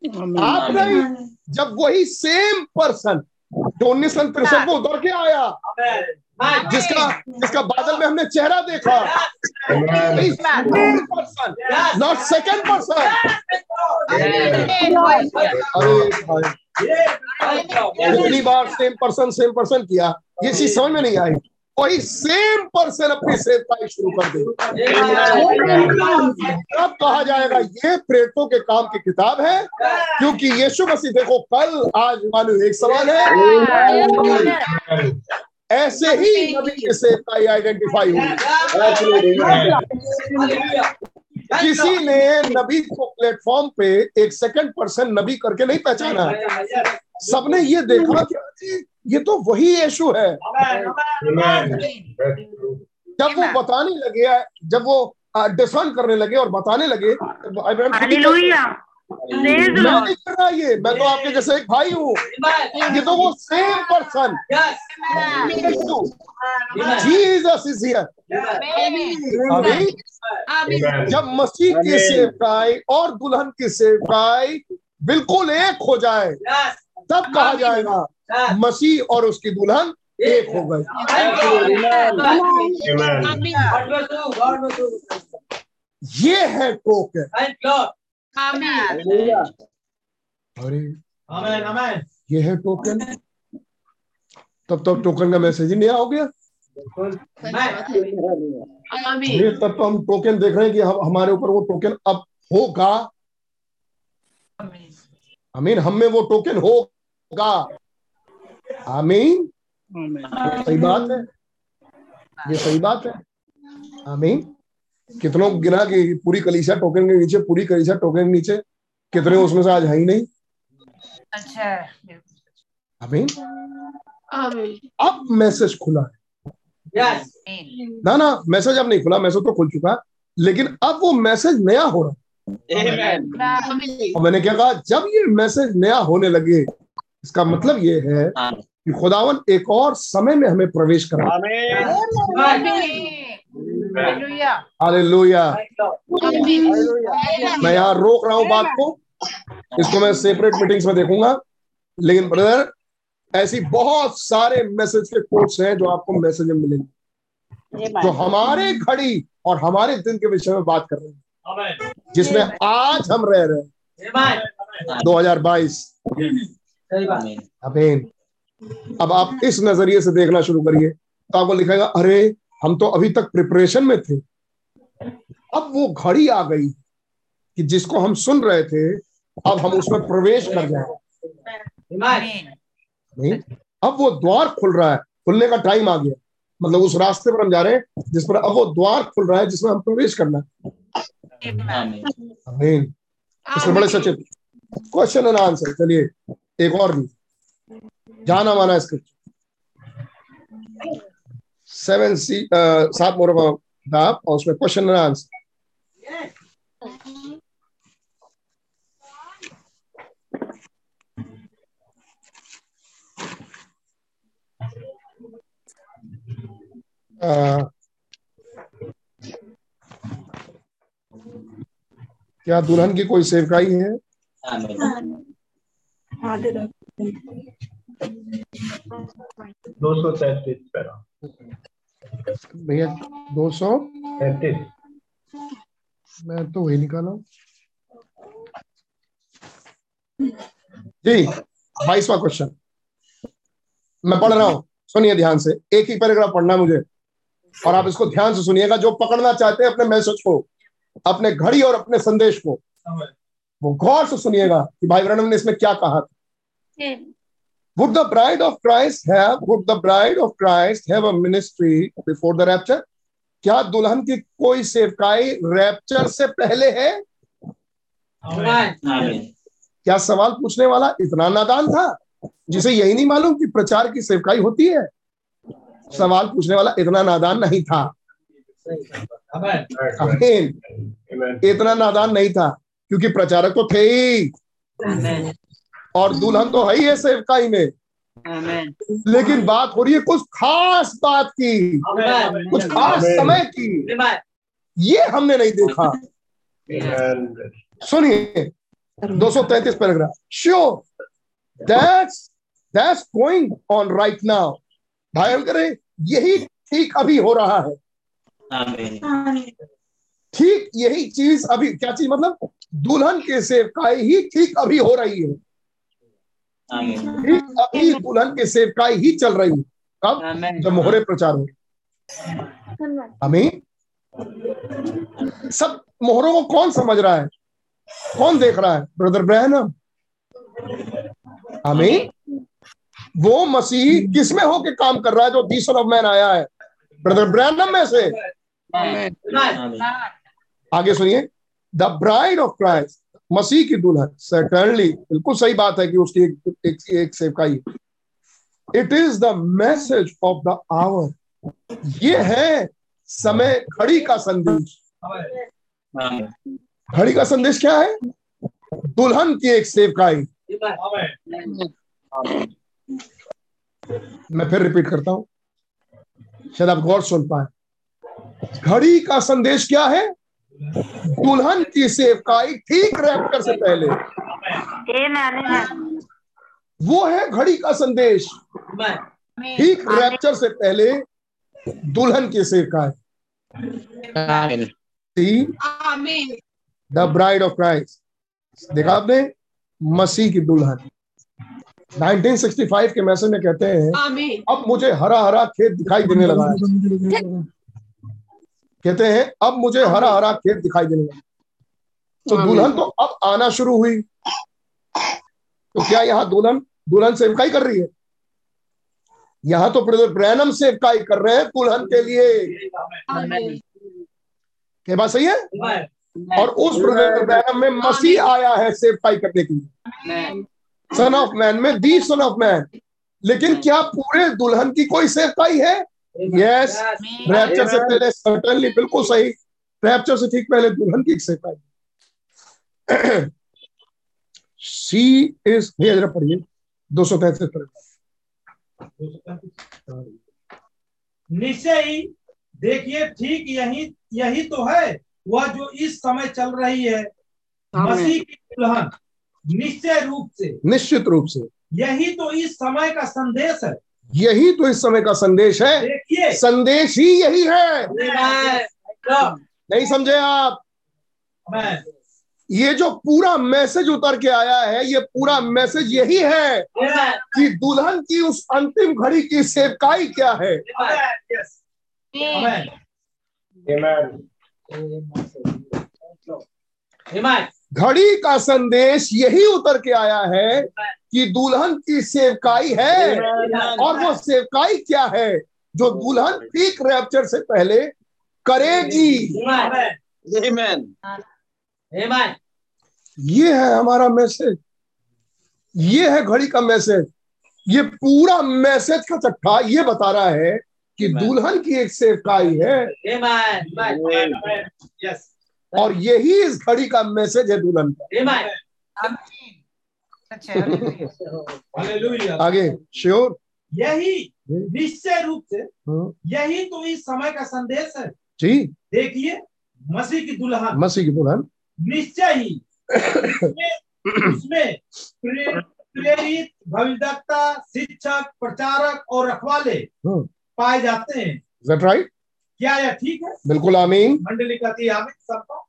आप नहीं जब वही सेम पर्सन जो उन्नीस सौ तिरसठ में उतर के आया। जिसका जिसका बादल में हमने चेहरा देखा। पर्सन नॉट सेकंड पर्सन अरे भाई। कितनी बार सेम पर्सन सेम पर्सन किया। ये चीज़ समझ में नहीं आई। वही सेम पर्सन अपनी सेवकाई शुरू कर दे। तब कहा जाएगा ये प्रेतों के काम की किताब है क्योंकि यीशु मसीह देखो कल आज मालूम एक सवाल है। ऐसे ही नबी की सेवकाई आइडेंटिफाई हुई। किसी ने नबी को प्लेटफॉर्म पे एक सेकंड पर्सन नबी करके नहीं पहचाना। सबने ये देखा कि ये तो वही यशु है। जब वो बताने लगे जब वो डिफाइन करने लगे और बताने लगे नहीं कर रहा ये मैं तो आपके जैसे एक भाई हूँ। ये तो वो same person Jesus is here अभी जब मसीह की सेवकाई और दुल्हन की सेवकाई बिल्कुल एक हो जाए तब कहा जाएगा मसीह और उसकी दुल्हन एक हो गए ये है टोकन। अरे ये है टोकन तब तब टोकन का मैसेज ही नहीं आ गया। ये तब तो हम टोकन देख रहे हैं कि हम हमारे ऊपर वो टोकन अब होगा। आमीन हम में वो टोकन होगा। आमीन सही बात है। ये सही बात है। आमीन कितनों गिना कि पूरी कलीसिया टोकन के नीचे पूरी कलीसिया टोकन के नीचे कितने उसमें से आज है ही नहीं। अच्छा। आमीन। अब मैसेज खुला है। ना ना मैसेज अब नहीं खुला मैसेज तो खुल चुका। है लेकिन अब वो मैसेज नया हो रहा है। और मैंने क्या कहा जब ये मैसेज नया होने लगे इसका मतलब ये है कि खुदावन एक और समय में हमें प्रवेश करा। हालेलुया मैं यहाँ रोक रहा हूँ बात को। इसको मैं सेपरेट मीटिंग्स में देखूँगा। लेकिन ब्रदर ऐसी बहुत सारे मैसेज के कोट्स हैं जो आपको मैसेज में मिलेंगे। जो हमारे घड़ी और हमारे दिन के विषय में बात कर रहे हैं। जिसमें आज हम रह रहे हैं। दो 2022 अमीन अब आप इस नज़रिए से देखना शुरू करिए। तो आपको लिखेगा अरे हम तो अभी तक प्रिपरेशन में थे। अब वो घड़ी आ गई कि जिसको हम सुन रहे थे अब हम उसमें प्रवेश कर जाए। नहीं अब वो द्वार खुल रहा है। खुलने का टाइम आ गया। मतलब उस रास्ते पर हम जा रहे हैं जिस पर अब वो द्वार खुल रहा है जिसमें हम प्रवेश करना है। इसमें बड़े सचेत क्वेश्चन एंड आंसर चलिए एक और भी। जाना माना स्क्रिप्ट सेवन सी सात मोर किताब और उसमें क्वेश्चन एंड आंसर आ, क्या दुल्हन की कोई सेवकाई है? दो सौ तैतीस पैरा। भैया दो सौ? तैतीस। मैं तो वही निकाला। जी बाईसवा क्वेश्चन मैं पढ़ रहा हूँ सुनिए ध्यान से। एक ही पैराग्राफ पढ़ना मुझे। और आप इसको ध्यान से सुनिएगा जो पकड़ना चाहते हैं अपने मैसेज को अपने घड़ी और अपने संदेश को वो गौर से सुनिएगा कि भाई ब्रनम ने इसमें क्या कहा था। Would the bride of Christ have would the bride of Christ have a ministry before the rapture? क्या दुल्हन की कोई सेवकाई रैप्चर से पहले है? क्या सवाल पूछने वाला इतना नादान था? जिसे यही नहीं मालूम कि प्रचार की सेवकाई होती है। सवाल पूछने वाला इतना नादान नहीं था। इतना नादान नहीं था क्योंकि प्रचारक तो थे ही। और दुल्हन तो है ही है सेवकाई में। लेकिन बात हो रही है कुछ खास बात की। कुछ खास समय की। ये हमने नहीं देखा। सुनिए 233 paragraph. Sure that's that's going on right now भाई हम करें यही ठीक अभी हो रहा है। ठीक यही चीज़ अभी क्या चीज़ मतलब? दुल्हन के सेवकाई ही ठीक अभी हो रही है। अभी दुल्हन के सेवकाई ही चल रही है। कब? जब मोहरे प्रचार हो। हमें सब मोहरों को कौन समझ रहा है? कौन देख रहा है? ब्रदर ब्रहनम हमें वो मसीह किसमें होके काम कर रहा है? जो दी ऑफ़ मैन आया है। ब्रदर ब्रैनम में से। आगे सुनिए। The bride of Christ. मसीह की दुल्हन सर्टनली बिल्कुल सही बात है कि उसकी एक एक, एक सेवकाई it is the message of the hour ये है समय घड़ी का संदेश। घड़ी का संदेश क्या है? दुल्हन की एक सेवकाई। मैं फिर रिपीट करता हूँ। शायद आप गौर सुन पाए। घड़ी का संदेश क्या है? दुल्हन की सेवकाई ठीक रैप्टर से पहले। वो है घड़ी का संदेश। ठीक रैप्चर से पहले दुल्हन की सेवकाई द ब्राइड ऑफ़ क्राइस्ट। देखा आपने? मसीह की दुल्हन। 1965 के मैसेज में कहते हैं अब मुझे हरा हरा खेत दिखाई देने लगा है। कहते हैं अब मुझे हरा हरा खेत दिखाई देने लगा। तो दुल्हन तो अब आना शुरू हुई। तो क्या यहाँ दुल्हन दुल्हन सेवकाई कर रही है? यहाँ तो ब्रैनम सेवकाई कर रहे हैं दुल्हन के लिए। क्या बात सही है? और उस ब्रैनम में मसीह आया है सेवकाई करने के लिए। सन ऑफ़ मैन में दी सन ऑफ़ मैन लेकिन क्या पूरे दुल्हन की कोई सेवकाई है? यस रैप्चर से पहले सर्टनली बिल्कुल सही। रैप्चर से ठीक पहले दुल्हन की सेवकाई सी इज़ जरा पढ़िए। दो सौ तैतीस निश्चय ही देखिए ठीक यही यही तो है। वह जो इस समय चल रही है। मसीह की दुल्हन निश्चय रूप से। निश्चित रूप से। यही तो इस समय का संदेश है। यही तो इस समय का संदेश है। संदेश ही यही है। नहीं समझे आप? ये जो पूरा मैसेज उतर के आया है ये पूरा मैसेज यही है कि दुल्हन की उस अंतिम घड़ी की सेवकाई क्या है? घड़ी का संदेश यही उतर के आया है कि दुल्हन की सेवकाई है। और वो सेवकाई क्या है? जो दुल्हन ठीक रैप्चर से पहले करेगी। ये है हमारा मैसेज ये है घड़ी का मैसेज ये पूरा मैसेज का चट्टा ये बता रहा है कि दुल्हन की एक सेवकाई है। और यही इस घड़ी का मैसेज है दुल्हन का। आगे श्योर? यही निश्चय रूप से यही तो इस समय का संदेश है। जी। देखिए मसीह की दुल्हन। मसीह की दुल्हन। निश्चय ही। उसमें, *coughs* प्रेरित भविष्यवक्ता शिक्षक प्रचारक और रखवाले पाए जाते हैं। That right? क्या यह ठीक है? बिल्कुल आमीन। मंडली कहती है आमीन सबका।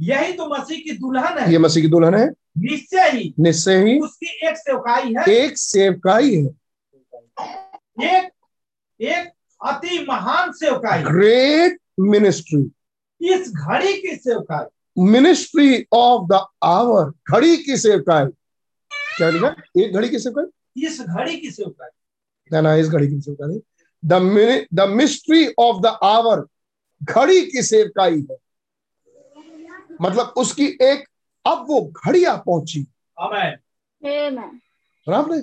यही तो मसीह की दुल्हन है। ये मसीह की दुल्हन है। निश्चय ही निश्चय ही उसकी एक सेवकाई है। एक सेवकाई है। एक एक अति महान सेवकाई। ग्रेट मिनिस्ट्री इस घड़ी की सेवकाई। मिनिस्ट्री ऑफ़ द आवर घड़ी की सेवकाई। क्या लिखा एक घड़ी की सेवकाई? इस घड़ी की सेवकाई। ना ना इस घड़ी की सेवकाई the the mystery of the hour घड़ी की सेवकाई है। मतलब उसकी एक अब वो घड़िया पहुँची। आपने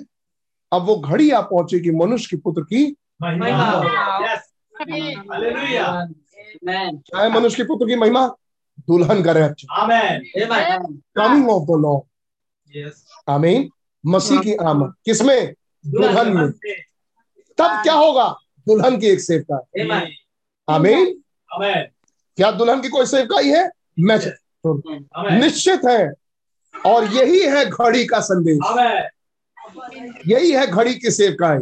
अब वो घड़िया पहुँची कि मनुष्य की पुत्र की चाहे मनुष्य के पुत्र की महिमा? दुल्हन का कमिंग ऑफ़ द लॉ आमीन मसीह की आमद। किसमें? दुल्हन में। तब क्या होगा? दुल्हन की एक सेवका। आमीन क्या दुल्हन की कोई सेवकाई है मैं निश्चित है। और यही है घड़ी का संदेश। यही है घड़ी की सेवकाई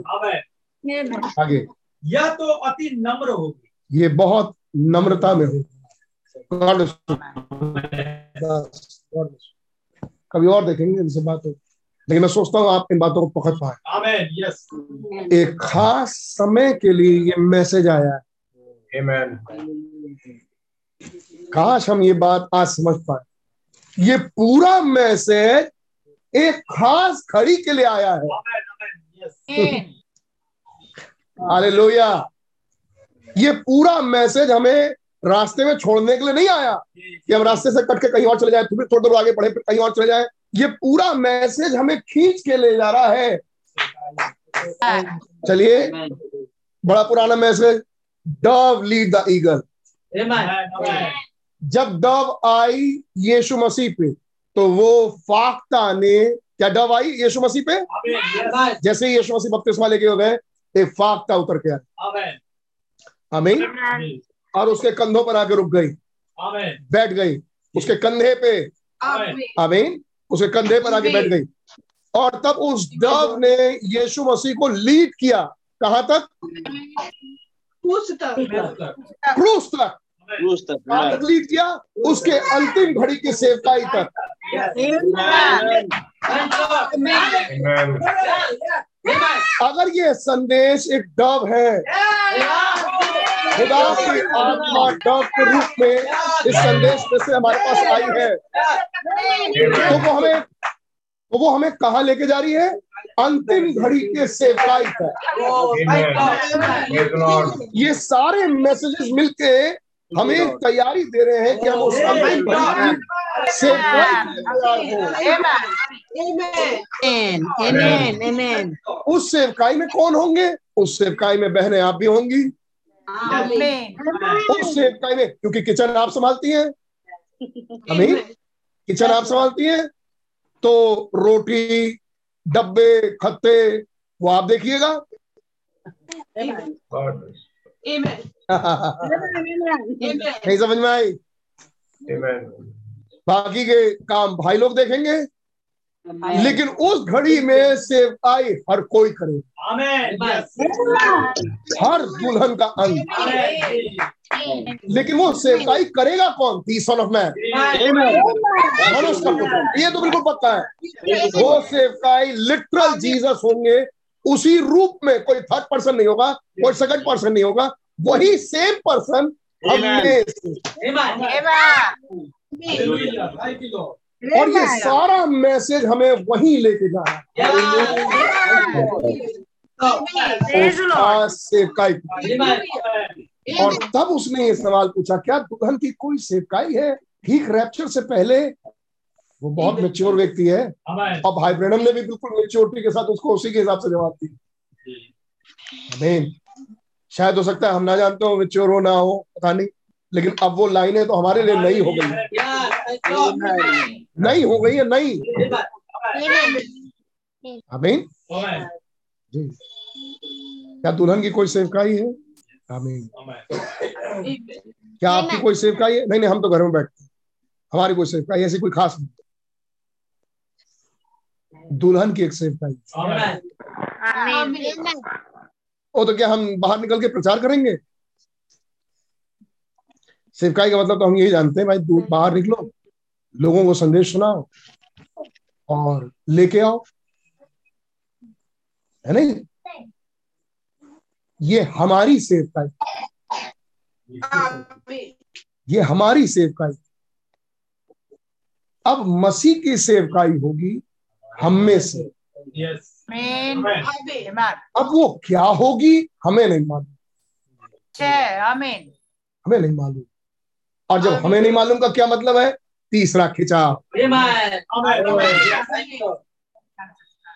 आगे। यह तो अति नम्र होगी। ये बहुत नम्रता में हो कभी और देखेंगे इनसे बात। हो लेकिन मैं सोचता हूँ आप इन बातों को पकड़ पाए। यस। एक खास समय के लिए ये मैसेज आया है। काश हम ये बात आज समझ पाए। ये पूरा मैसेज एक खास खड़ी के लिए आया है। अरे लोहिया ये पूरा मैसेज हमें रास्ते में छोड़ने के लिए नहीं आया कि हम रास्ते से कट के कहीं और चले जाए फिर थोड़ी देर आगे बढ़े फिर कहीं और चले जाए। ये पूरा मैसेज हमें खींच के ले जा रहा है। चलिए बड़ा पुराना message dove lead the eagle. जब डब आई यीशु मसीह पे तो वो फाख्ता ने क्या डब आई यीशु मसीह पे? जैसे ही यीशु मसीह बपतिस्मा लेके हो गए एक फाख्ता उतर के आया आमीन? और उसके कंधों पर आके रुक गई। बैठ गई। उसके कंधे पे। Amen. आमीन? उसके कंधे पर आके बैठ गई। और तब उस डव ने यीशु मसीह को लीड किया। कहाँ तक? क्रूस तक। कहाँ तक किया उसके अंतिम घड़ी की सेवकाई तक। अगर ये संदेश एक डब है खुदा की आत्मा डव के रूप में इस संदेश में से हमारे पास आई है। तो वो हमें तो वो हमें कहा लेके जा रही है? अंतिम घड़ी के सेवकाई तक। ये सारे मैसेजेस मिलके हमें एक तैयारी दे रहे हैं कि हम उस के लिए तैयार हो। उस सेवकाई में कौन होंगे? उस सेवकाई में बहनें आप भी होंगी। उस सेवकाई में क्योंकि किचन आप संभालती हैं। हमें किचन आप संभालती हैं। तो रोटी डब्बे खत्ते वो आप देखिएगा। नहीं समझ में आई? बाकी के काम भाई लोग देखेंगे। लेकिन उस घड़ी में सेवकाई हर कोई करे। हर दुल्हन का अंग। लेकिन वो सेवकाई करेगा कौन? दी सन ऑफ़ मैन मनुष्य का पुत्र। ये तो बिल्कुल पक्का है। वो सेवकाई लिटरल जीसस होंगे। उसी रूप में कोई थर्ड पर्सन नहीं होगा कोई सेकंड पर्सन नहीं होगा। वही सेम पर्सन हमने और ये सारा मैसेज हमें वहीं लेके जा रहा सेवकाई। और तब उसने ये सवाल पूछा क्या दुल्हन की कोई सेवकाई है? ठीक रैप्चर से पहले वो बहुत मेच्योर व्यक्ति है। और भाई ब्रैनम ने भी बिल्कुल मेच्योरिटी के साथ उसको उसी के हिसाब से जवाब दिया। आमीन शायद हो सकता है हम ना जानते हो मेच्योर हो ना हो पता नहीं। लेकिन अब वो लाइनें तो हमारे लिए नहीं हो गई। नहीं हो गई है नई। आमीन। जी। क्या दुल्हन की कोई सेवकाई है? आमीन। क्या आपकी कोई सेवकाई है? नहीं नहीं हम तो घर में बैठते हैं। हमारी कोई सेवकाई ऐसी कोई खास नहीं। दुल्हन की एक सेवकाई। वो तो क्या हम बाहर निकल के प्रचार करेंगे? सेवकाई का मतलब तो हम यही जानते हैं भाई बाहर निकलो लोगों को संदेश सुनाओ और लेके आओ। है नहीं? ये हमारी सेवकाई। ये हमारी सेवकाई। अब मसीह की सेवकाई होगी हम में से। अब वो क्या होगी हमें नहीं मालूम। हमें नहीं मालूम। और जब हमें नहीं मालूम का क्या मतलब है? तीसरा खिंचाव।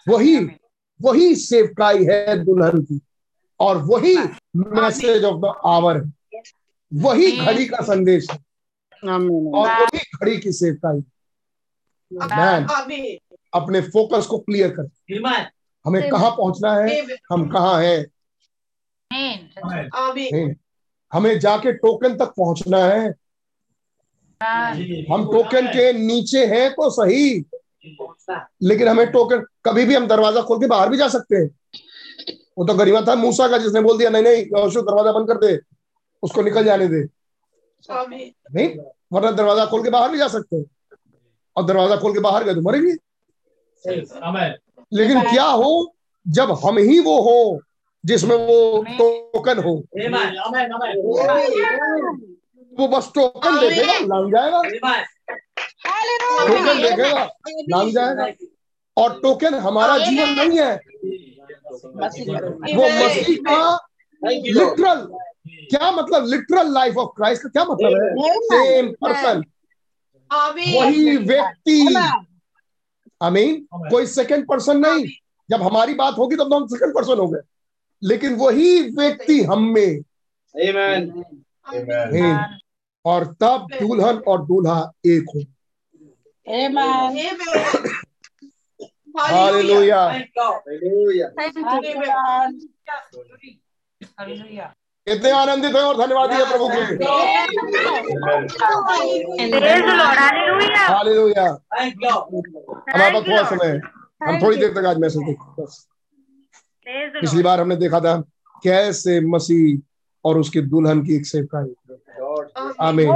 वही वही सेवकाई है दुल्हन की। और वही मैसेज ऑफ़ द आवर है। वही घड़ी का संदेश है। और वही घड़ी की सेवकाई मैन अपने फोकस को क्लियर कर। हमें कहाँ पहुँचना है? हम कहाँ हैं? हमें जाके टोकन तक पहुँचना है। हम टोकन के नीचे हैं तो सही। लेकिन हमें टोकन कभी भी हम दरवाज़ा खोल के बाहर भी जा सकते हैं। वो तो गरीबा था मूसा का जिसने बोल दिया नहीं नहीं यहोशू दरवाज़ा बंद कर दे। उसको निकल जाने दे। नहीं वरना दरवाज़ा खोल के बाहर भी जा सकते हैं। और दरवाज़ा खोल के बाहर गए तो मरेंगे। लेकिन क्या हो? जब हम ही वो हो जिसमें वो टोकन हो। वो बस टोकन देखेगा लग जाएगा। टोकन देखेगा लग जाएगा। और टोकन हमारा जीवन नहीं है। वो मसीह का लिटरल क्या मतलब लिटरल लाइफ ऑफ़ क्राइस्ट का क्या मतलब है? सेम पर्सन वही व्यक्ति। आमीन कोई सेकंड पर्सन नहीं। जब हमारी बात होगी तब तो हम सेकंड पर्सन हो गए। लेकिन वही व्यक्ति हम में। Amen. आमीन। और तब दुल्हन और दूल्हा एक हो। Hallelujah Hallelujah. हालेलुया कितने आनंदित है और धन्यवाद है प्रभु के हाली लोहिया. हमारे पास थोड़ा समय है हम थोड़ी देर तक आज मैसेज देखें बस। Praise the पिछली बार हमने देखा था कैसे मसीह और उसके दुल्हन की एक सेवकाई। आमीन।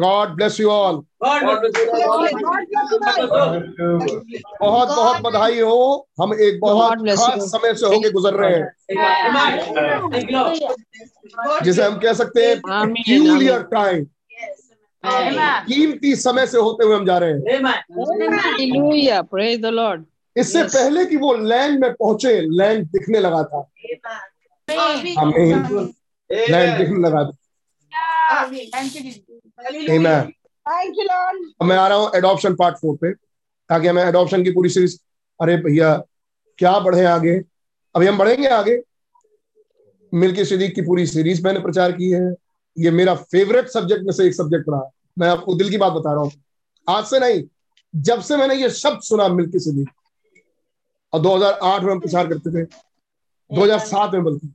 God bless you all God bless you. बहुत बहुत बधाई हो। हम एक बहुत खास समय से होके गुजर रहे हैं. जिसे हम कह सकते हैं टाइम कीमती समय से होते हुए हम जा रहे हैं। Amen. Hallelujah. Praise the Lord. इससे पहले कि वो लैंड में पहुँचे लैंड दिखने लगा था। आमीन लैंड दिखने लगा था। Amen. अब मैं आ रहा हूँ एडॉप्शन पार्ट फोर पे ताकि हमें एडॉप्शन की पूरी सीरीज़ अरे भैया क्या बढ़े आगे? अभी हम बढ़ेंगे आगे? मिल्की सिद्दीक की पूरी सीरीज़ मैंने प्रचार की है। ये मेरा फेवरेट सब्जेक्ट में से एक सब्जेक्ट रहा। मैं आपको दिल की बात बता रहा हूँ। आज से नहीं जब से मैंने ये शब्द सुना मिल्की सिद्दीक और 2008 में हम प्रचार करते थे 2007 में बल्कि।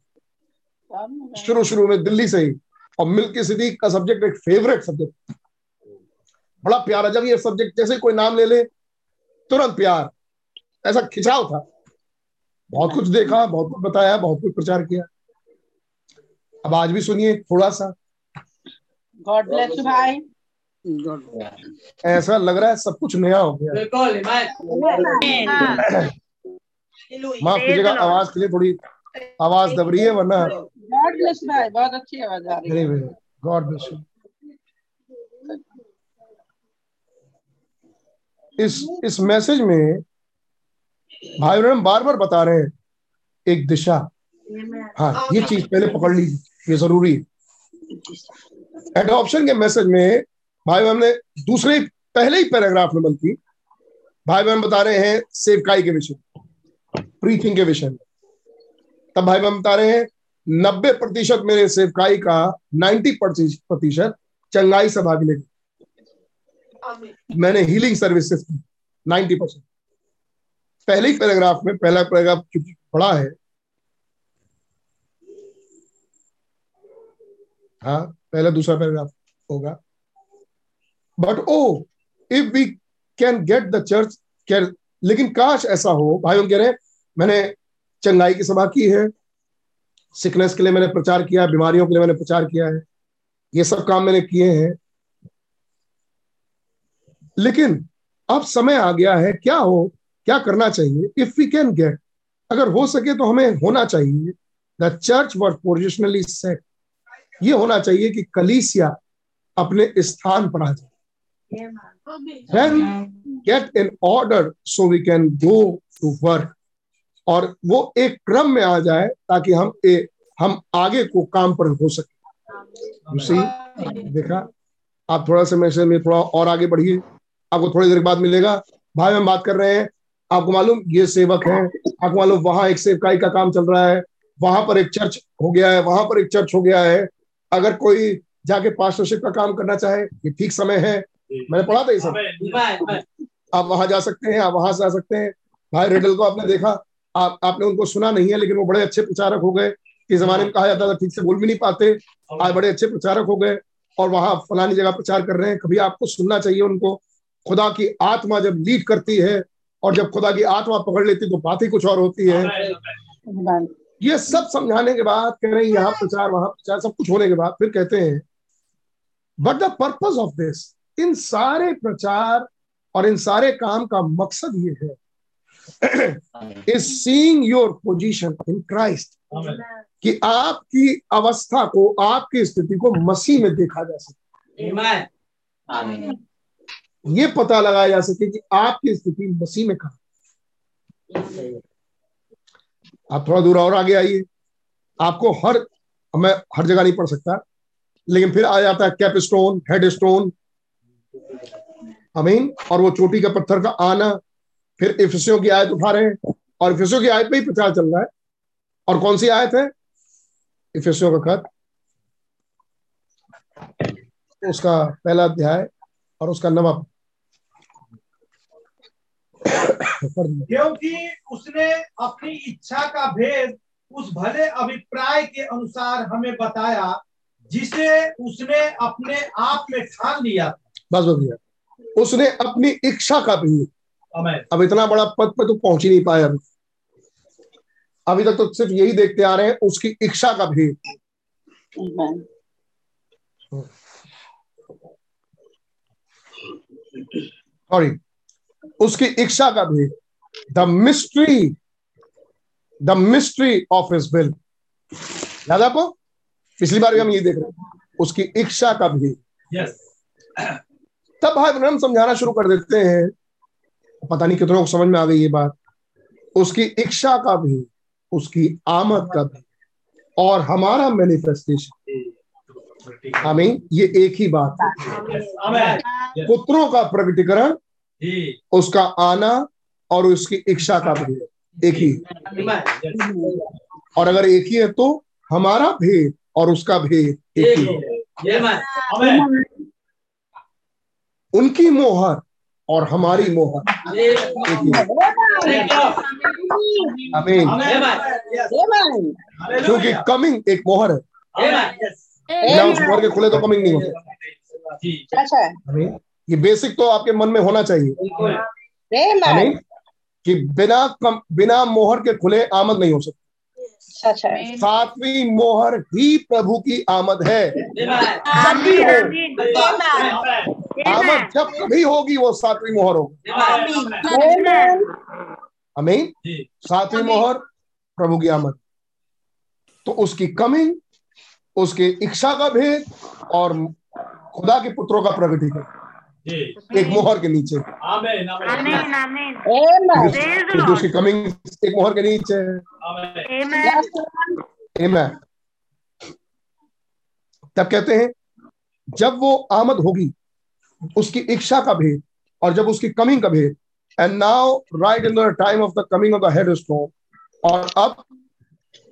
शुरू शुरू में दिल्ली से ही। और मिल्की सिद्दीक का सब्जेक्ट एक फेवरेट सब्जेक्ट बड़ा प्यारा जब ये सब्जेक्ट जैसे कोई नाम ले ले तुरंत प्यार। ऐसा खिंचाव था। बहुत कुछ देखा बहुत कुछ बताया बहुत कुछ प्रचार किया। अब आज भी सुनिए थोड़ा सा। God bless you, भाई. ऐसा लग रहा है सब कुछ नया हो गया। माफ़ कीजिएगा आवाज़ के लिए थोड़ी आवाज़ दब रही है वरना God bless you, भाई. बहुत अच्छी आवाज़ आ रही है. गॉड ब्लेस यू इस इस मैसेज में भाई बहन बार बार बता रहे हैं एक दिशा। हाँ ये चीज़ पहले पकड़ लीजिए ये ज़रूरी है। एडॉप्शन के मैसेज में भाई बहन ने दूसरे पहले ही पैराग्राफ में बल्कि भाई बहन बता रहे हैं सेवकाई के विषय प्रीथिंग के विषय में। तब भाई बहन बता रहे हैं नब्बे प्रतिशत मेरे सेवकाई का नाइन्टी प्रतिशत चंगाई से भाग लेगी मैंने हीलिंग सर्विसेज़ की नाइन्टी परसेंट। पहले पैराग्राफ में पहला पैराग्राफ क्योंकि बड़ा है हाँ पहला दूसरा पैराग्राफ होगा। But oh if we can get the church can लेकिन काश ऐसा हो भाइयों कह रहे हैं मैंने चंगाई की सभा की है सिकनेस के लिए मैंने प्रचार किया बीमारियों के लिए मैंने प्रचार किया है। ये सब काम मैंने किए हैं। लेकिन अब समय आ गया है क्या हो क्या करना चाहिए? इफ़ वी कैन गेट अगर हो सके तो हमें होना चाहिए। The church word positionally set ये होना चाहिए कि कलीसिया अपने स्थान पर आ जाए। Then get in order so we can go to work और वो एक क्रम में आ जाए ताकि हम ए, हम आगे को काम पर हो सके। See? देखा? आप थोड़ा सा मैसेज में थोड़ा और आगे बढ़िए। आपको थोड़ी देर बाद मिलेगा। भाई हम बात कर रहे हैं। आपको मालूम ये सेवक है। आपको मालूम वहाँ एक सेवकाई का काम चल रहा है। वहाँ पर एक चर्च हो गया है। वहाँ पर एक चर्च हो गया है। अगर कोई जाके पास्टरशिप का काम करना चाहे ये ठीक समय है। मैंने पढ़ा था ये सब। आप वहाँ जा सकते हैं आप वहाँ से आ सकते हैं। भाई रेडल को आपने देखा। आप, आपने उनको सुना नहीं है, लेकिन वो बड़े अच्छे प्रचारक हो गए। इस जमाने में कहा जाता था, ठीक से बोल भी नहीं पाते। आज बड़े अच्छे प्रचारक हो गए और वहाँ फलानी जगह प्रचार कर रहे हैं। कभी आपको सुनना चाहिए उनको। खुदा की आत्मा जब लीड करती है और जब खुदा की आत्मा पकड़ लेती तो बात ही कुछ और होती है। ये सब समझाने के बाद कह रहे हैं, यहाँ प्रचार, वहाँ प्रचार, सब कुछ होने के बाद फिर कहते हैं but the purpose of this इन सारे प्रचार और इन सारे काम का मकसद ये है is seeing your position in Christ कि आपकी अवस्था को आपकी स्थिति को मसीह में देखा जा सके। ये पता लगाया जा सके कि आपकी स्थिति मसीह में कहा। आप थोड़ा दूर और आगे आइए। आपको हर मैं हर जगह नहीं पढ़ सकता लेकिन फिर आ जाता है कैप स्टोन हेड स्टोन अमीन और वो चोटी का पत्थर का आना फिर इफिसियों की आयत उठा रहे हैं और इफिसियों की आयत पे ही प्रचार चल रहा है। और कौन सी आयत है? इफिसियों का खत। उसका पहला अध्याय और उसका नवा। क्योंकि उसने अपनी इच्छा का भेद उस भले अभिप्राय के अनुसार हमें बताया जिसे उसने अपने आप में ठान लिया। बस गया उसने अपनी इच्छा का भी अमेन अब इतना बड़ा पद पर तो पहुँच ही नहीं पाया अभी अभी तक तो सिर्फ़ यही देखते आ रहे हैं उसकी इच्छा का भेद। सॉरी उसकी इच्छा का भेद। The mystery the mystery of his will याद आपको? पिछली बार भी हम ये देख रहे हैं। उसकी इच्छा का भी यस तब भाई ब्रह्म समझाना शुरू कर देते हैं। पता नहीं कितनों को समझ में आ गई ये बात। उसकी इच्छा का भी उसकी आमद का भी और हमारा मैनिफेस्टेशन हमें ये एक ही बात है। पुत्रों का प्रकटीकरण उसका आना और उसकी इच्छा का भी एक ही। और अगर एक ही है तो हमारा भेद और उसका भेद एक ही उनकी मोहर और हमारी मोहर। आमीन क्योंकि कमिंग एक मोहर है। उस मोहर के खुले तो कमिंग नहीं होता। ये बेसिक तो आपके मन में होना चाहिए। कि बिना कम, बिना मोहर के खुले आमद नहीं हो सकती। सातवीं मोहर ही प्रभु की आमद है। जब भी हो आमद जब कभी होगी वो सातवीं मोहर होगी। अमीन सातवीं मोहर प्रभु की आमद। तो उसकी कमिंग उसके इच्छा का भेद और खुदा के पुत्रों का प्रगटीकरण एक मोहर के नीचे। आमेन आमीन। आमीन क्योंकि उसकी कमिंग एक मोहर के नीचे। तब कहते हैं जब वो आमद होगी उसकी इच्छा का भेद और जब उसकी कमिंग का भेद and now right in the time of the coming of the head stone और अब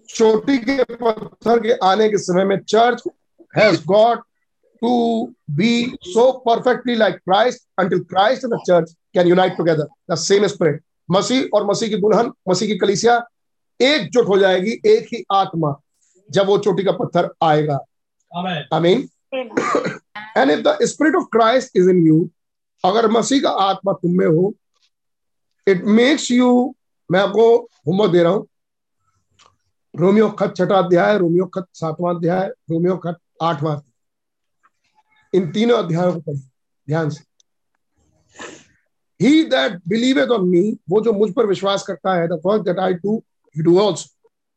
चोटी के पत्थर के आने के समय में church has got to be so perfectly like Christ until Christ and the church can unite together the same spirit मसीह और मसीह की दुल्हन मसीह की कलीसिया एकजुट हो जाएगी एक ही आत्मा जब वो चोटी का पत्थर आएगा। Amen I mean and if the spirit of Christ is in you अगर मसीह का आत्मा तुम में हो इट मेक्स यू मैं आपको होमवर्क दे रहा हूँ रोमियो खत छठा अध्याय रोमियो खत सातवां अध्याय रोमियो खत आठवां। इन तीनों अध्यायों को पढ़िए ध्यान से। He that believe on me वो जो मुझ पर विश्वास करता है the work that I do you do also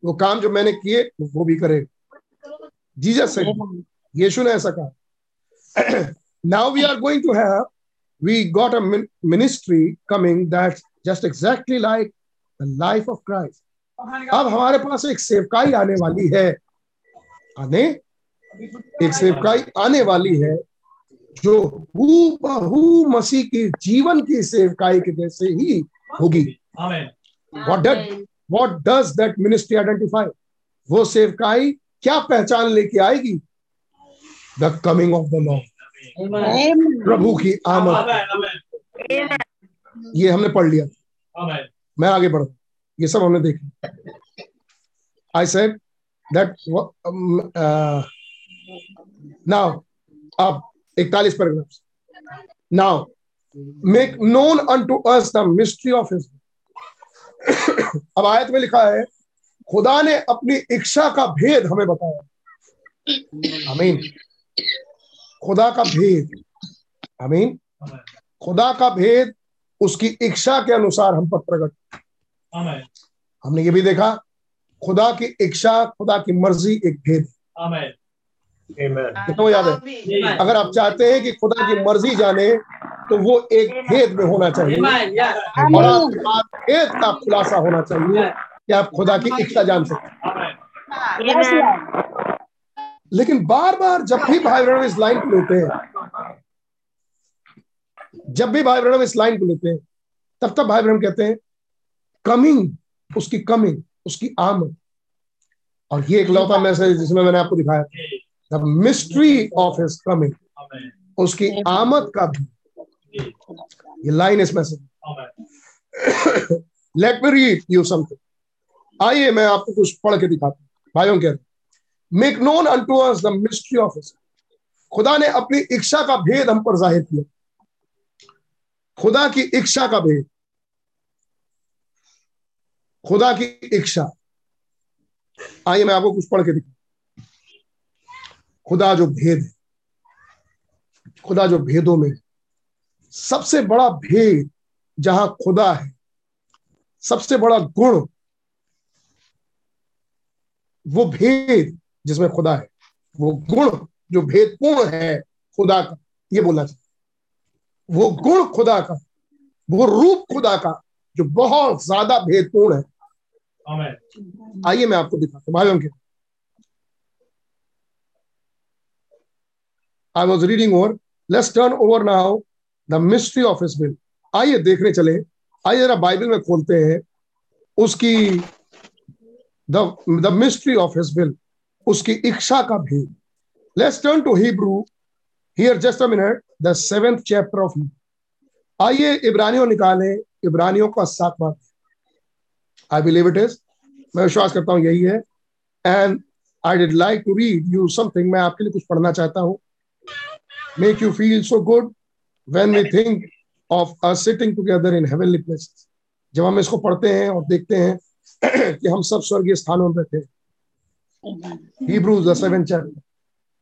वो काम जो मैंने किए वो भी करेगा जीसस से यीशु ने ऐसा कहा। Now we are going to have we got a ministry coming that just exactly like the life of Christ अब हमारे पास एक सेवकाई आने वाली है। आने एक सेवकाई आने वाली है जो हूबहू मसीह की जीवन की सेवकाई के जैसे ही होगी। Amen what does does that ministry identify वो सेवकाई क्या पहचान लेके आएगी? The coming of the Lord प्रभु की आमद। ये हमने पढ़ लिया। मैं आगे बढ़। ये सब हमने देखा। आई सेड दैट नाउ अब इकतालीस paragraph now make known unto us the mystery of his अब आयत में लिखा है खुदा ने अपनी इच्छा का भेद हमें बताया। आमीन। खुदा का भेद। आमीन। खुदा का भेद उसकी इच्छा के अनुसार हम पर प्रकट। हमने ये भी देखा खुदा की इच्छा खुदा की मर्ज़ी एक भेद आमेन। कितना याद है? अगर आप चाहते हैं कि खुदा की मर्ज़ी जाने तो वो एक भेद में होना चाहिए। और भेद का खुलासा होना चाहिए कि आप खुदा की इच्छा जान सकते लेकिन बार बार जब भी भाई बहन इस लाइन को लेते हैं जब भी भाई बहन इस लाइन को लेते हैं तब तब भाई बहन कहते हैं कमिंग उसकी कमिंग उसकी आमद। और ये एक लौता मैसेज जिसमें मैंने आपको दिखाया। The mystery of his coming उसकी आमद का भी। ये लाइन इस message Amen. Let me read you something आइए मैं आपको कुछ पढ़ के दिखाता हूँ। भाइयों के make known unto us the mystery of his खुदा ने अपनी इच्छा का भेद हम पर ज़ाहिर किया। खुदा की इच्छा का भेद। खुदा की इच्छा। आइए मैं आपको कुछ पढ़ के दिखा खुदा जो भेद है खुदा जो भेदों में सबसे बड़ा भेद जहाँ खुदा है सबसे बड़ा गुण वो भेद जिसमें खुदा है वो गुण जो भेदपूर्ण है खुदा का ये बोलना चाहिए। वो गुण खुदा का वो रूप खुदा का जो बहुत ज़्यादा भेदपूर्ण है। आइए मैं आपको दिखाता हूँ भाइयों के। I was reading over let's turn over now the mystery of will आइए देखने चले। आइए जरा बाइबल में खोलते हैं। उसकी the mystery of his will उसकी इच्छा का भेद। Let's turn to Hebrew here just a minute the seventh chapter of आइए इब्रानियों निकाले। इब्रानियों का सातवां आई बिलीव इट इज़ मैं विश्वास करता हूँ यही है। And I did like to read you something मैं आपके लिए कुछ पढ़ना चाहता हूँ। Make you feel so good when we think of a sitting together in heavenly places जब हम इसको पढ़ते हैं और देखते हैं *clears throat* कि हम सब स्वर्गीय स्थानों में थे। हिब्रूज द सेवन चैप्टर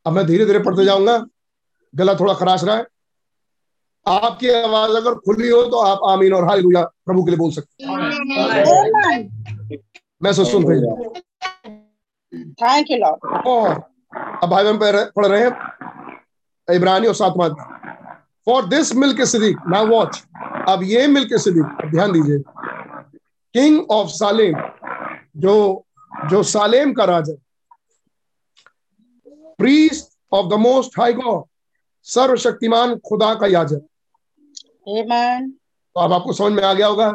अब मैं धीरे धीरे पढ़ते जाऊँगा। गला थोड़ा खराश रहा है। आपकी आवाज़ अगर खुली हो तो आप आमीन और हालेलुया प्रभु के लिए बोल सकते हैं। मैं सो सुन रही हूँ। थैंक यू लॉर्ड और अब भाई बहन पढ़ रहे हैं। इब्रानी और सातवां फॉर दिस मिल के सिद्दीक नाउ वॉच अब ये मिल्क सिद्दीक ध्यान दीजिए। किंग ऑफ़ सालेम जो जो सालेम का राजा priest of the most high God सर्वशक्तिमान खुदा का याजक। तो अब आपको समझ में आ गया होगा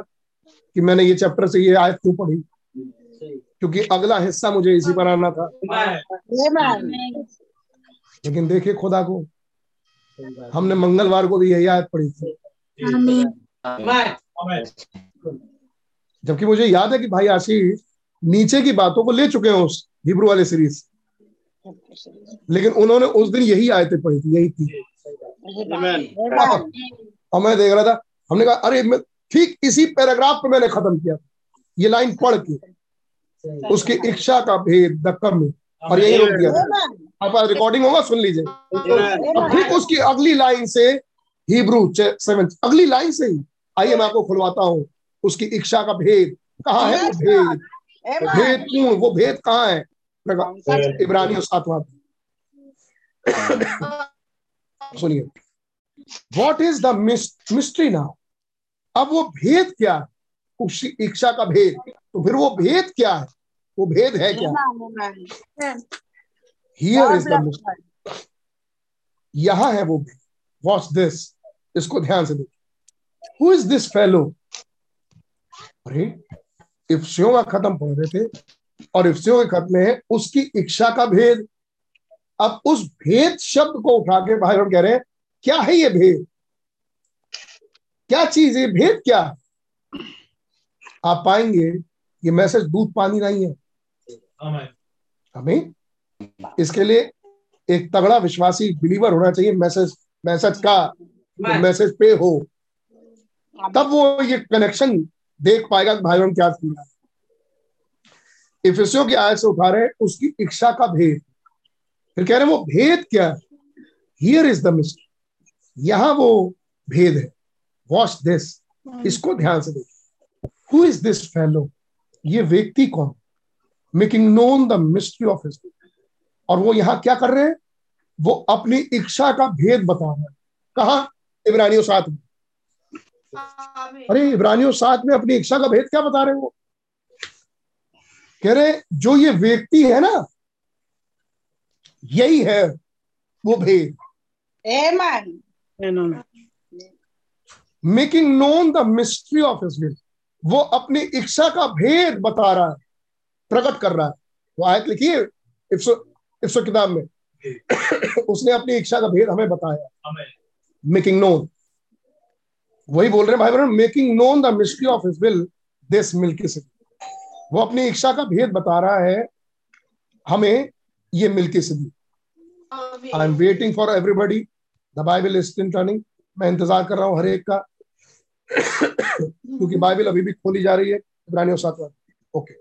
कि मैंने ये चैप्टर से ये आयत क्यों पढ़ी? क्योंकि अगला हिस्सा मुझे इसी पर आना था। लेकिन देखिए खुदा को हमने मंगलवार को भी यही आयत पढ़ी थी। जबकि मुझे याद है कि भाई आशीष नीचे की बातों को ले चुके हैं उस हिब्रू वाले सीरीज़। लेकिन उन्होंने उस दिन यही आयतें पढ़ी थी यही थी। और मैं देख रहा था हमने कहा अरे मैं ठीक इसी पैराग्राफ पे मैंने खत्म किया। ये लाइन पढ़ के उसकी इच्छा का भेद द कमी और यही रोक दिया था। आप रिकॉर्डिंग होगा सुन लीजिए। और ठीक उसकी अगली लाइन से हिब्रू सेवन अगली लाइन से ही आइए मैं आपको खुलवाता हूँ। उसकी इच्छा का भेद। कहाँ है भेद? भेद पूर्ण वो भेद कहाँ है? प्रगा- इब्रानियों सातवां सुनिए। What is the mystery now अब वो भेद क्या है? उसकी इच्छा का भेद। तो फिर वो भेद क्या है? वो भेद है क्या? हियर इज़ द यहाँ है वो भेद वॉच दिस इसको ध्यान से देखिए हु इज़ दिस फेलो अरे इफ्सियों का खत्म पढ़ रहे थे और इफ्सियों के खत्म में उसकी इच्छा का भेद। अब उस भेद शब्द को उठा के भाई हम कह रहे हैं क्या है ये भेद? क्या चीज़ है? भेद क्या? है आप पाएँगे ये मैसेज दूध पानी नहीं है। हमें इसके लिए एक तगड़ा विश्वासी बिलीवर होना चाहिए मैसेज मैसेज का मैसेज पे हो। तब वो ये कनेक्शन देख पाएगा भाई हम क्या है। इफिसियों की आयत से उठा रहे हैं उसकी इच्छा का भेद। फिर कह रहे हैं वो भेद क्या है? हियर इज़ द मिस्ट्री यहाँ वो भेद है। वॉच दिस इसको ध्यान से देखिए हु इज़ दिस फेलो ये व्यक्ति कौन? Making known the mystery of his और वो यहाँ क्या कर रहे हैं? वो अपनी इच्छा का भेद बता रहे हैं। कहा? इब्रानियों साथ में। अरे इब्रानियों साथ में अपनी इच्छा का भेद क्या बता रहे हैं वो? कह रहे जो ये व्यक्ति है ना यही है वो भेद। Making known the mystery of his will वो अपनी इच्छा का भेद बता रहा है प्रकट कर रहा है। वो आयत लिखिए इफ्सो इफ्सो किताब में। उसने अपनी इच्छा का भेद हमें बताया। मेकिंग नोन वही बोल रहे हैं भाई बहन making known the mystery of his will this Melchizedek वो अपनी इच्छा का भेद बता रहा है हमें ये Melchizedek I am waiting for everybody the Bible is still turning मैं इंतज़ार कर रहा हूँ हर एक का। क्योंकि बाइबल अभी भी खोली जा रही है। इब्रानियों सात ओके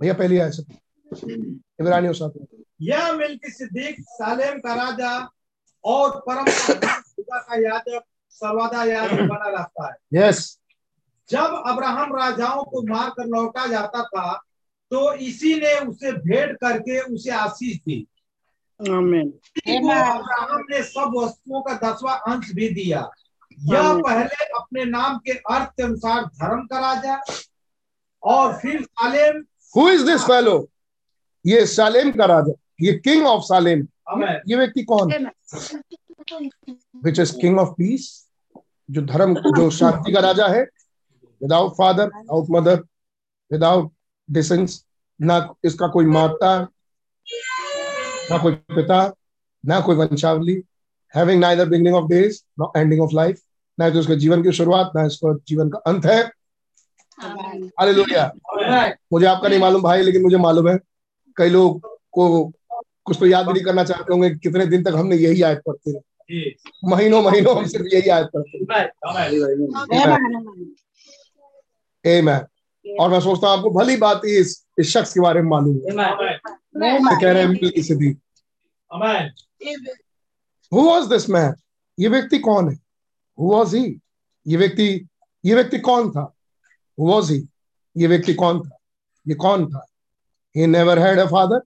भैया पहली आय सब। इब्रानियों सात यह मिल्की सिद्दीक सालेम का राजा और परम खुदा का याजक सर्वदा याजक बना रहता है। यस जब अब्राहम राजाओं को मार कर लौटा जाता था तो इसी ने उसे भेंट करके उसे आशीष दी। अब्राहम ने सब वस्तुओं का दसवां अंश भी दिया। यह पहले अपने नाम के अर्थ के अनुसार धर्म का राजा और फिर Salem. Who is this fellow ये सालेम का राजा ये किंग ऑफ़ सालेम। ये व्यक्ति कौन? है which is king of peace जो धर्म जो शांति का राजा है। Without father without mother without descent ना इसका कोई माता ना कोई पिता ना कोई वंशावली। Having neither beginning of days no ending of life ना तो उसके जीवन की शुरुआत ना इसका जीवन का अंत है। हालेलुया मुझे आपका नहीं मालूम भाई लेकिन मुझे मालूम है। कई लोग को कुछ तो याद भी नहीं करना चाहते होंगे कितने दिन तक हमने यही आयत पढ़ते रहे। महीनों महीनों हम सिर्फ़ यही आयत पढ़ते रहे। Amen. और मैं सोचता हूँ आपको भली बात ही इस इस शख्स के बारे में मालूम है। ये कह रहे हैं सिद्दीक हु वाज दिस मैन ये व्यक्ति कौन है? हु वाज ही ये व्यक्ति ये व्यक्ति कौन था? हु वाज ही ये व्यक्ति कौन था? ये कौन था? He never had a father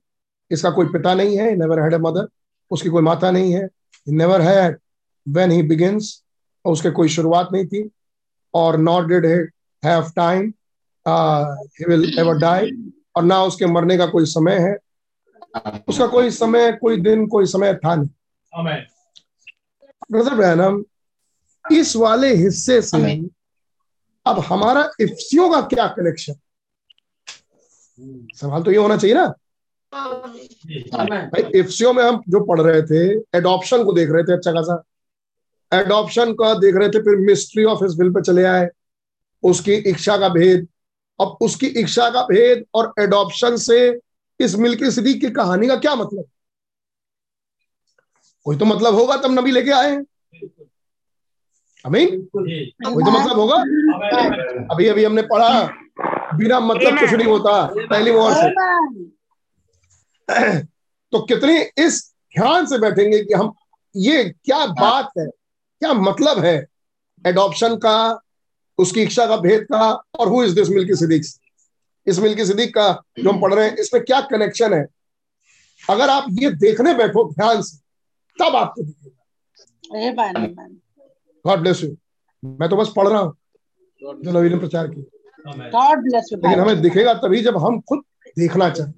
इसका कोई पिता नहीं है नेवर हैड अ मदर उसकी कोई माता नहीं है. Never had when he begins और उसके कोई शुरुआत नहीं थी और not did have time he will ever die और ना उसके मरने का कोई समय है. उसका कोई समय कोई दिन कोई समय था नहीं. ब्रदर बहनम इस वाले हिस्से से अब हमारा इफ्सियों का क्या कनेक्शन सवाल तो ये होना चाहिए ना। भाई इफ्सियों में हम जो पढ़ रहे थे एडॉप्शन को देख रहे थे अच्छा खासा। एडॉप्शन का देख रहे थे फिर मिस्ट्री ऑफ़ इस विल पे चले आए। उसकी इच्छा का भेद। अब उसकी इच्छा का भेद और एडॉप्शन से इस मिल्की सिद्दीक की कहानी का क्या मतलब? कोई तो मतलब होगा तब नबी लेके आए हैं। अमीन कोई तो मतलब होगा? अभी अभी हमने पढ़ा। बिना मतलब कुछ नहीं होता पहली ओर से। *clears throat* तो कितनी इस ध्यान से बैठेंगे कि हम ये क्या बात है क्या मतलब है एडॉप्शन का उसकी इच्छा का भेद का और who is this Melchizedek? इस मिल्की सिद्दीक का जो हम पढ़ रहे हैं इसमें क्या कनेक्शन है? अगर आप ये देखने बैठो ध्यान से तब आपको दिखेगा। गॉड ब्लेस यू मैं तो बस पढ़ रहा हूँ जो नबी ने प्रचार किया। गॉड ब्लेस यू लेकिन हमें दिखेगा तभी जब हम खुद देखना चाहते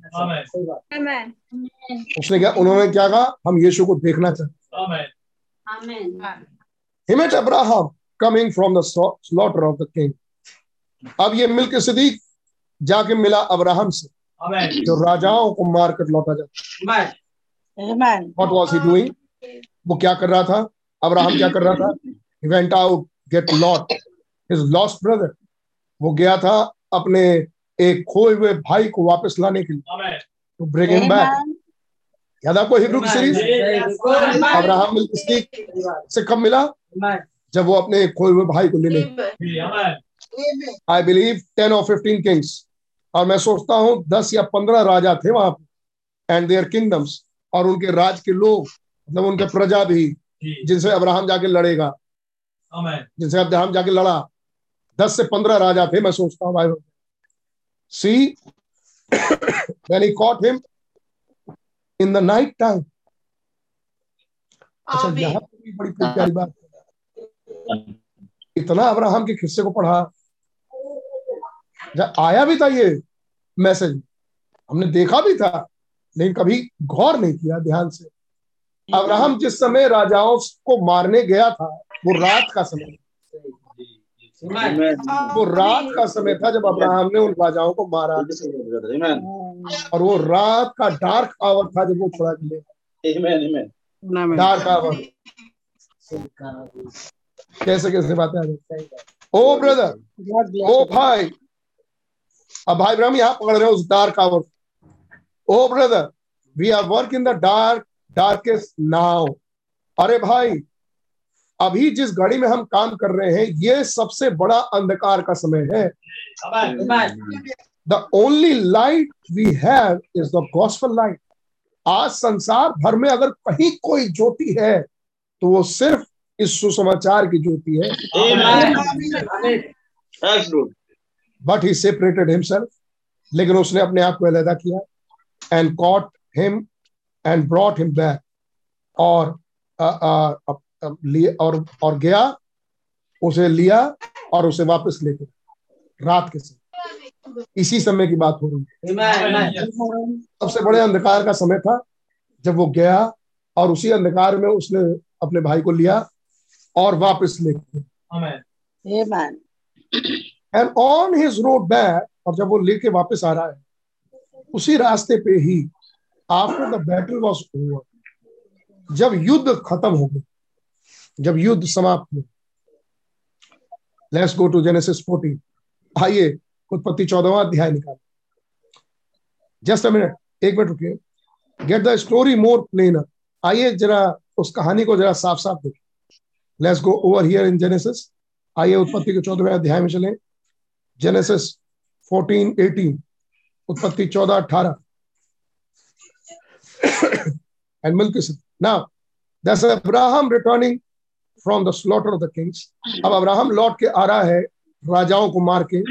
उसने क्या उन्होंने क्या कहा? हम यीशु को देखना चाहते He met Abraham coming from the slaughter of the king. अब ये मिल के सदीक जाके मिला अब्राहम से। जो राजाओं को मार कर लौटा जाता What was he doing? वो क्या कर रहा था? अब्राहम क्या कर रहा था? He went out get Lot, his lost brother. वो गया था अपने एक खोए हुए भाई को वापस लाने के लिए। To bring him back. याद आपको हिब्रू की सीरीज़ अब्राहम मिल से कब मिला? जब वो अपने खोए हुए भाई को लेने आई बिलीव टेन और फिफ्टीन किंग्स और मैं सोचता हूँ दस या पंद्रह राजा थे वहाँ पे एंड देयर किंगडम्स और उनके राज के लोग मतलब उनके प्रजा भी जिनसे अब्राहम जाके लड़ेगा। जिनसे अब्राहम जाके लड़ा। दस से पंद्रह राजा थे मैं सोचता हूँ भाई सी when he caught him in the night time अच्छा यहाँ पर भी बड़ी प्यारी बात इतना अब्राहम के किस्से को पढ़ा। जब आया भी था ये मैसेज हमने देखा भी था लेकिन कभी गौर नहीं किया ध्यान से। अब्राहम जिस समय राजाओं को मारने गया था वो रात का समय वो रात का समय था जब अब्राहम ने उन राजाओं को मारा। और वो रात का डार्क आवर था जब वो छुड़ा के ले Amen, amen. डार्क आवर कैसे कैसे बातें आ जाती ओ ब्रदर ओ भाई अब भाई ब्रह्म यहाँ पकड़ रहे हो उस dark hour oh brother we are work in the dark darkest now अरे भाई अभी जिस घड़ी में हम काम कर रहे हैं ये सबसे बड़ा अंधकार का समय है। The only light we have is the gospel light आज संसार भर में अगर कहीं कोई ज्योति है तो वो सिर्फ़ इस सुसमाचार की ज्योति है। बट ही सेपरेटेड हिमसेल्फ लेकिन उसने अपने आप को अलहदा किया and caught him and brought him back और आ, आ, लिए और और गया उसे लिया और उसे वापस लेके रात के समय। इसी समय की बात हो रही है। सबसे बड़े अंधकार का समय था जब वो गया और उसी अंधकार में उसने अपने भाई को लिया और वापस लेके and on his road back और जब वो लेके वापस आ रहा है उसी रास्ते पे ही after the battle was over जब युद्ध खत्म हो गया जब युद्ध समाप्त हुआ। लेट्स गो टू जेनेसिस 14 आइए उत्पत्ति चौदहवा अध्याय निकाल। जस्ट अ मिनट एक मिनट रुकिए। Get the story more plainer आइए जरा उस कहानी को जरा साफ़ साफ़ देखिए let's go over here in Genesis आइए उत्पत्ति के चौदहवें अध्याय में चले। जेनेसिस 14 18 उत्पत्ति चौदह, अठारह। And milk now that's Abraham returning from the slaughter of the kings अब अब्राहम लौट के आ रहा है राजाओं को मार के।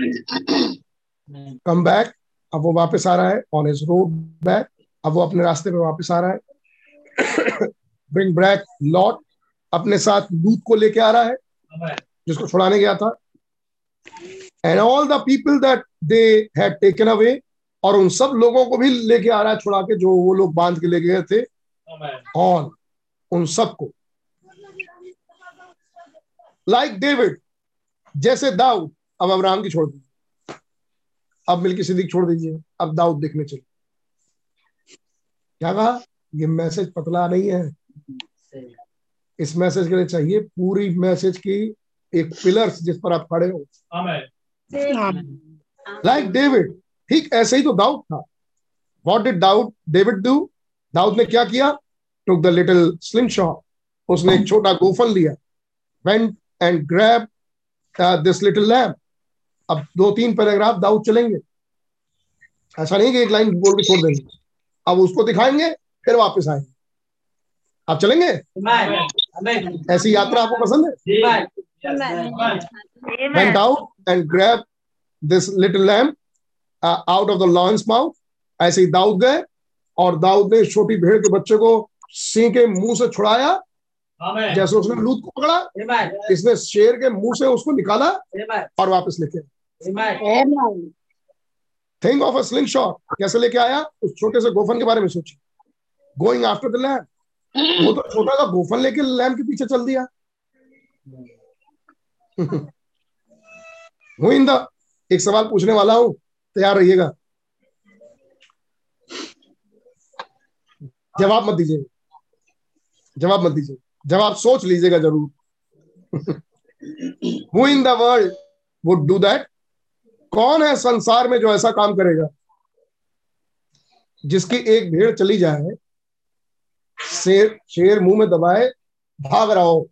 कम बैक अब वो वापस आ रहा है ऑन हिज रोड बैक अब वो अपने रास्ते पे वापस आ रहा है। ब्रिंग बैक लॉट अपने साथ लूत को लेके आ रहा है जिसको छुड़ाने गया था। And all the people that they had taken away और उन सब लोगों को भी लेके आ रहा है छुड़ा के जो वो लोग बाँध के ले गए थे। ऑन उन सबको लाइक डेविड जैसे दाऊद अब अब्राहम की छोड़ दीजिए। अब मिल्की सिद्दीक छोड़ दीजिए अब दाऊद देखने चलिए क्या कहा? ये मैसेज पतला नहीं है। इस मैसेज के लिए चाहिए पूरी मैसेज की एक पिलर्स जिस पर आप खड़े हो। लाइक डेविड ठीक ऐसे ही तो दाऊद था। वॉट डिड दाऊद डेविड डू दाऊद ने क्या किया? Took the little sling shot उसने एक छोटा गोफन लिया। Went and grab this little lamp अब दो तीन पैराग्राफ दाऊद चलेंगे। ऐसा नहीं कि एक लाइन बोल के छोड़ देंगे। अब उसको दिखाएँगे फिर वापस आएँगे। आप चलेंगे? ऐसी यात्रा आपको पसंद है? out and grabbed this little lamb uh, out of the lion's ऐसे ही दाऊद गए और दाऊद ने छोटी भेड़ के बच्चे को सिंह के मुँह से छुड़ाया जैसे उसने लूत को पकड़ा इसने शेर के मुँह से उसको निकाला और वापस लेके think of a sling shot कैसे लेके आया? उस छोटे से गोफन के बारे में सोचिए। गोइंग आफ्टर द लैम्प वो तो छोटा सा गोफन लेके लैम्प के पीछे चल दिया। *laughs* हुई द एक सवाल पूछने वाला हूँ। तैयार रहिएगा। जवाब मत दीजिए। जवाब मत दीजिए। जवाब सोच लीजिएगा ज़रूर। Who in the world would do that कौन है संसार में जो ऐसा काम करेगा? जिसकी एक भेड़ चली जाए शेर शेर मुँह में दबाए भाग रहा हो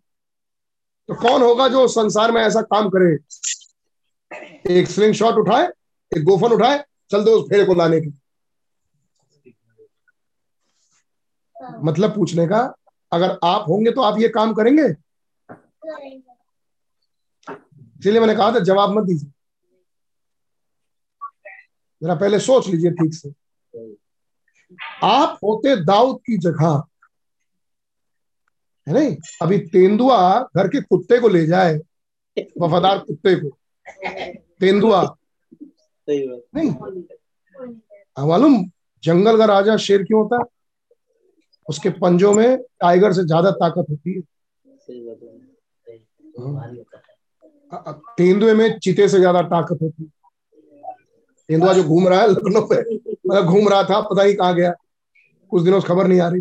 तो कौन होगा जो संसार में ऐसा काम करे? एक स्लिंग शॉट उठाए एक गोफन उठाए चल दो उस भेड़ को लाने की। मतलब पूछने का अगर आप होंगे तो आप ये काम करेंगे? इसलिए मैंने कहा था जवाब मत दीजिए। जरा पहले सोच लीजिए ठीक से। आप होते दाऊद की जगह है नहीं? अभी तेंदुआ घर के कुत्ते को ले जाए वफादार कुत्ते को। तेंदुआ। नहीं। मालूम? जंगल का राजा शेर क्यों होता है? उसके पंजों में टाइगर से ज़्यादा ताकत होती है। तेंदुए में चीते से ज़्यादा ताकत होती है। तेंदुआ जो घूम रहा है लखनऊ पे मतलब घूम रहा था पता ही कहाँ गया। कुछ दिनों से खबर नहीं आ रही।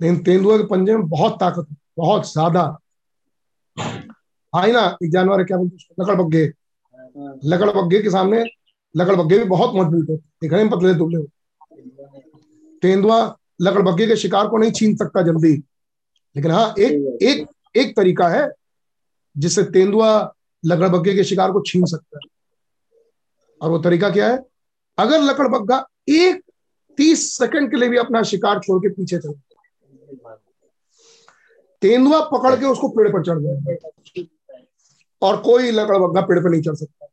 लेकिन तेंदुआ के पंजे में बहुत ताकत है बहुत ज़्यादा। आई ना एक जानवर क्या बोलते हैं उसको? लकड़बग्गे लकड़बग्गे के सामने लकड़बग्गे भी बहुत मज़बूत है। दिखने में पतले दुबले हो। तेंदुआ लकड़बग्गे के शिकार को नहीं छीन सकता जल्दी। लेकिन हाँ एक एक एक तरीका है जिससे तेंदुआ लकड़बग्गे के शिकार को छीन सकता है। और वो तरीका क्या है? अगर लकड़बग्गा एक तीस सेकंड के लिए भी अपना शिकार छोड़ के पीछे चल तेंदुआ पकड़ के उसको पेड़ पर चढ़ जाए और कोई लकड़बग्गा पेड़ पर नहीं चढ़ सकता।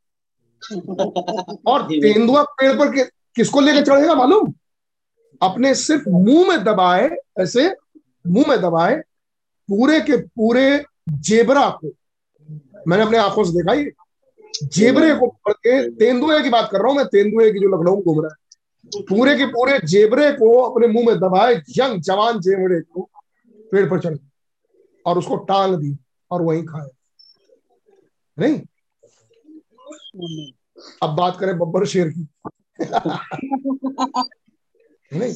और *laughs* तेंदुआ पेड़ पर किसको लेके चढ़ेगा मालूम? अपने सिर्फ़ मुँह में दबाए, ऐसे मुँह में दबाए, पूरे के पूरे जेबरा को, मैंने अपने आँखों से देखा ये, जेबरे को पकड़ के तेंदुए की बात कर रहा हूँ मैं, तेंदुए की जो लखनऊ घूम रहा है, पूरे के पूरे जेबरे को अपने मुँह में दबाए, यंग जवान जेबरे को पेड़ पर चढ़ और उसको टांग दी और वहीं खाए। नहीं? अब बात करें बब्बर शेर की। *laughs* नहीं।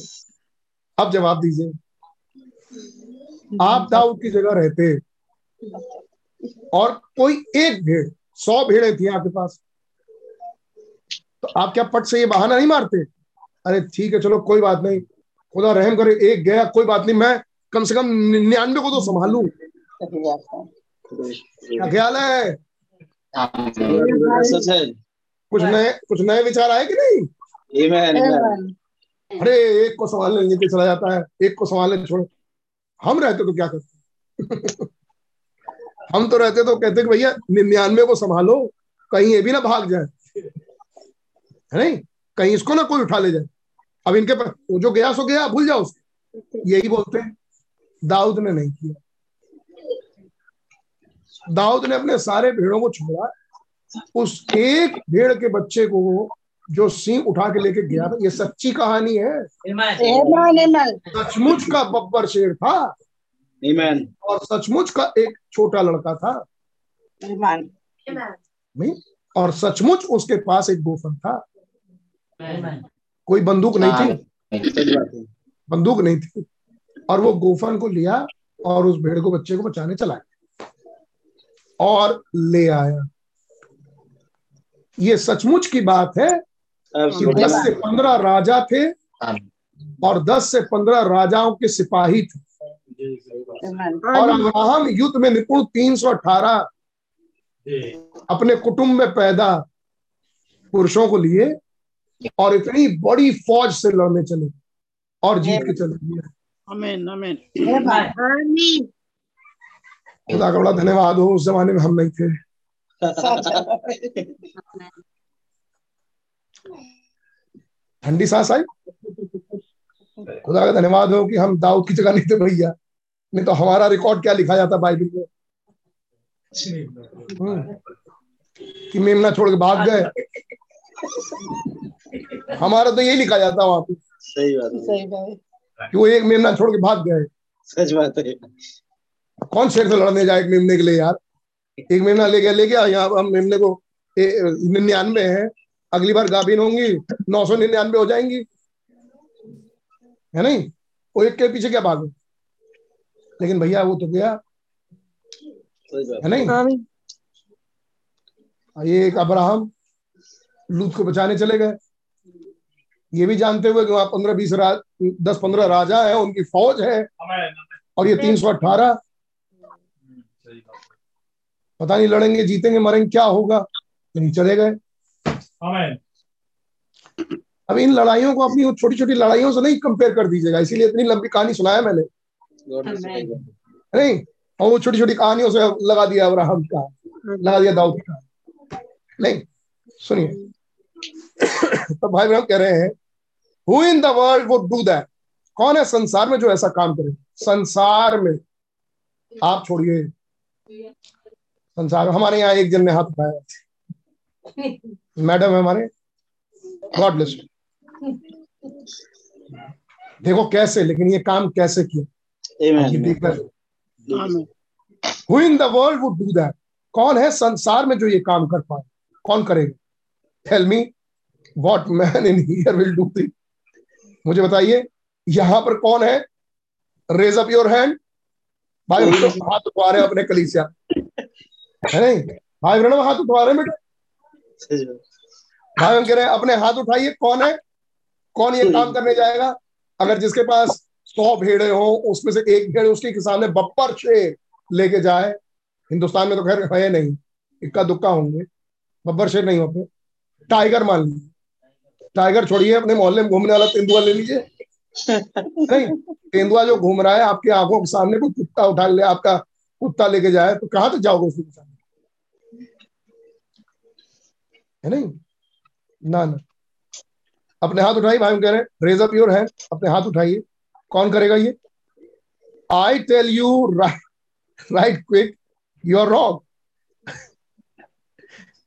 अब जवाब दीजिए। आप दाऊद की जगह रहते और कोई एक भेड़ सौ भेड़ें थी आपके पास तो आप क्या पट से ये बहाना नहीं मारते? अरे ठीक है चलो कोई बात नहीं। खुदा रहम करे एक गया कोई बात नहीं मैं कम से कम निन्यानवे को तो संभालू। क्या ख्याल है? कुछ नए कुछ नए विचार आए कि नहीं. अरे, एक को संभालने लेके चला जाता है। एक को संभालने छोड़। हम रहते तो क्या करते? *laughs* हम तो रहते तो कहते कि भैया, निन्यानवे को संभालो, कहीं ये भी ना भाग जाए। है नहीं? कहीं इसको ना कोई उठा ले जाए। अब इनके पास जो गया, सो गया, भूल जाओ उसको। यही बोलते हैं। दाऊद ने नहीं किया। दाऊद ने अपने सारे भेड़ों को छोड़ा। उस एक भेड़ के बच्चे को जो सिंह उठा के लेके गया था ये सच्ची कहानी है। सचमुच का बब्बर शेर था। Amen. और सचमुच का एक छोटा लड़का था। नहीं और सचमुच उसके पास एक गोफन था। Amen. कोई बंदूक नहीं थी। बंदूक नहीं थी। और वो गोफन को लिया और उस भेड़ को बच्चे को बचाने चला गया। और ले आया। ये सचमुच की बात है दस से पंद्रह राजा थे और दस से पंद्रह राजाओं के सिपाही थे। और अब्राहम युद्ध में निपुण तीन सौ अठारह अपने कुटुंब में पैदा पुरुषों को लिए और इतनी बड़ी फौज से लड़ने चले और जीत के चले। गए खुदा का बड़ा धन्यवाद हो उस जमाने में हम नहीं थे। *laughs* ठंडी सांस आई? खुदा का धन्यवाद हो कि हम दाऊद की जगह नहीं थे भैया। नहीं तो हमारा रिकॉर्ड क्या लिखा जाता बाइबल में? हम्म, कि मेमना छोड़ के भाग गए। हमारा तो यही लिखा जाता वहाँ पे। सही बात है। सही बात कि वो एक मेमना छोड़ के भाग गए। सच बात है। कौन शेर से लड़ने जाए एक मेमने के लिए यार? एक मेमना ले गया ले गया यहाँ हम मेमने को निन्यानवे है। अगली बार गाभिन होंगी नौ सौ निन्यानवे हो जाएँगी। है नहीं? वो एक के पीछे क्या भागे लेकिन भैया वो तो गया। है नहीं? ये एक अब्राहम लूत को बचाने चले गए। ये भी जानते हुए कि वहाँ पंद्रह बीस राज दस पंद्रह राजा है उनकी फौज है और ये तीन सौ अठारह। पता नहीं लड़ेंगे जीतेंगे मरेंगे क्या होगा? लेकिन चले गए। अब इन लड़ाइयों को अपनी छोटी छोटी लड़ाइयों से नहीं कंपेयर कर दीजिएगा इसीलिए इतनी लंबी कहानी सुनाया मैंने. नहीं और वो छोटी छोटी कहानियों से लगा दिया अब्राहम का लगा दिया दाऊद का। नहीं सुनिए। *coughs* तो भाई बहन कह रहे हैं who in the world would do that कौन है संसार में जो ऐसा काम करे? संसार में। आप छोड़िए। संसार में। हमारे यहाँ एक जन ने हाथ उठाया। मैडम है हमारे। गॉड ब्लेस देखो कैसे लेकिन ये काम कैसे किया? Who. In the world would do that कौन है संसार में जो ये काम कर पाए? कौन करेगा? Tell me what man in here will do thing मुझे बताइए यहाँ पर कौन है? रेज अप योर हैंड भाई हाथ उठवा रहे हैं अपने कलीसिया। है नहीं? भाई ब्रणम हाथ उठवा रहे हैं बेटा। भाई कह रहे हैं, अपने हाथ उठाइए, कौन है? कौन ये काम करने जाएगा? अगर जिसके पास सौ भेड़े हो, उसमें से एक भेड़ उसके किसान ने बब्बर शेर लेके जाए, हिंदुस्तान में तो खैर है नहीं, इक्का दुक्का होंगे। बब्बर शेर नहीं होते टाइगर मान लीजिए। टाइगर छोड़िए, अपने मोहल्ले में घूमने वाला तेंदुआ ले लीजिए। नहीं, तेंदुआ जो घूम रहा है, आपकी आँखों के सामने कोई कुत्ता उठा ले, आपका कुत्ता लेके जाए तो कहाँ तक जाओगे उसके सामने है नहीं? ना ना। अपने हाथ उठाइए भाई कह रहे हैं रेज अप योर हैंड अपने हाथ उठाइए। कौन करेगा ये? I tell you right right quick you are wrong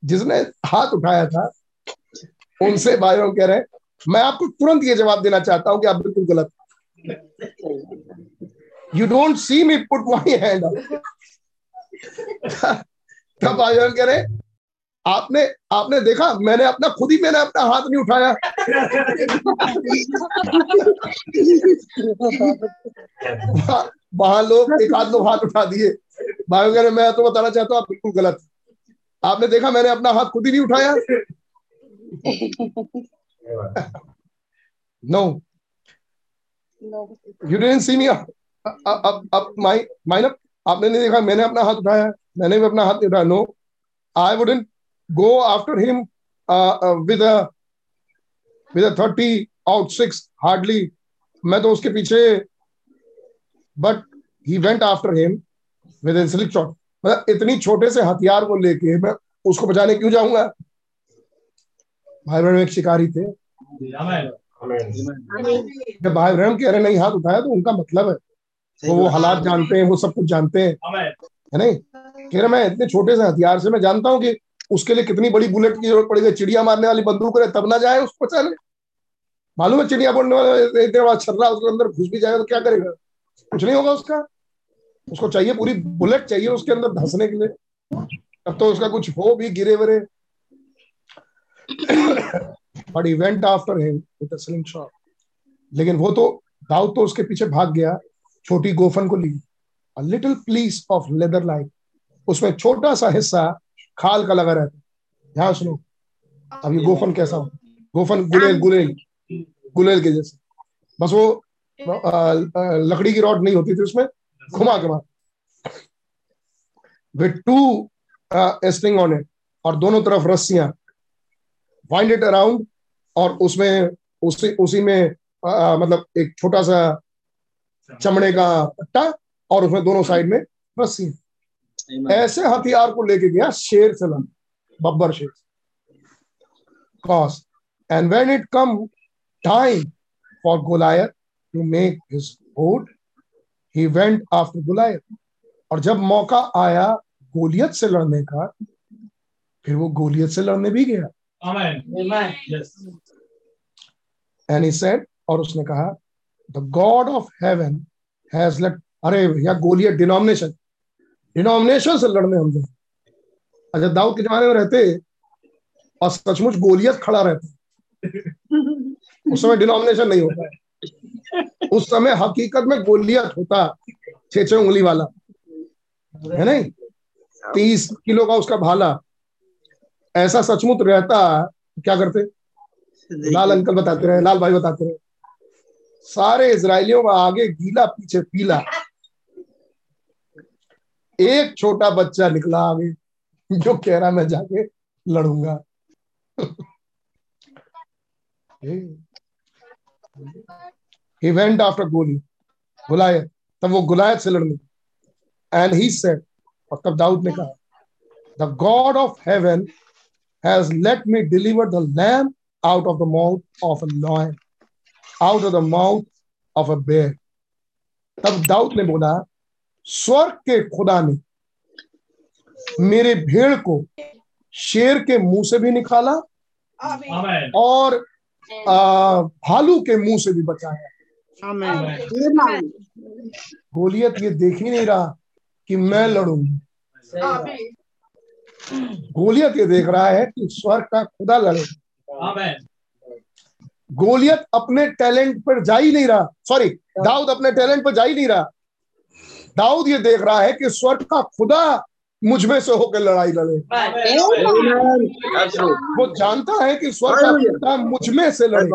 जिसने हाथ उठाया था, उनसे भाई कह रहे हैं, मैं आपको तुरंत ये जवाब देना चाहता हूँ कि आप बिल्कुल गलत you don't see me put my hand तब भाई कह रहे आपने आपने देखा? मैंने अपना खुद ही मैंने अपना हाथ नहीं उठाया। वहाँ लोग एक आध लोग हाथ उठा दिए। भाई वगैरह मैं तो बताना चाहता हूँ आप बिल्कुल गलत आपने देखा मैंने अपना हाथ खुद ही नहीं उठाया? No you didn't see me अब माइन आपने नहीं देखा मैंने अपना हाथ उठाया? मैंने भी अपना हाथ नहीं उठाया no I wouldn't go after him uh, uh, with a with a 30 out six hardly. मैं तो उसके पीछे but he went after him with a slick shot. मतलब इतनी छोटे से हथियार को लेके मैं उसको बचाने क्यों जाऊँगा? भाई बहन एक शिकारी थे। जब भाई बहन कह रहे नहीं हाथ उठाया तो उनका मतलब है। वो वो हालात जानते हैं वो सब कुछ जानते हैं। है नहीं? कह रहे मैं इतने छोटे से हथियार से मैं जानता हूँ कि उसके लिए कितनी बड़ी बुलेट की ज़रूरत पड़ेगी? चिड़िया मारने वाली बंदूक रहे तब ना जाए उसको बचाने मालूम है चिड़िया बोलने वाला छर्रा उसके अंदर घुस भी जाएगा तो क्या करेगा? कुछ नहीं होगा उसका। उसको चाहिए पूरी बुलेट चाहिए उसके अंदर धंसने के लिए। तब तो उसका कुछ हो भी, गिरे वरे। But he went after him with sling shot लेकिन वो तो दाऊद तो उसके पीछे भाग गया, छोटी गोफन को ली। Little piece of leather like उसमें छोटा सा हिस्सा खाल का लगा रहता है। ध्यान सुनो। अब ये गोफन कैसा हो? गोफन गुलेल गुलेल गुलेल के जैसे। बस वो लकड़ी की रॉड नहीं होती थी उसमें घुमा के मार। With two string on it और दोनों तरफ़ रस्सियाँ। वाइंड इट अराउंड और उसमें उसी उसी में आ, मतलब एक छोटा सा चमड़े का पट्टा और उसमें दोनों साइड में रस्सियाँ। ऐसे हथियार को लेके गया शेर से लड़ बब्बर शेर। Cause and when it come time for Goliath to make his boat he went after Goliath और जब मौका आया गोलियत से लड़ने का फिर वो गोलियत से लड़ने भी गया। एंड ही सेड और उसने कहा the God of heaven has let अरे भैया गोलियत डिनोमिनेशन डिनोमिनेशन से लड़ने हम जाए अच्छा दाऊद के जमाने में रहते और सचमुच गोलियत खड़ा रहता। उस समय डिनोमिनेशन नहीं होता। उस समय हकीकत में गोलियत होता छे छे उंगली वाला। है नहीं? तीस किलो का उसका भाला। ऐसा सचमुच रहता, क्या करते? लाल अंकल बताते रहे, लाल भाई बताते रहे। सारे इसराइलियों का आगे गीला, पीछे पीला। एक छोटा बच्चा निकला आगे, जो कह रहा मैं जाके लड़ूँगा। he went तब वो गुलायत से लड़ने एंड ही सेड और तब दाऊद ने कहा the God of heaven has let me deliver the lamb out of the mouth of a lion out of the mouth of a bear तब दाऊद ने बोला स्वर्ग के खुदा ने मेरे भेड़ को शेर के मुँह से भी निकाला और भालू के मुँह से भी बचाया। गोलियत ये देख ही नहीं रहा कि मैं लड़ूँगा। गोलियत ये देख रहा है कि स्वर्ग का खुदा लड़ेगा गोलियत अपने टैलेंट पर जा ही नहीं रहा। सॉरी दाऊद अपने टैलेंट पर जा ही नहीं रहा। दाऊद ये देख रहा है कि स्वर्ग का खुदा मुझमें से होकर लड़ाई लड़े। वो जानता है कि स्वर्ग का खुदा मुझमें से लड़े।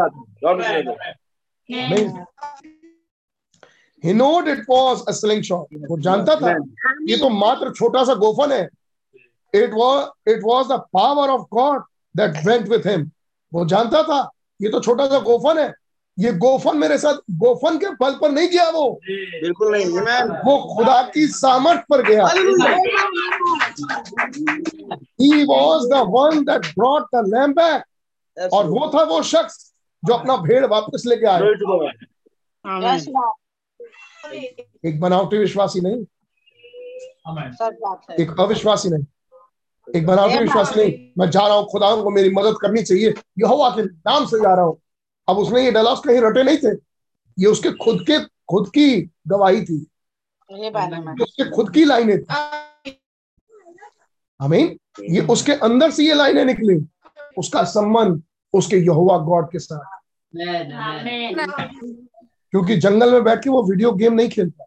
He knowed it was a sling shot वो जानता था। ये तो मात्र छोटा सा गोफन है। It was it was the power of God that went with him वो जानता था। ये तो छोटा सा गोफन है। ये गोफन मेरे साथ गोफन के बल पर नहीं गया वो। बिल्कुल नहीं. वो खुदा की सामर्थ पर गया। Was the one that brought the lamb back That's और वो था वो शख्स जो अपना भेड़ वापस लेके आया. एक बनावटी विश्वासी नहीं। एक अविश्वासी नहीं। एक बनावटी विश्वासी नहीं। मैं जा रहा हूँ खुदा को मेरी मदद करनी चाहिए। यहोवा के नाम से जा रहा हूँ। अब उसने ये डायलॉग्स कहीं रटे नहीं थे। ये उसके खुद के खुद की गवाही थी। ये उसके खुद की लाइनें थी। आमीन ये उसके अंदर से ये लाइनें निकली। उसका संबंध उसके यहोवा गॉड के साथ। क्योंकि जंगल में बैठ के वो वीडियो गेम नहीं खेलता।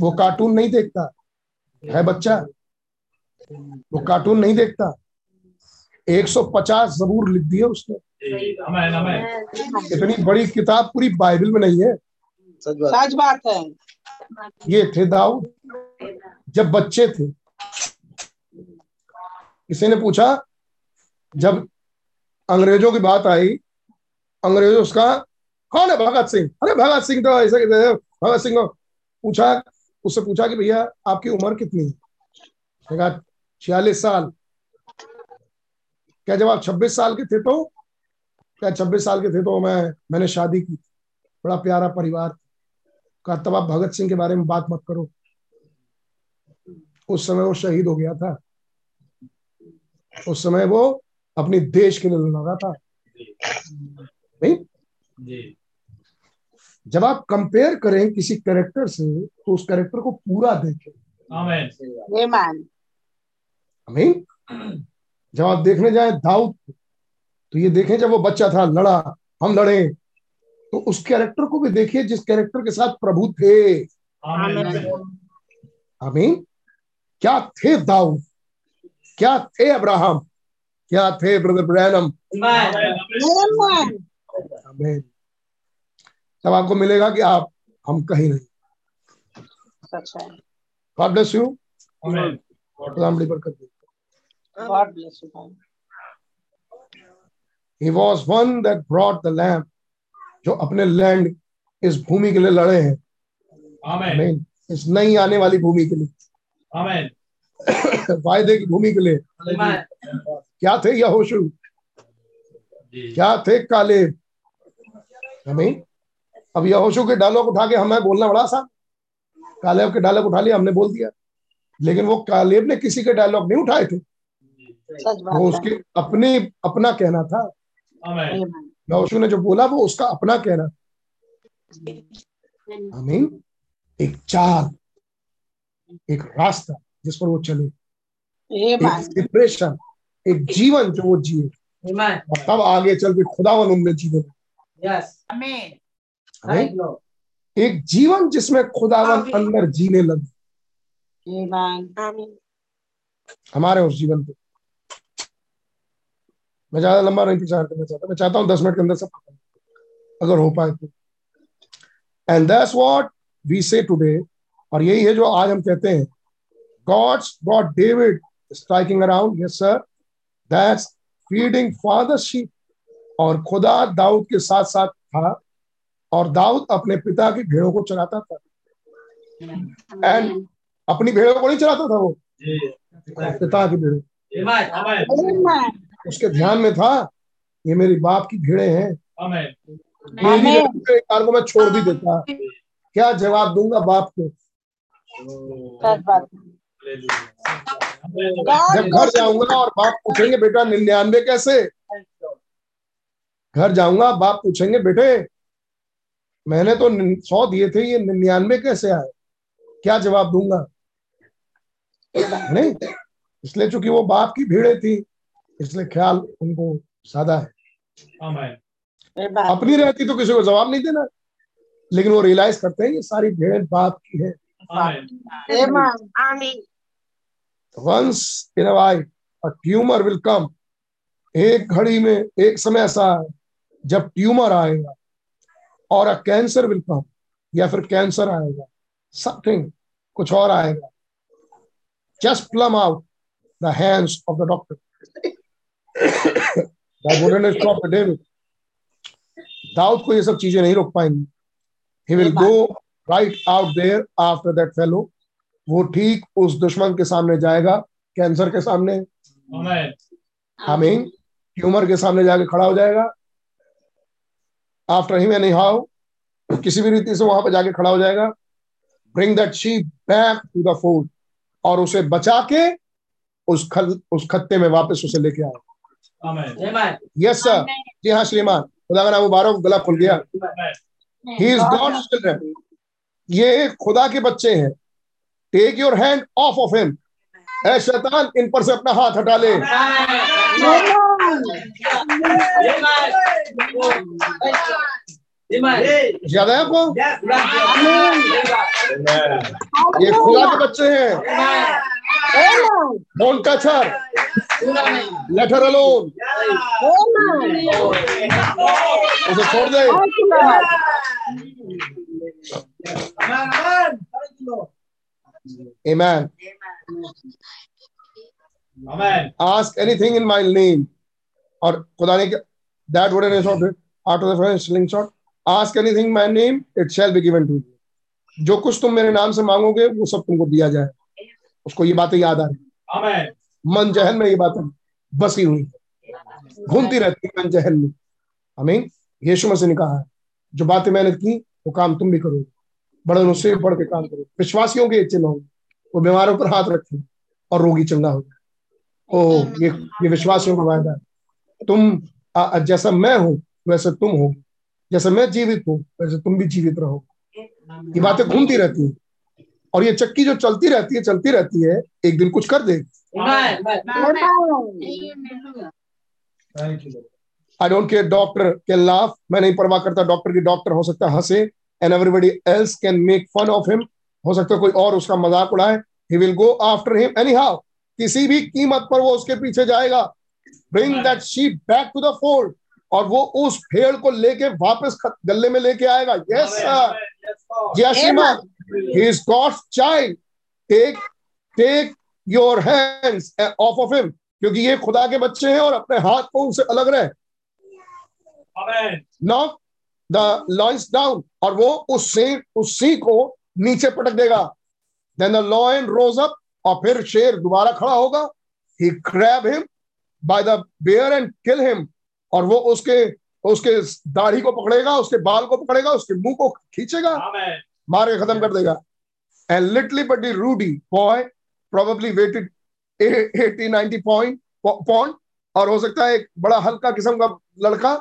वो कार्टून नहीं देखता। है बच्चा? वो कार्टून नहीं देखता। 150 जबूर लिख दिए उसने। इतनी बड़ी किताब पूरी बाइबल में नहीं है। सच बात। है। ये थे दाऊद जब बच्चे थे। किसी ने पूछा जब अंग्रेज़ों की बात आई अंग्रेज़ों उसका कौन है भगत सिंह? अरे भगत सिंह तो ऐसे कहते हैं, भगत सिंह पूछा उससे पूछा कि भैया आपकी उम्र कितनी है? छियालीस साल। क्या जब आप छब्बीस साल के थे तो क्या छब्बीस साल के थे तो मैं मैंने शादी की। बड़ा प्यारा परिवार कहा तब आप भगत सिंह के बारे में बात मत करो। उस समय वो शहीद हो गया था। उस समय वो अपने देश के लिए लड़ रहा था। नहीं? जब आप कंपेयर करें किसी कैरेक्टर से तो उस कैरेक्टर को पूरा देखें। Amen. जब आप देखने जाए दाऊद को, तो ये देखें जब वो बच्चा था लड़ा हम लड़े तो उस कैरेक्टर को भी देखिए जिस कैरेक्टर के साथ प्रभु थे। आमीन। क्या थे दाऊद? क्या थे अब्राहम? क्या थे ब्रदर ब्रैनम? तब आपको मिलेगा कि आप हम कहीं नहीं। सच है। गॉड ब्लेस यू खुदा बड़ी बरकत दे he was one that brought the lamb जो अपने लैंड इस भूमि के लिए लड़े हैं। आमीन इस नई आने वाली भूमि के लिए। *coughs* वायदे की भूमि के लिए। क्या थे यहोशू? क्या थे कालेब? आमीन अब यहोशू के डायलॉग उठा के हमें बोलना बड़ा आसान। कालेब के डायलॉग उठा लिया हमने बोल दिया। लेकिन वो कालेब ने किसी के डायलॉग नहीं उठाए थे। वो उसके अपने अपना कहना था। Amen. यहोशू ने जो बोला वो उसका अपना कहना। था आमीन। एक चाल एक रास्ता जिस पर वो चले। एक डिप्रेशन एक जीवन जो वो जिए। और तब आगे चल के खुदावन उनमें जीने लगे। आमीन आमीन? एक जीवन जिसमें खुदावन अंदर जीने लगे। हमारे उस जीवन पे। मैं ज़्यादा लंबा नहीं प्रचार करना चाहता। मैं चाहता हूँ दस मिनट के अंदर सब खत्म अगर हो पाए तो। And that's what we say today और यही है जो आज हम कहते हैं। God's God David striking around yes sir that's feeding father sheep और खुदा दाऊद के साथ साथ था। और दाऊद अपने पिता के भेड़ों को चलाता था। एंड अपनी भेड़ों को नहीं चलाता था वो? पिता की भेड़ों. उसके ध्यान में था ये मेरी बाप की भीड़े हैं। मेरी कार को मैं छोड़ भी देता। क्या जवाब दूँगा बाप को? जब घर जाऊँगा और बाप पूछेंगे बेटा निन्यानवे कैसे? घर जाऊँगा बाप पूछेंगे बेटे मैंने तो सौ दिए थे ये निन्यानवे कैसे आए? क्या जवाब दूँगा? नहीं इसलिए चूँकि वो बाप की भीड़े थी। इसलिए ख्याल उनको सादा है। अपनी रहती तो किसी को जवाब नहीं देना लेकिन वो रियलाइज़ करते हैं ये सारी भेड़ बाप की है। Once in a tumour will come एक घड़ी में एक समय ऐसा है जब ट्यूमर आएगा और अ कैंसर विल कम या फिर कैंसर आएगा समथिंग कुछ और आएगा। Just plum out the hands of the doctor *coughs* that wouldn't have David. दाऊद को ये सब चीज़ें नहीं रोक पाएँगी। He will go right out there after that fellow वो ठीक उस दुश्मन के सामने जाएगा कैंसर के सामने। हमें ट्यूमर के सामने जाके खड़ा हो जाएगा। आफ्टर हिम एनी हाउ किसी भी रीति से वहाँ पर जाके खड़ा हो जाएगा। Bring that sheep back to the fold और उसे बचा के उस खल उस खत्ते में वापस उसे लेके आए यस सर जी हाँ श्रीमान। खुदा का नाम मुबारक गला खुल गया। ही इज़ गॉड्स चिल्ड्रन ये खुदा के बच्चे हैं। Take your hand off off him ए शैतान इन पर से अपना हाथ हटा ले। ज़्यादा है आपको ये खुदा के बच्चे हैं don't touch her let her alone उसे छोड़ दे Amen. Amen. Ask anything in my name. और खुदा ने क्या that would have shot after the first slingshot ask anything in my name it shall be given to you. जो कुछ तुम मेरे नाम से मांगोगे वो सब तुमको दिया जाए। उसको ये बातें याद आ रही मन जहन में ये बातें बसी हुई घूमती रहती है मन जहन में। हमें यीशु मसीह ने कहा है जो बातें मैंने की वो काम तुम भी करोगे। बड़े उससे बढ़ के काम करो विश्वासियों के चिन्ह होंगे। वो बीमारों पर हाथ रखें और रोगी चंगा हो ओ ये ये विश्वासियों का वायदा है। तुम आ, जैसा मैं हूँ वैसे तुम हो जैसे मैं जीवित हूँ वैसे तुम भी जीवित रहो। ये बातें घूमती रहती हैं। और ये चक्की जो चलती रहती है चलती रहती है एक दिन कुछ कर देगी। I don't care doctor can laugh मैं नहीं परवाह करता डॉक्टर की डॉक्टर हो सकता है हंसे and everybody else can make fun of him हो सकता है कोई और उसका मज़ाक उड़ाए। He will go after him anyhow किसी भी कीमत पर वो उसके पीछे जाएगा। Bring that sheep back to the fold और वो उस भेड़ को लेके वापस गले में लेके आएगा। Yes sir yes he is God's child take take your hands off off him क्योंकि ये खुदा के बच्चे हैं और अपने हाथ को उनसे अलग रहे। नॉक द लॉइंस डाउन और वो उस सी उस सी को नीचे पटक देगा। Then the lion rose up और फिर शेर दोबारा खड़ा होगा। He grab him by the bear and kill him और वो उसके उसके दाढ़ी को पकड़ेगा उसके बाल को पकड़ेगा उसके मुँह को खींचेगा मार के खत्म कर देगा। And little but the ruddy boy probably weighted 80 90 point pound और हो सकता है एक बड़ा हल्का किस्म का लड़का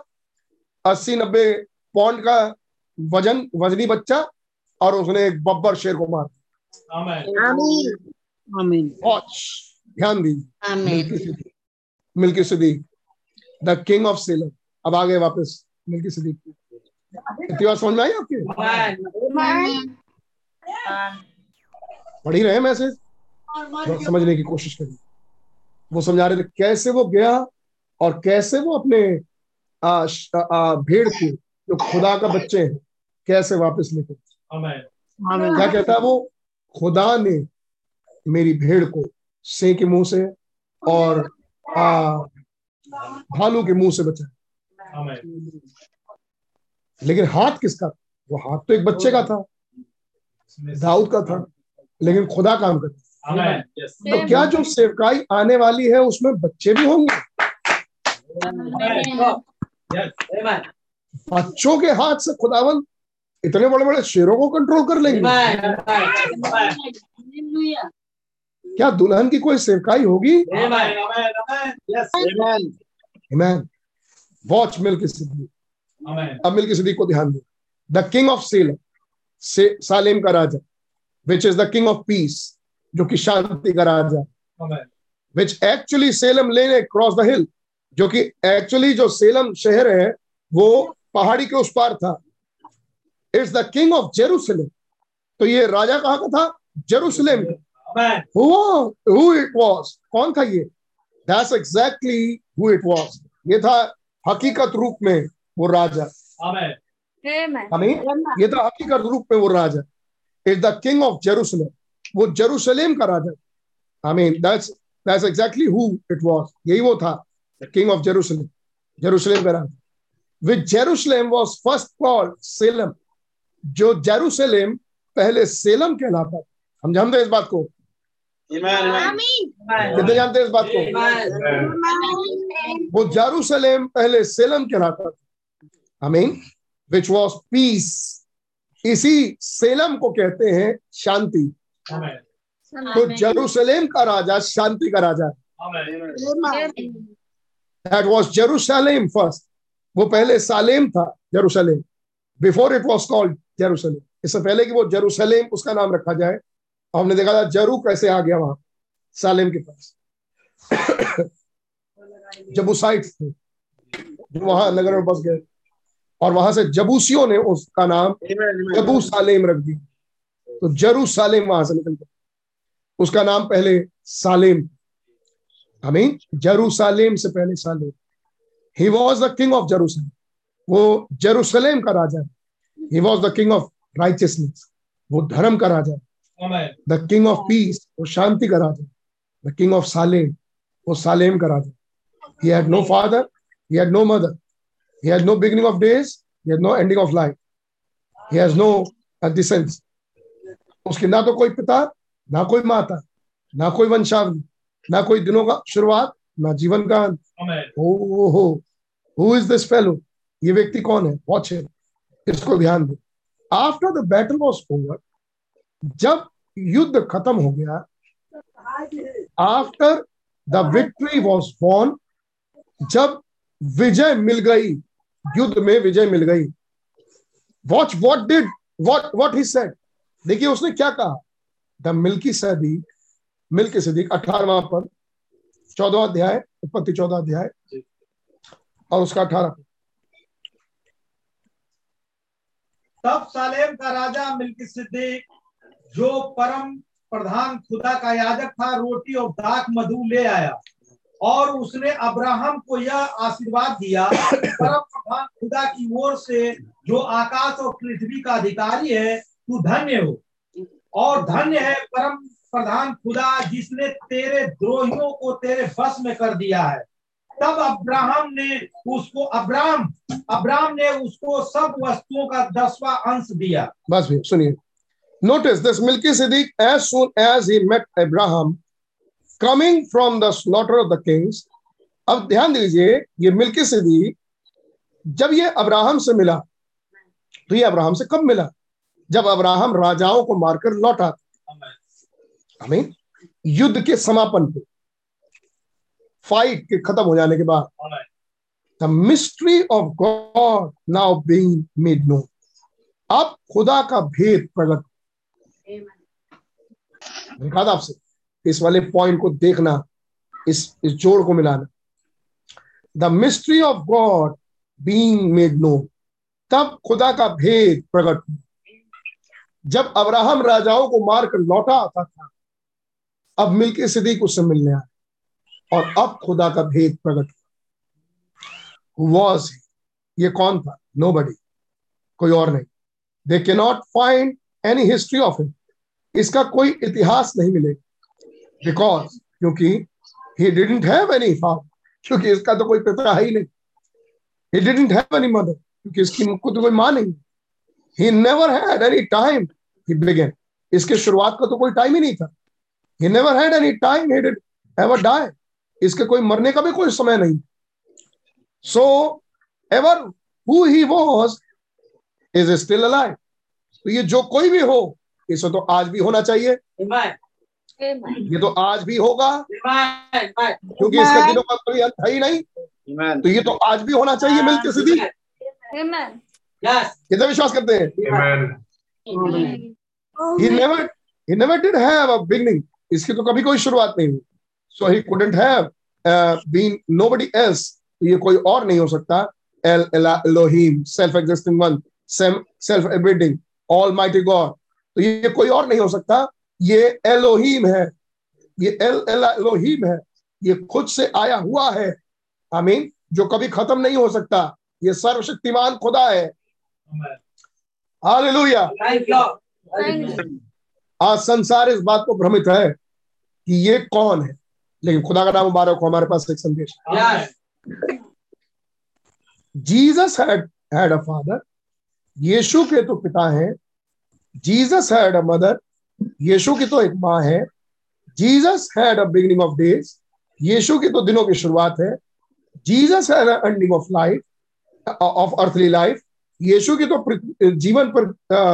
80 90 पौंड का वज़न वजनी बच्चा और उसने एक बब्बर शेर को मार वॉच ध्यान दीजिए। Melchizedek the king of Salem अब आ गए वापस मिल्की सिद्दीक इतनी बात समझ में आई आपके? पढ़ी रहे मैसेज? समझने की कोशिश करी वो समझा रहे थे कैसे वो गया और कैसे वो अपने आ, आ, भेड़ को जो खुदा का बच्चे हैं कैसे वापस लेके क्या कहता है वो? खुदा ने मेरी भेड़ को से के मुँह से और भालू के मुँह से बचाया लेकिन हाथ किसका वो हाथ तो एक बच्चे का था दाऊद का था लेकिन खुदा काम करता तो क्या जो सेवकाई आने वाली है उसमें बच्चे भी होंगे? बच्चों के हाथ से खुदावन इतने बड़े बड़े शेरों को कंट्रोल कर लेंगे। क्या दुल्हन की कोई सेवकाई होगी? वॉच मिल की सिद्धि अब मिल की सिद्धि को ध्यान दो। द किंग ऑफ़ सेलम से, सालेम का राजा which is the king of peace जो कि शांति का राजा। विच एक्चुअली सेलम लेने क्रॉस द हिल जो कि एक्चुअली जो सेलम शहर है वो पहाड़ी के उस पार था। It's the king of Jerusalem तो ये राजा कहाँ का था? जेरूसलेम का। हु इट वाज कौन था ये? That's exactly who it was ये था हकीकत रूप में वो राजा। हमें ये था हकीकत रूप में वो राजा। Is the king of Jerusalem वो जेरूसलेम का राजा। I mean that's that's exactly who it was यही वो था किंग ऑफ़ जेरूसलेम जेरूसलेम का राजा। Which Jerusalem was first called Salem जो जेरूसलेम पहले सेलम कहलाता हम जानते हैं इस बात को। कितने जानते हैं इस बात को? वो जेरूसलेम पहले सेलम कहलाता था। I mean which was peace इसी सेलम को कहते हैं शांति। तो जरूसलेम का राजा शांति का राजा। दैट वॉज़ जरूसलेम फ़र्स्ट वो पहले सालेम था Jerusalem. Before it was called Jerusalem इससे पहले कि वो जरूसलेम उसका नाम रखा जाए। और हमने देखा था जरू कैसे आ गया वहाँ, सालेम के पास। जबूसाइट थे जो वहाँ नगर में बस गए, और वहाँ से जबूसियों ने उसका नाम जबू सालेम रख दिया। तो जरू सालेम वहाँ से निकल गया। उसका नाम पहले सालेम। आई मीन जरूसालेम से पहले Salem. He was the king of Jerusalem वो जरूसलेम का राजा है। He was the king of righteousness वो धर्म का राजा है। द किंग ऑफ़ पीस वो शांति का राजा द किंग ऑफ़ सालेम वो सालेम का राजा he had no father he had no mother he had no beginning of days he had no ending of life he has no uh, descent उसके ना तो कोई पिता ना कोई माता ना कोई वंशावली ना कोई दिनों का शुरुआत ना जीवन का अंत। ओ हो हु इज़ दिस फेलो ये व्यक्ति कौन है? वॉच है इसको ध्यान दे। After the battle was over जब युद्ध खत्म हो गया after the victory was won जब विजय मिल गई युद्ध में विजय मिल गई watch what did what what he said देखिए उसने क्या कहा? The Melchizedek Melchizedek अठारवा पर चौदह अध्याय उत्पत्ति चौदह अध्याय और उसका अठारह तब सालेम का राजा मिल्की सिद्दीक जो परम प्रधान खुदा का याजक था, रोटी और दाक मधु ले आया। और उसने अब्राहम को यह आशीर्वाद दिया, परम प्रधान खुदा की ओर से, जो आकाश और पृथ्वी का अधिकारी है, तू धन्य हो। और धन्य है परम प्रधान खुदा जिसने तेरे द्रोहियों को तेरे बस में कर दिया है। तब अब्राहम ने उसको, अब्राहम अब्राहम ने उसको सब वस्तुओं का दसवां अंश दिया। बस सुनिए। This Melchizedek as soon as he met Abraham coming from the slaughter of the kings अब ध्यान दीजिए, ये मिल्की सिद्दीक जब ये अब्राहम से मिला तो ये अब्राहम से कब मिला? जब अब्राहम राजाओं को मारकर लौटा। हमें युद्ध के समापन पे। फाइट के खत्म हो जाने के बाद। The mystery of God now being made known अब खुदा का भेद प्रकट देखा था आपसे। इस वाले पॉइंट को देखना, इस इस जोड़ को मिलाना। The mystery of God being made known तब खुदा का भेद प्रकट हुआ। जब अब्राहम राजाओं को मारकर लौटा आता था, अब मिलके सिद्दीक उससे मिलने आया, और अब खुदा का भेद प्रकट हुआ। वॉज़ ये कौन था? नो बडी कोई और नहीं। They can not find any history of him इसका कोई इतिहास नहीं मिलेगा। बिकॉज़ क्योंकि he didn't have any father क्योंकि इसका तो कोई पिता है ही नहीं। He didn't have any mother क्योंकि इसकी को तो कोई माँ नहीं। He never had any time he began इसके शुरुआत का तो कोई टाइम ही नहीं था। He never had any time he did ever die इसके कोई मरने का भी कोई समय नहीं। So ever who he was is still alive तो ये जो कोई भी हो इसे तो आज भी होना चाहिए। ये तो आज भी होगा। क्योंकि इसके दिनों का कोई अंत है ही नहीं। तो ये तो आज भी होना चाहिए मिलके सीधी कितना विश्वास करते हैं? He never he never did have a beginning. इसकी तो कभी कोई शुरुआत नहीं हुई। So he couldn't have uh, been nobody else. तो ये कोई और नहीं हो सकता। El Elohim self existing one self abiding all mighty God तो ये कोई और नहीं हो सकता। ये एलोहीम है। ये एल एल एलोहीम है। ये खुद से आया हुआ है। आमीन। जो कभी खत्म नहीं हो सकता। ये सर्वशक्तिमान खुदा है। हालेलुया। आज संसार इस बात को भ्रमित है कि ये कौन है? लेकिन खुदा का नाम मुबारक हो हमारे पास एक संदेश Jesus had had a father यीशु के तो पिता हैं। जीसस हैड अ मदर यीशु की तो एक माँ है। Jesus had a beginning of days यीशु की तो दिनों की शुरुआत है। Jesus had ending of life of earthly life यीशु की तो जीवन पर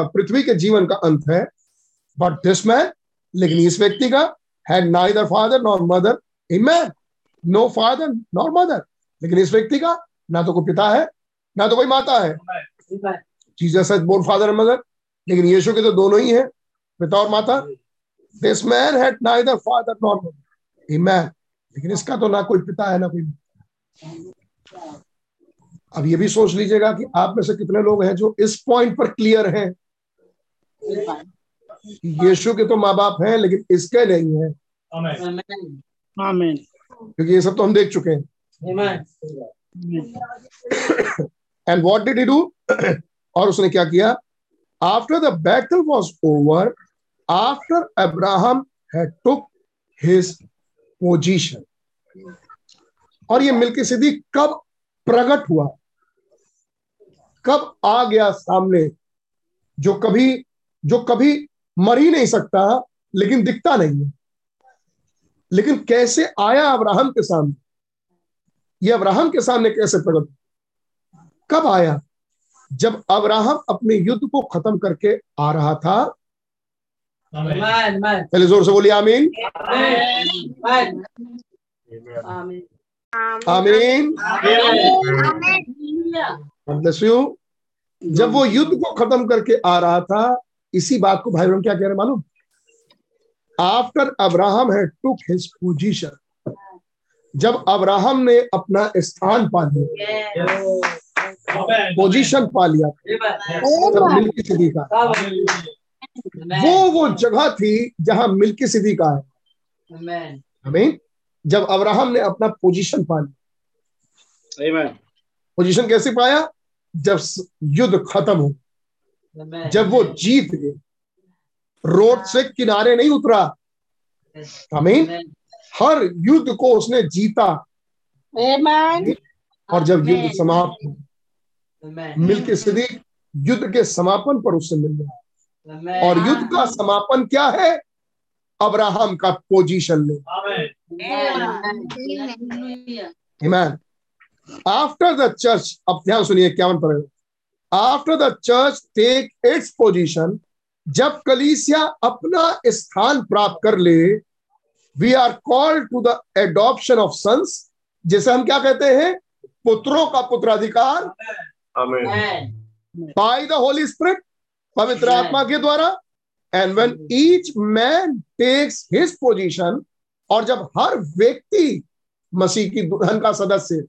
पृथ्वी के जीवन का अंत है। बट दिस मैन लेकिन इस व्यक्ति का had neither father nor mother man no father nor mother लेकिन इस व्यक्ति का ना तो कोई पिता है ना तो कोई माता है। Jesus has both father and mother लेकिन यीशु के तो दोनों ही हैं पिता और माता। This man had neither father nor mother man लेकिन इसका तो ना कोई पिता है ना कोई अब ये भी सोच लीजिएगा कि आप में से कितने लोग हैं जो इस पॉइंट पर क्लियर हैं। यीशु के तो माँ बाप हैं लेकिन इसके नहीं है। क्योंकि ये सब तो हम देख चुके हैं। And what did he do और उसने क्या किया? After the battle was over after Abraham had took his position और ये मिल्की सिद्दी कब प्रकट हुआ? कब आ गया सामने? जो कभी जो कभी मर ही नहीं सकता, लेकिन दिखता नहीं है। लेकिन कैसे आया अब्राहम के सामने? ये अब्राहम के सामने कैसे प्रकट? कब आया? जब अब्राहम अपने युद्ध को खत्म करके आ रहा था पहले ज़ोर से बोलिए आमीन। आमीन। You. जब वो युद्ध को खत्म करके आ रहा था इसी बात को भाई बहन क्या कह रहे हैं मालूम? After Abraham had took his position जब अब्राहम ने अपना स्थान पा लिया पोजीशन पा लिया। मिल्की सिद्धि का। वो वो जगह थी जहाँ मिल्की सिद्धि का है। हमें जब अब्राहम ने अपना पोजीशन पा लिया। पोजीशन कैसे पाया? जब युद्ध खत्म हो। जब वो जीत गए। रोड से किनारे नहीं उतरा। हमें हर युद्ध को उसने जीता। और जब युद्ध समाप्त हो मिलके सिद्दीक युद्ध के समापन पर उससे मिल गया और युद्ध का समापन क्या है? अब्राहम का पोजीशन ले। Amen. After the church, अब ध्यान सुनिए इक्यावन पर after the church take its position जब कलीसिया अपना स्थान प्राप्त कर ले we are called to the adoption of sons जिसे हम क्या कहते हैं? पुत्रों का पुत्राधिकार बाय द होली स्प्रिट पवित्र आत्मा के द्वारा and when each man takes his position और जब हर व्यक्ति मसीह की दुल्हन का सदस्य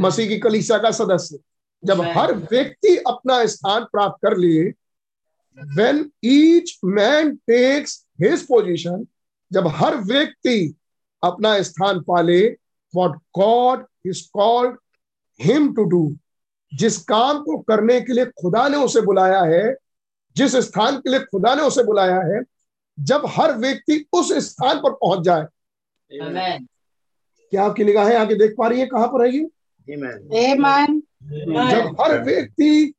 मसीह की कलीसिया का सदस्य जब हर व्यक्ति अपना स्थान प्राप्त कर लिए when each man takes his position जब हर व्यक्ति अपना स्थान पाले what God is called him to do जिस काम को करने के लिए खुदा ने उसे बुलाया है जिस स्थान के लिए खुदा ने उसे बुलाया है जब हर व्यक्ति उस स्थान पर पहुँच जाए। क्या आपकी निगाहें आगे देख पा रही है? कहाँ पर है ये? जब हर व्यक्ति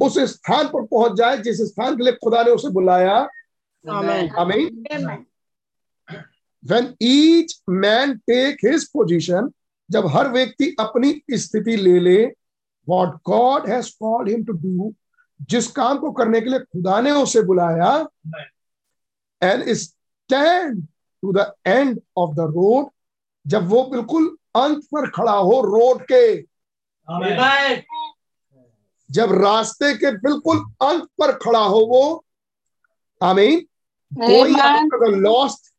उस स्थान पर पहुँच जाए जिस स्थान के लिए खुदा ने उसे बुलाया आमीन। When each man take his position जब हर व्यक्ति अपनी स्थिति ले ले what God has called him to do जिस काम को करने के लिए खुदा ने उसे बुलाया and stand to the end of the road जब वो बिल्कुल अंत पर खड़ा हो रोड के। जब रास्ते के बिल्कुल अंत पर खड़ा हो वो आमीन कोई अगर लॉस्ट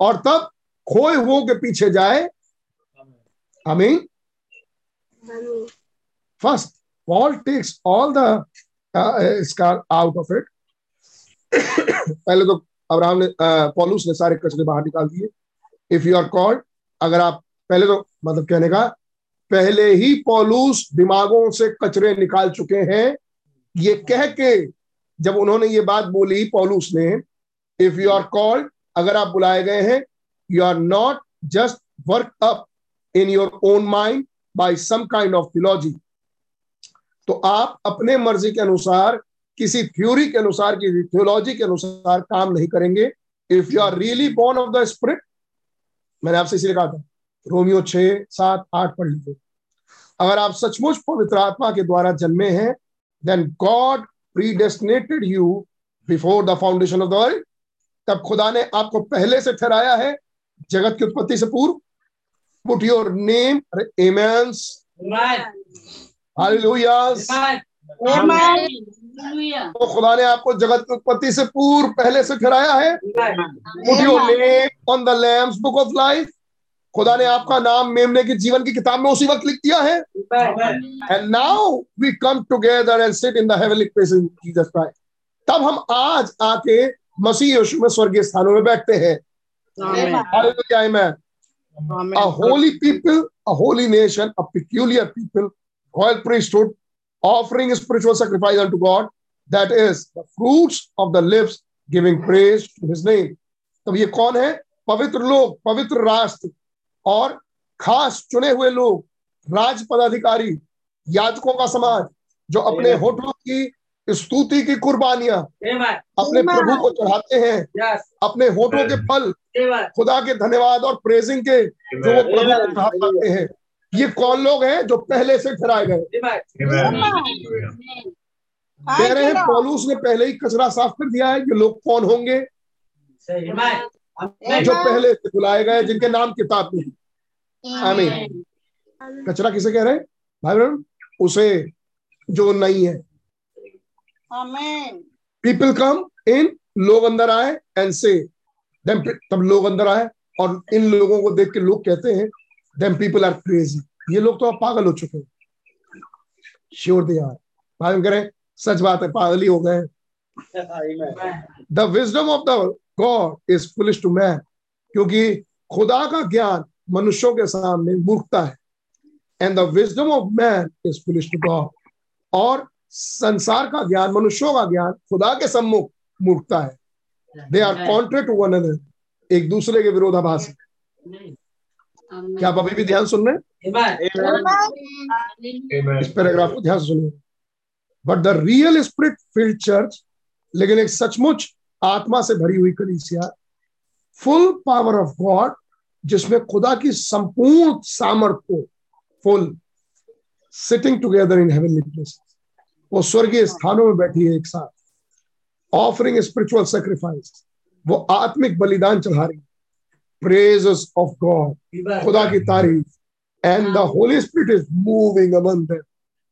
और तब खोए हुओं के पीछे जाए आमीन। First Paul takes all the इसका आउट ऑफ़ इट पहले तो अब्राहम ने अ, पौलुस ने सारे कचरे बाहर निकाल दिए। इफ़ यू आर कॉल्ड अगर आप पहले तो मतलब कहने का पहले ही पौलुस दिमागों से कचरे निकाल चुके हैं। ये कह के जब उन्होंने ये बात बोली पौलुस ने इफ़ यू आर कॉल्ड अगर आप बुलाए गए हैं you are not just work up in your own mind by some kind of theology तो आप अपने मर्ज़ी के अनुसार, किसी थ्योरी के अनुसार, किसी थियोलॉजी के अनुसार काम नहीं करेंगे। If you are really born of the spirit मैंने आपसे इसीलिए कहा था, रोमियो छह, सात, आठ पढ़ लीजिए। अगर आप सचमुच पवित्र आत्मा के द्वारा जन्मे हैं then God predestinated you before the foundation of the world तब खुदा ने आपको पहले से ठहराया है, जगत की उत्पत्ति से पूर्व। पुट योर नेम एमेंस तो खुदा ने आपको जगत की उत्पत्ति से पूर्व पहले से ठहराया है। On the lamb's book of life खुदा ने आपका नाम मेमने की जीवन की किताब में उसी वक्त लिख दिया है। And now we come together and sit in the heavenly place in Jesus Christ तब हम आज आके मसीह यीशु में स्वर्गीय स्थानों में बैठते हैं। Holy people, a holy nation, a peculiar people, royal priesthood, offering a spiritual sacrifice unto God, that is the fruits of the lips giving praise to his name. तब ये कौन है? पवित्र लोग पवित्र राष्ट्र और खास चुने हुए लोग राज पदाधिकारी याजकों का समाज जो अपने होठों की स्तुति की कुर्बानियाँ अपने प्रभु को चढ़ाते हैं अपने होठों के फल खुदा के धन्यवाद और प्रेजिंग के जो वो प्रभु को चढ़ा पाते हैं। ये कौन लोग हैं जो पहले से ठहराए गए? कह रहे हैं पौलुस ने पहले ही कचरा साफ़ कर दिया है ये लोग कौन होंगे? जो पहले से बुलाए गए जिनके नाम किताब में आमीन। कचरा किसे कह रहे हैं? भाई बहन उसे जो नहीं है। पीपल कम इन लोग अंदर आए एंड से तब लोग अंदर आए और इन लोगों को देख के लोग कहते हैं देम पीपल आर क्रेजी ये लोग तो अब पागल हो चुके हैं। श्योर दे आर भाई करें सच बात है पागल ही हो गए the wisdom of the God is foolish to man क्योंकि खुदा का ज्ञान मनुष्यों के सामने मूर्खता है। And the wisdom of man is foolish to God और संसार का ज्ञान मनुष्यों का ज्ञान खुदा के सम्मुख मूर्खता है। They are contrary to one other एक दूसरे के विरोधाभास। क्या आप अभी भी ध्यान सुन रहे हैं? इस पैराग्राफ को ध्यान सुनिए। But the real spirit filled church लेकिन एक सचमुच आत्मा से भरी हुई कलीसिया फुल पावर ऑफ़ गॉड जिसमें खुदा की संपूर्ण सामर्थ्य full sitting together in heavenly places वो स्वर्गीय स्थानों में बैठी है एक साथ ऑफरिंग स्पिरिचुअल सेक्रीफाइस वो आत्मिक बलिदान चढ़ा रही प्रेजेस ऑफ़ गॉड खुदा की तारीफ़. And the holy spirit is moving among them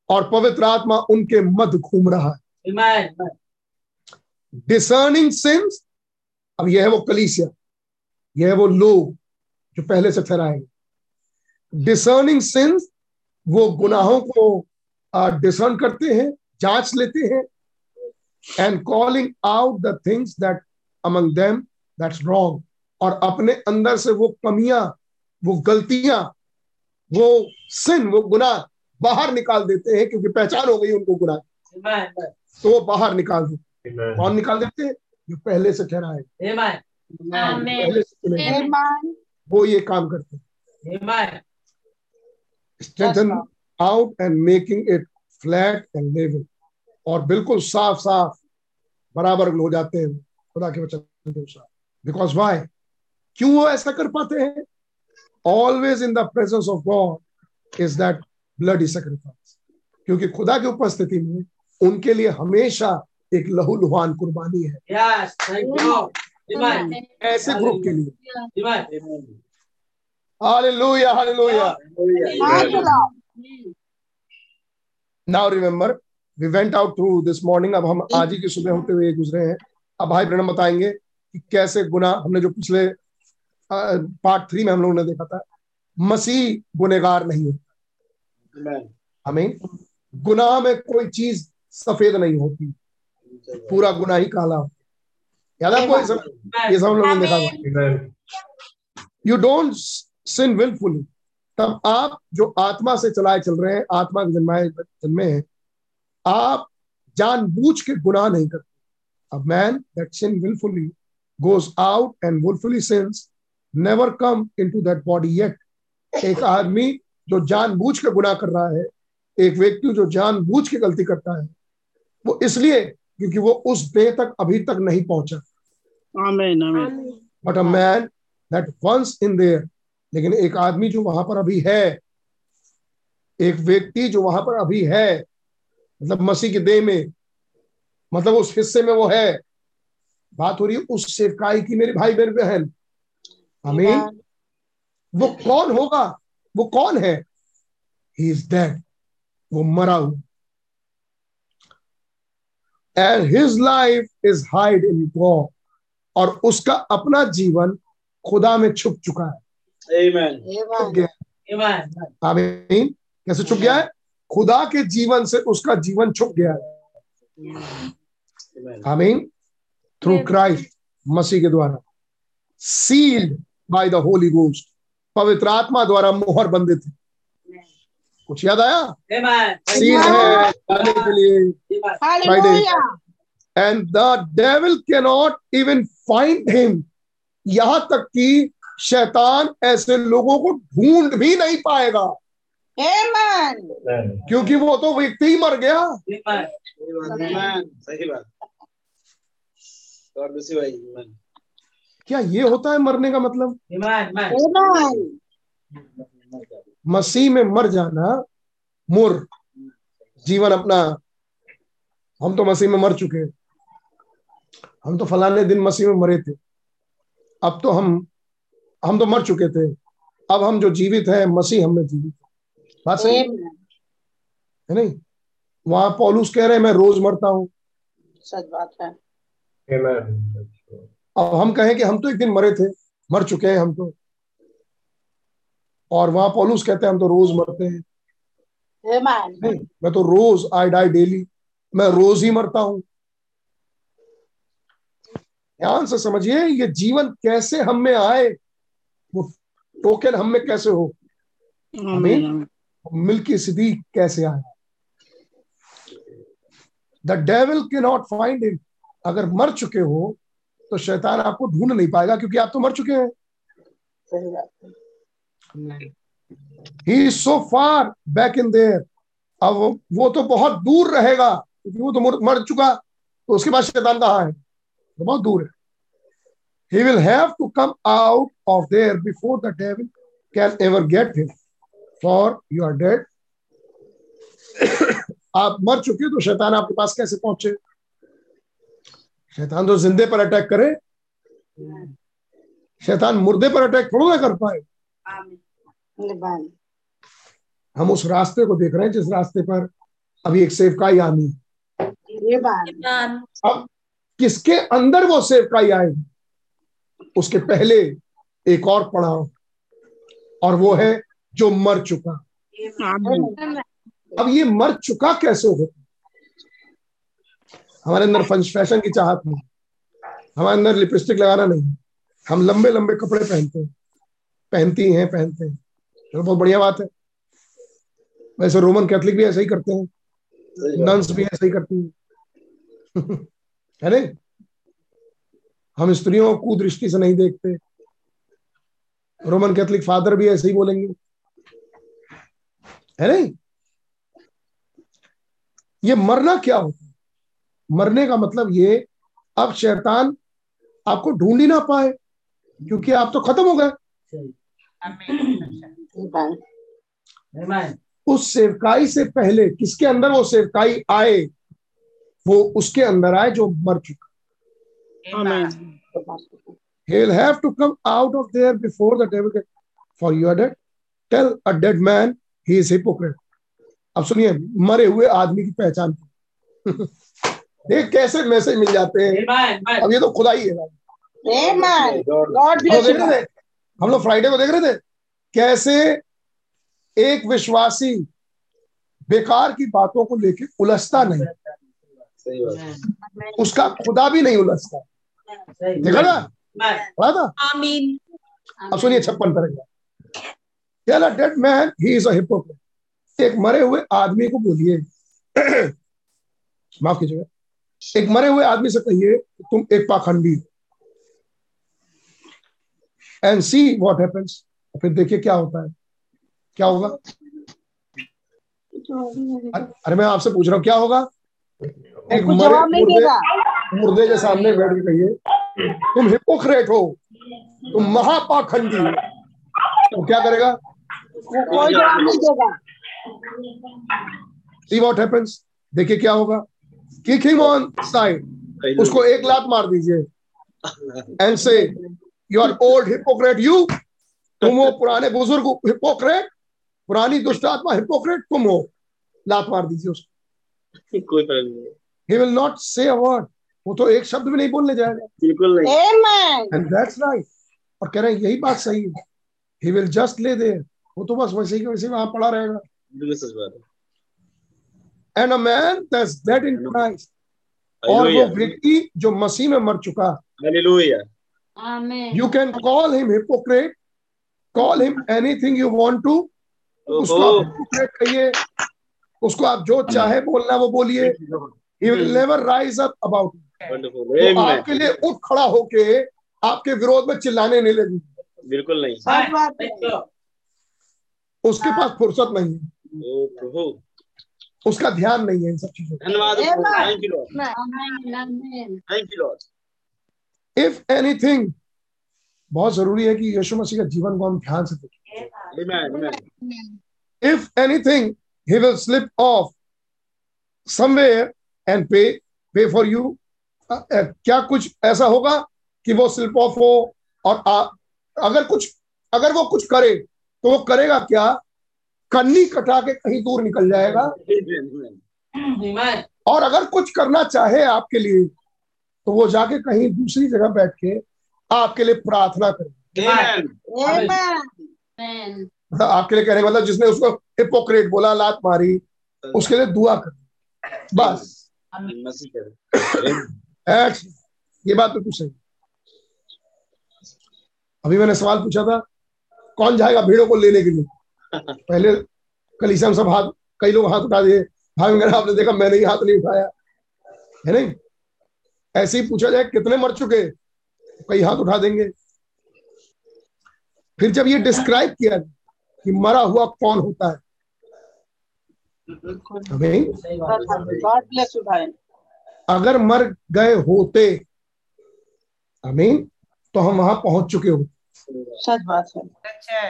और पवित्र आत्मा उनके मध्य घूम रहा है. डिसर्निंग सिंस अब यह है वो कलीसिया. यह है वो लोग जो पहले से ठहराए डिसर्निंग सिंस वो गुनाहों को डिसर्न करते हैं जाँच लेते हैं and calling out the things that among them that's wrong और अपने अंदर से वो कमियाँ वो गलतियाँ वो सिन वो गुनाह बाहर निकाल देते हैं क्योंकि पहचान हो गई उनको गुनाह। तो वो बाहर निकाल देते कौन निकाल देते हैं? जो पहले से ठहराए पहले से वो ये काम करते हैं। Strengthen out and making it flat and level और बिल्कुल साफ़ साफ़ बराबर हो जाते हैं। खुदा के वचन के अनुसार। बिकॉज़ वाई क्यों वो ऐसा कर पाते हैं? Always in the presence of God is that bloody sacrifice क्योंकि खुदा की उपस्थिति में उनके लिए हमेशा एक लहू लुहान कुर्बानी है। Yes, thank you. ऐसे ग्रुप के लिए। Hallelujah hallelujah now remember we went out through this morning अब हम आज ही की सुबह होते हुए गुजरे हैं। अब भाई ब्रहण बताएँगे कि कैसे गुना हमने जो पिछले पार्ट थ्री में हम लोगों ने देखा था मसीह गुनेगार नहीं होता। हमें गुनाह में कोई चीज़ सफ़ेद नहीं होती। पूरा गुनाह ही काला होता। याद है कोई ये सब हम लोगों ने देखा। यू डोंट सिन विलफुली तब आप जो आत्मा से चलाए चल रहे हैं आत्मा के जन्माए जन्मे हैं आप जानबूझ के गुनाह नहीं करते। A man that sin willfully goes out and willfully sins never come into that body yet. एक आदमी जो जानबूझ के गुनाह कर रहा है एक व्यक्ति जो जानबूझ के गलती करता है वो इसलिए क्योंकि वो उस देह तक अभी तक नहीं पहुँचा। आमीन आमीन but a man that once in there लेकिन एक आदमी जो वहाँ पर अभी है एक व्यक्ति जो वहाँ पर अभी है मतलब मसीह के देह में मतलब उस हिस्से में वो है बात हो रही है उस सेवकाई की मेरे भाई मेरे बहन आमीन। वो कौन होगा? वो कौन है? ही इज़ डेड वो मरा हुआ। And his life is hide in God और उसका अपना जीवन खुदा में छुप चुका है। Amen. छुप गया है। आमीन। कैसे छुप गया है? खुदा के जीवन से उसका जीवन छुप गया है। आमीन। थ्रू क्राइस्ट मसीह के द्वारा। Sealed by the holy ghost पवित्र आत्मा द्वारा मोहर बंधे थे कुछ याद आया? सील है जाने के लिए। Friday and the devil can not even find him यहाँ तक कि शैतान ऐसे लोगों को ढूंढ भी नहीं पाएगा। Amen. क्योंकि वो तो व्यक्ति ही मर गया। Amen. सही बात। you, भाई। Amen. क्या ये होता है मरने का मतलब? मसीह में मर जाना मुर। जीवन अपना। हम तो मसीह में मर चुके हैं। हम तो फलाने दिन मसीह में मरे थे। अब तो हम हम तो मर चुके थे। अब हम जो जीवित है मसीह हम में जीवित है। बात सही? है है नहीं? वहाँ पौलुस कह रहे हैं मैं रोज मरता हूँ। सच बात है। अब हम कहें कि हम तो एक दिन मरे थे मर चुके हैं हम तो। और वहाँ पौलुस कहते हैं हम तो रोज मरते हैं। नहीं मैं तो रोज आई डाई डेली मैं रोज ही मरता हूँ। ध्यान से समझिए ये जीवन कैसे हम में आए वो टोकन हम में कैसे हो? हमें मिल्की सिद्दीक कैसे आया the devil can not find him अगर मर चुके हो तो शैतान आपको ढूंढ नहीं पाएगा क्योंकि आप तो मर चुके हैं। ही। सो फार बैक इन देयर अब वो- तो बहुत दूर रहेगा क्योंकि वो तो मर- मर चुका तो उसके बाद शैतान कहाँ है? तो बहुत दूर है। He will have to come out of there before the devil can ever get him. For you are dead. आप मर चुके हो तो शैतान आपके पास कैसे पहुँचे? शैतान तो जिंदे पर अटैक करे। शैतान मुर्दे पर अटैक थोड़ा ना कर पाए। हम उस रास्ते को देख रहे हैं जिस रास्ते पर अभी एक सेवकाई आनी अब किसके अंदर वो सेवकाई आएगी उसके पहले एक और पड़ाव और वो है जो मर चुका। अब ये मर चुका कैसे हो हमारे अंदर फ़ैशन की चाहत नहीं। हमारे अंदर लिपस्टिक लगाना नहीं। हम लंबे लंबे कपड़े पहनते हैं। पहनती हैं पहनते हैं। चलो बहुत बढ़िया बात है। वैसे रोमन कैथलिक भी ऐसा ही करते हैं। नंस भी ऐसा ही करती हैं। *laughs* है नहीं? हम स्त्रियों को कुदृष्टि से नहीं देखते। रोमन कैथलिक फादर भी ऐसे ही बोलेंगे। है नहीं? ये मरना क्या होता मरने का मतलब ये अब शैतान आपको ढूंढ ही ना पाए क्योंकि आप तो खत्म हो गए। उस सेवकाई से पहले किसके अंदर वो सेवकाई आए वो उसके अंदर आए जो मर चुका। He'll have to come out of there before the devil get for you are dead. Tell a dead man he is hypocrite. अब सुनिए मरे हुए आदमी की पहचान। *laughs* देख कैसे मैसेज मिल जाते हैं? अब ये तो खुदा ही है हम लोग फ्राइडे को देख रहे थे कैसे एक विश्वासी बेकार की बातों को लेके उलझता नहीं। उसका खुदा भी नहीं उलझता। देखा ना? पढ़ा था? आमीन अब सुनिए छप्पन पर tell dead man he is a hypocrite एक मरे हुए आदमी को बोलिए। *clears throat* माफ़ कीजिएगा। एक मरे हुए आदमी से कहिए तुम एक पाखंडी एंड सी व्हाट हैपेंस फिर देखिए क्या होता है। क्या होगा? अरे अरे मैं आपसे पूछ रहा हूँ क्या होगा? एक मरे मुर्दे मुर्दे के सामने बैठ के कहिए तुम हिपोक्रेट हो। तुम महापाखंडी हो। तो क्या करेगा? कोई जवाब नहीं देगा। सी व्हाट हैपेंस देखिए क्या होगा। किक हिम ऑन साइड उसको एक लात मार दीजिए। And say you are old hypocrite you तुम हो पुराने बुज़ुर्ग हिपोक्रेट पुरानी दुष्ट आत्मा हिपोक्रेट तुम हो। लात मार दीजिए उसको। कोई फ़र्क नहीं। ही विल नॉट से अ वर्ड वो तो एक शब्द भी नहीं बोलने जाएगा। बिल्कुल नहीं. एंड दैट्स राइट और कह रहे हैं यही बात सही है। He will just lay there वो तो बस वैसे ही वैसे वहाँ पड़ा रहेगा। बिल्कुल सच बात है। And a man that's dead in Christ और वो व्यक्ति जो मसीह में मर चुका। Hallelujah you can call him hypocrite call him anything you want to उसको आप हिपोक्रेट कहिए। उसको आप जो चाहे बोलना वो बोलिए। He will never rise up about amen आपके लिए उठ खड़ा होके आपके विरोध में चिल्लाने नहीं लगी। बिल्कुल नहीं। उसके पास फुर्सत नहीं है। उसका ध्यान नहीं है इन सब चीज़ों धन्यवाद Amen. Thank you lord Amen. Thank you lord का इफ़ एनीथिंग बहुत ज़रूरी है कि यीशु मसीह का जीवन को हम ध्यान से देखें। if anything he will slip off somewhere and pay pay for you. अ, क्या कुछ ऐसा होगा कि वो स्लिप ऑफ़ हो और आ, अगर कुछ अगर वो कुछ करे तो वो करेगा क्या? कन्नी कटा के कहीं दूर निकल जाएगा। और अगर कुछ करना चाहे आपके लिए तो वो जाके कहीं दूसरी जगह बैठ के आपके लिए प्रार्थना करे। आपके लिए कहने मतलब जिसने उसको हिपोक्रेट बोला लात मारी उसके लिए दुआ कर। बस। ये बात बिल्कुल सही। अभी मैंने सवाल पूछा था कौन जाएगा भीड़ों को लेने के लिए? पहले कलीसिया में सब हाथ कई लोग हाथ उठा दिए। भाई वगैरह आपने देखा मैंने ही हाथ नहीं उठाया। है नहीं? ऐसे ही पूछा जाए कितने मर चुके? कई हाथ उठा देंगे। फिर जब ये डिस्क्राइब किया कि मरा हुआ कौन होता है? हमें अगर मर गए होते आमीन तो हम वहाँ पहुँच चुके होते सच बात है। अच्छा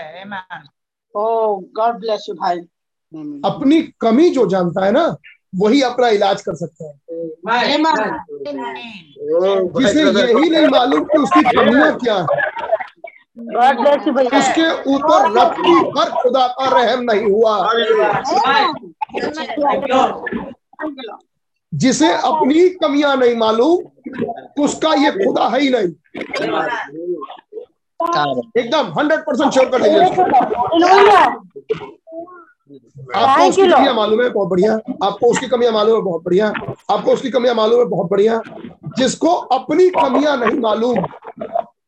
गॉड ब्लेस यू भाई अपनी कमी जो जानता है ना वही अपना इलाज कर सकता है। जिसे यही नहीं मालूम कि उसकी कमियाँ क्या है। गॉड ब्लेस यू भैया। उसके ऊपर रत्ती पर खुदा का रहम नहीं हुआ। जिसे अपनी कमियाँ नहीं मालूम उसका ये खुदा है ही नहीं। एकदम हंड्रेड परसेंट श्योर कर लीजिए आपको उसकी कमियाँ मालूम है बहुत बढ़िया। आपको उसकी कमियाँ मालूम है बहुत बढ़िया। आपको उसकी कमियाँ मालूम है बहुत बढ़िया। जिसको अपनी कमियाँ नहीं मालूम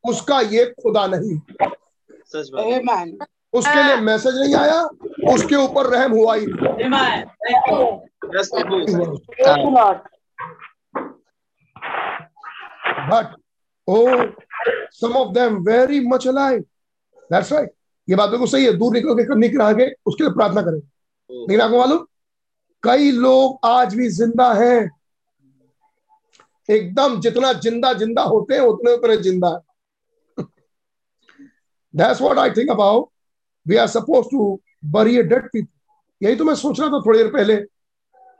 उसका ये खुदा नहीं। सच बात। आमेन उसके लिए मैसेज नहीं आया उसके ऊपर रहम हुआ ही। नहीं Yes, some of them very much alive. That's right. ये बात बिल्कुल सही है। दूर निकल के निकल आगे उसके लिए प्रार्थना करें। लेकिन आपको मालूम कई लोग आज भी ज़िंदा हैं। एकदम जितना ज़िंदा ज़िंदा होते हैं उतने उतने ज़िंदा। है That's what I think about. We are supposed to bury a dead people. यही तो मैं सोच रहा था थोड़ी देर पहले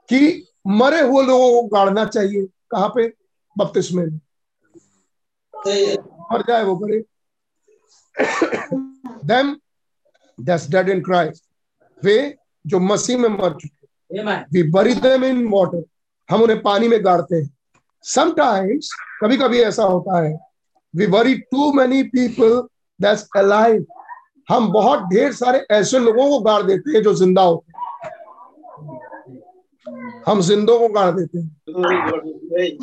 कि मरे हुए लोगों को गाड़ना चाहिए। कहाँ पे? बपतिस्मे में। मर जाए वो करे them that's dead in Christ. वे जो मसीह में मर चुके we bury them in water हम उन्हें पानी में गाड़ते हैं। Sometimes कभी कभी ऐसा होता है we bury too many people that's alive हम बहुत ढेर सारे ऐसे लोगों को गाड़ देते हैं जो ज़िंदा होते हैं। हम जिंदों को गाड़ देते हैं।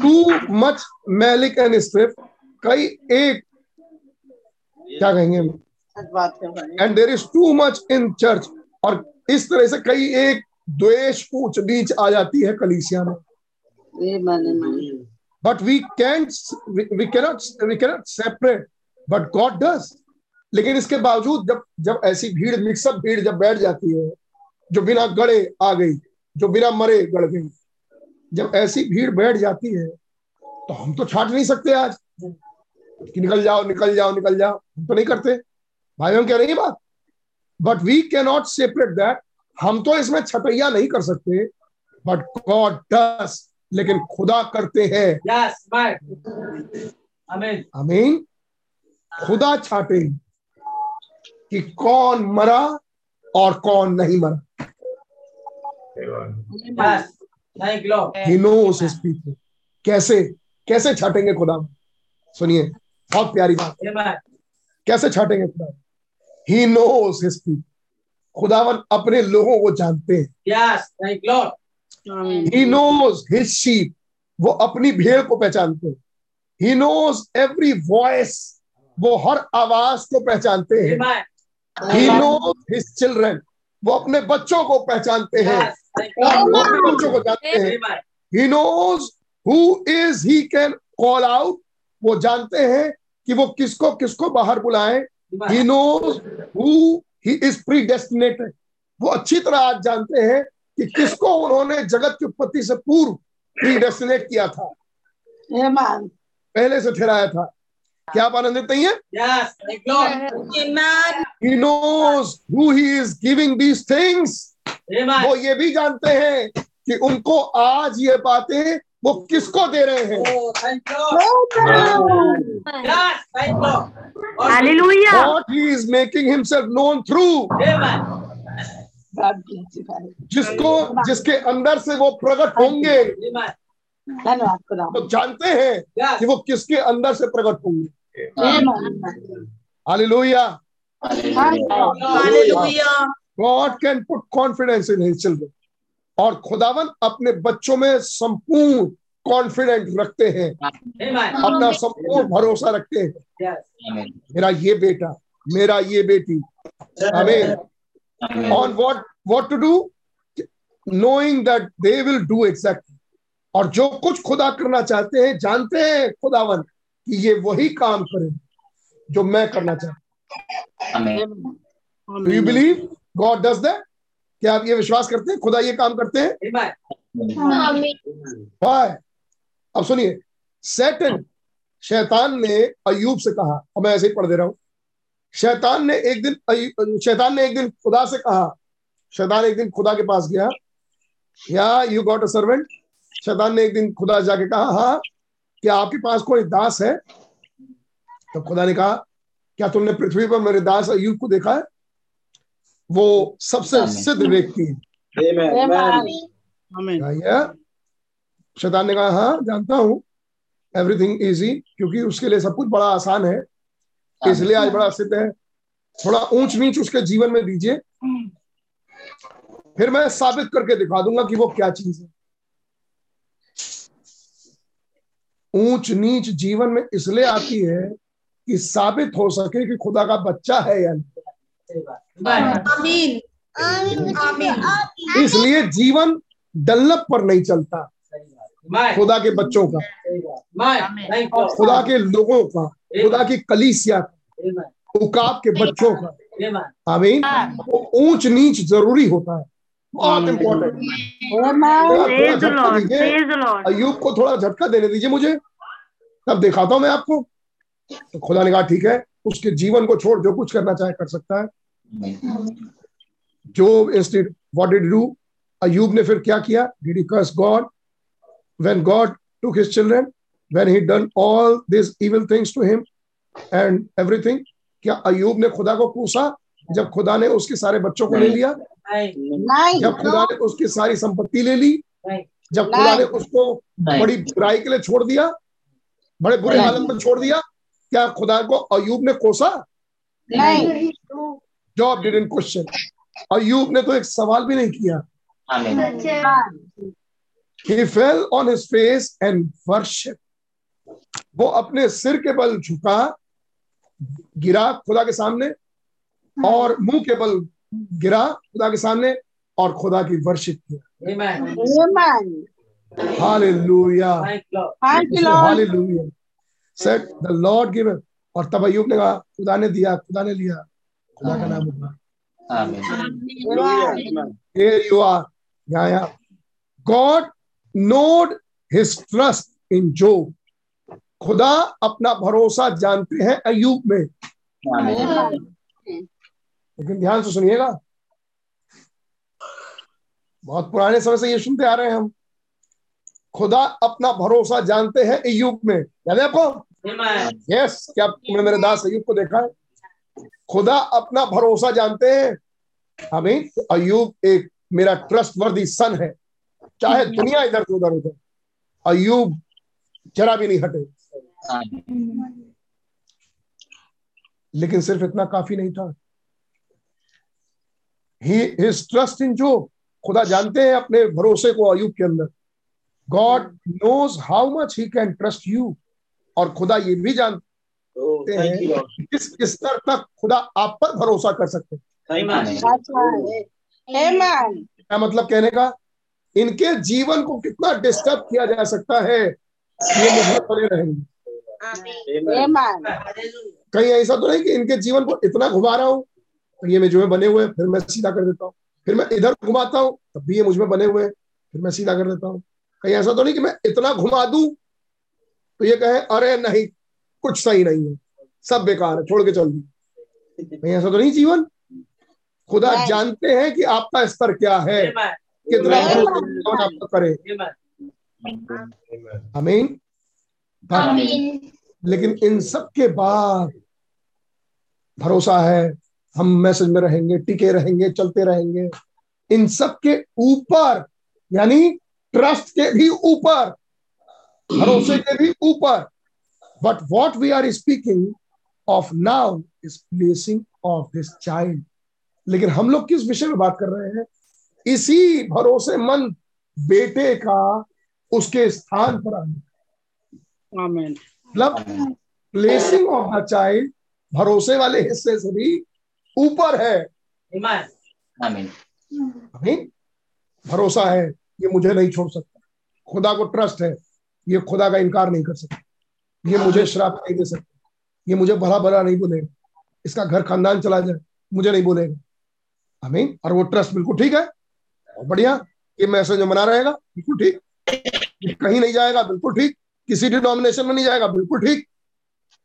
Too much malice and strife कई एक क्या कहेंगे and there is too much in church और इस तरह से कई एक द्वेष ऊंच नीच आ जाती है कलीसिया में। But we can we cannot we cannot separate but God does लेकिन इसके बावजूद जब जब ऐसी भीड़ मिक्सअप भीड़ जब बैठ जाती है जो बिना गड़े आ गई जो बिना मरे गड़ गई जब ऐसी भीड़ बैठ जाती है तो हम तो छाट नहीं सकते आज। कि निकल जाओ निकल जाओ निकल जाओ। हम तो नहीं करते। भाई हम कह रहे हैं बात? But we cannot separate that हम तो इसमें छटैया नहीं कर सकते। बट गॉड डस लेकिन खुदा करते हैं। आमीन आमीन खुदा छाटे कि कौन मरा और कौन नहीं मरा। ही हिज पीपल कैसे? कैसे छाटेंगे खुदा? सुनिए। बहुत प्यारी बात। कैसे छाटेंगे खुदा? ही नोस हिज पीपल खुदावन अपने लोगों को जानते हैं। यस थैंक लॉर्ड आमीन ही नोज़ हिज शीप वो अपनी भेड़ को पहचानते हैं। ही नोज़ एवरी वॉइस वो हर आवाज़ को पहचानते हैं। ही नोज़ हिज चिल्ड्रन वो अपने बच्चों को पहचानते हैं। वो अपने बच्चों को जानते हैं। He knows who is he can call out वो जानते हैं कि वो किसको किसको बाहर बुलाएँ? he knows who he is predestinated. वो अच्छी तरह आज जानते हैं कि किसको उन्होंने जगत की उत्पत्ति से पूर्व प्रीडेस्टिनेट किया था। पहले से ठहराया था। क्या आप आनंदित नहीं है? Knows who he is giving these things आमीन वो ये भी जानते हैं कि उनको आज ये बातें वो किसको दे रहे हैं? What he is making himself known through जिसको जिसके अंदर से वो प्रकट होंगे। तो जानते हैं कि वो किसके अंदर से प्रकट होंगे। Hallelujah God can put confidence in his silver और खुदावन अपने बच्चों में संपूर्ण कॉन्फिडेंट रखते हैं। अपना संपूर्ण भरोसा रखते हैं। मेरा ये बेटा मेरा ये बेटी। हमें on what what to do knowing that they will do exactly और जो कुछ खुदा करना चाहते हैं जानते हैं खुदावन कि ये वही काम करें जो मैं करना चाहता हूँ। You believe God does that क्या आप ये विश्वास करते हैं? खुदा ये काम करते हैं? अब सुनिए। सैटन शैतान ने अयूब से कहा और मैं ऐसे ही पढ़ दे रहा हूँ। शैतान ने एक दिन शैतान ने एक दिन खुदा से कहा शैतान एक दिन खुदा के पास गया। या यू गॉट अ सर्वेंट शैतान ने एक दिन खुदा जाके कहा हाँ क्या आपके पास कोई दास है? तो खुदा ने कहा क्या तुमने पृथ्वी पर मेरे दास अयूब को देखा है? वो सबसे सिद्ध व्यक्ति। है? शैतान ने कहा हाँ जानता हूँ। एवरीथिंग इजी क्योंकि उसके लिए सब कुछ बड़ा आसान है। इसलिए आज बड़ा सिद्ध है। थोड़ा ऊंच नीच उसके जीवन में दीजिए। फिर मैं साबित करके दिखा दूँगा कि वो क्या चीज़ है। ऊंच नीच जीवन में इसलिए आती है कि साबित हो सके कि खुदा का बच्चा है या नहीं। Amin. Amin. इसलिए जीवन डल्लप पर नहीं चलता। खुदा के बच्चों का. खुदा के लोगों का। खुदा की कलीसिया का। उकाब के बच्चों का. आमीन। ऊंच नीच ज़रूरी होता है। बहुत द लॉर्ड अयूब को थोड़ा झटका देने दीजिए मुझे। तब दिखाता हूँ मैं आपको। तो खुदा ने कहा ठीक है उसके जीवन को छोड़ जो कुछ करना चाहे कर सकता है। जो instead what did do Ayub ने फिर क्या किया? Did he curse God when God took his children when he done all this evil things to him and everything क्या अयूब ने खुदा को कोसा? जब खुदा ने उसके सारे बच्चों को ले लिया? नहीं जब खुदा ने उसकी सारी संपत्ति ले ली? जब खुदा ने उसको बड़ी बुराई के लिए छोड़ दिया? बड़े बुरे हालत में छोड़ दिया? क्या खुदा को अयूब ने कोसा? नहीं। Job did in question. Ayub ने तो एक सवाल भी नहीं किया। he fell on his face and worship वो अपने सिर के बल झुका गिरा खुदा के सामने और मुँह के बल गिरा खुदा के सामने और खुदा की वर्शिप किया। Amen. Hallelujah hallelujah said the lord give और तब अय्यूब ने कहा खुदा ने दिया खुदा ने लिया। खुदा का नाम are. Yeah, yeah. God knowed his trust in खुदा अपना भरोसा जानते हैं अयूब में। लेकिन ध्यान से सुनिएगा। बहुत पुराने समय से ये सुनते आ रहे हैं हम। खुदा अपना भरोसा जानते हैं अयूब में। याद है आपको? यस क्या तुमने मेरे दास अयुब को देखा है? खुदा अपना भरोसा जानते हैं। हमें अयूब एक मेरा ट्रस्ट वर्दी सन है। चाहे दुनिया इधर से उधर उधर अयूब जरा भी नहीं हटे। लेकिन सिर्फ़ इतना काफ़ी नहीं था। ही हिज ट्रस्ट इन जो खुदा जानते हैं अपने भरोसे को अयुब के अंदर। God knows how much he can trust you और खुदा ये भी जानते हैं किस स्तर तक खुदा आप पर भरोसा कर सकते हैं। क्या मतलब कहने का? इनके जीवन को कितना डिस्टर्ब किया जा सकता है ये मुझे बने रहेंगे। कहीं ऐसा तो नहीं कि इनके जीवन को इतना घुमा रहा हूँ तो ये मुझमें बने हुए फिर मैं सीधा कर देता हूँ। फिर मैं इधर घुमाता हूँ तब भी ये मुझमें बने हुए हैं, फिर मैं सीधा कर देता हूँ। कहीं ऐसा तो नहीं कि मैं इतना घुमा दूँ तो ये कहे अरे नहीं कुछ सही नहीं है। सब बेकार है छोड़ के चल दी कहीं ऐसा तो नहीं जीवन? खुदा जानते हैं कि आपका स्तर क्या है कितना कौन आपका करे। आमीन। लेकिन इन सब के बाद भरोसा है हम मैसेज में रहेंगे टिके रहेंगे चलते रहेंगे। इन सब के ऊपर यानी ट्रस्ट के भी ऊपर भरोसे के भी ऊपर। But what we are speaking of now is placing of this child लेकिन हम लोग किस विषय में बात कर रहे हैं? इसी भरोसेमंद बेटे का उसके स्थान पर आने। मतलब प्लेसिंग ऑफ़ द चाइल्ड भरोसे वाले हिस्से से भी ऊपर है। आमीन भरोसा है ये मुझे नहीं छोड़ सकता। खुदा को ट्रस्ट है। ये खुदा का इनकार नहीं कर सकते। ये मुझे श्राप नहीं दे सकता। ये मुझे भला भला नहीं बोलेगा। इसका घर खानदान चला जाए मुझे नहीं बोलेगा। आमीन। और वो ट्रस्ट बिल्कुल ठीक है। और बढ़िया। ये मैसेज बना रहेगा। बिल्कुल ठीक। कहीं नहीं जाएगा बिल्कुल ठीक। किसी डिनोमिनेशन में नहीं जाएगा बिल्कुल ठीक।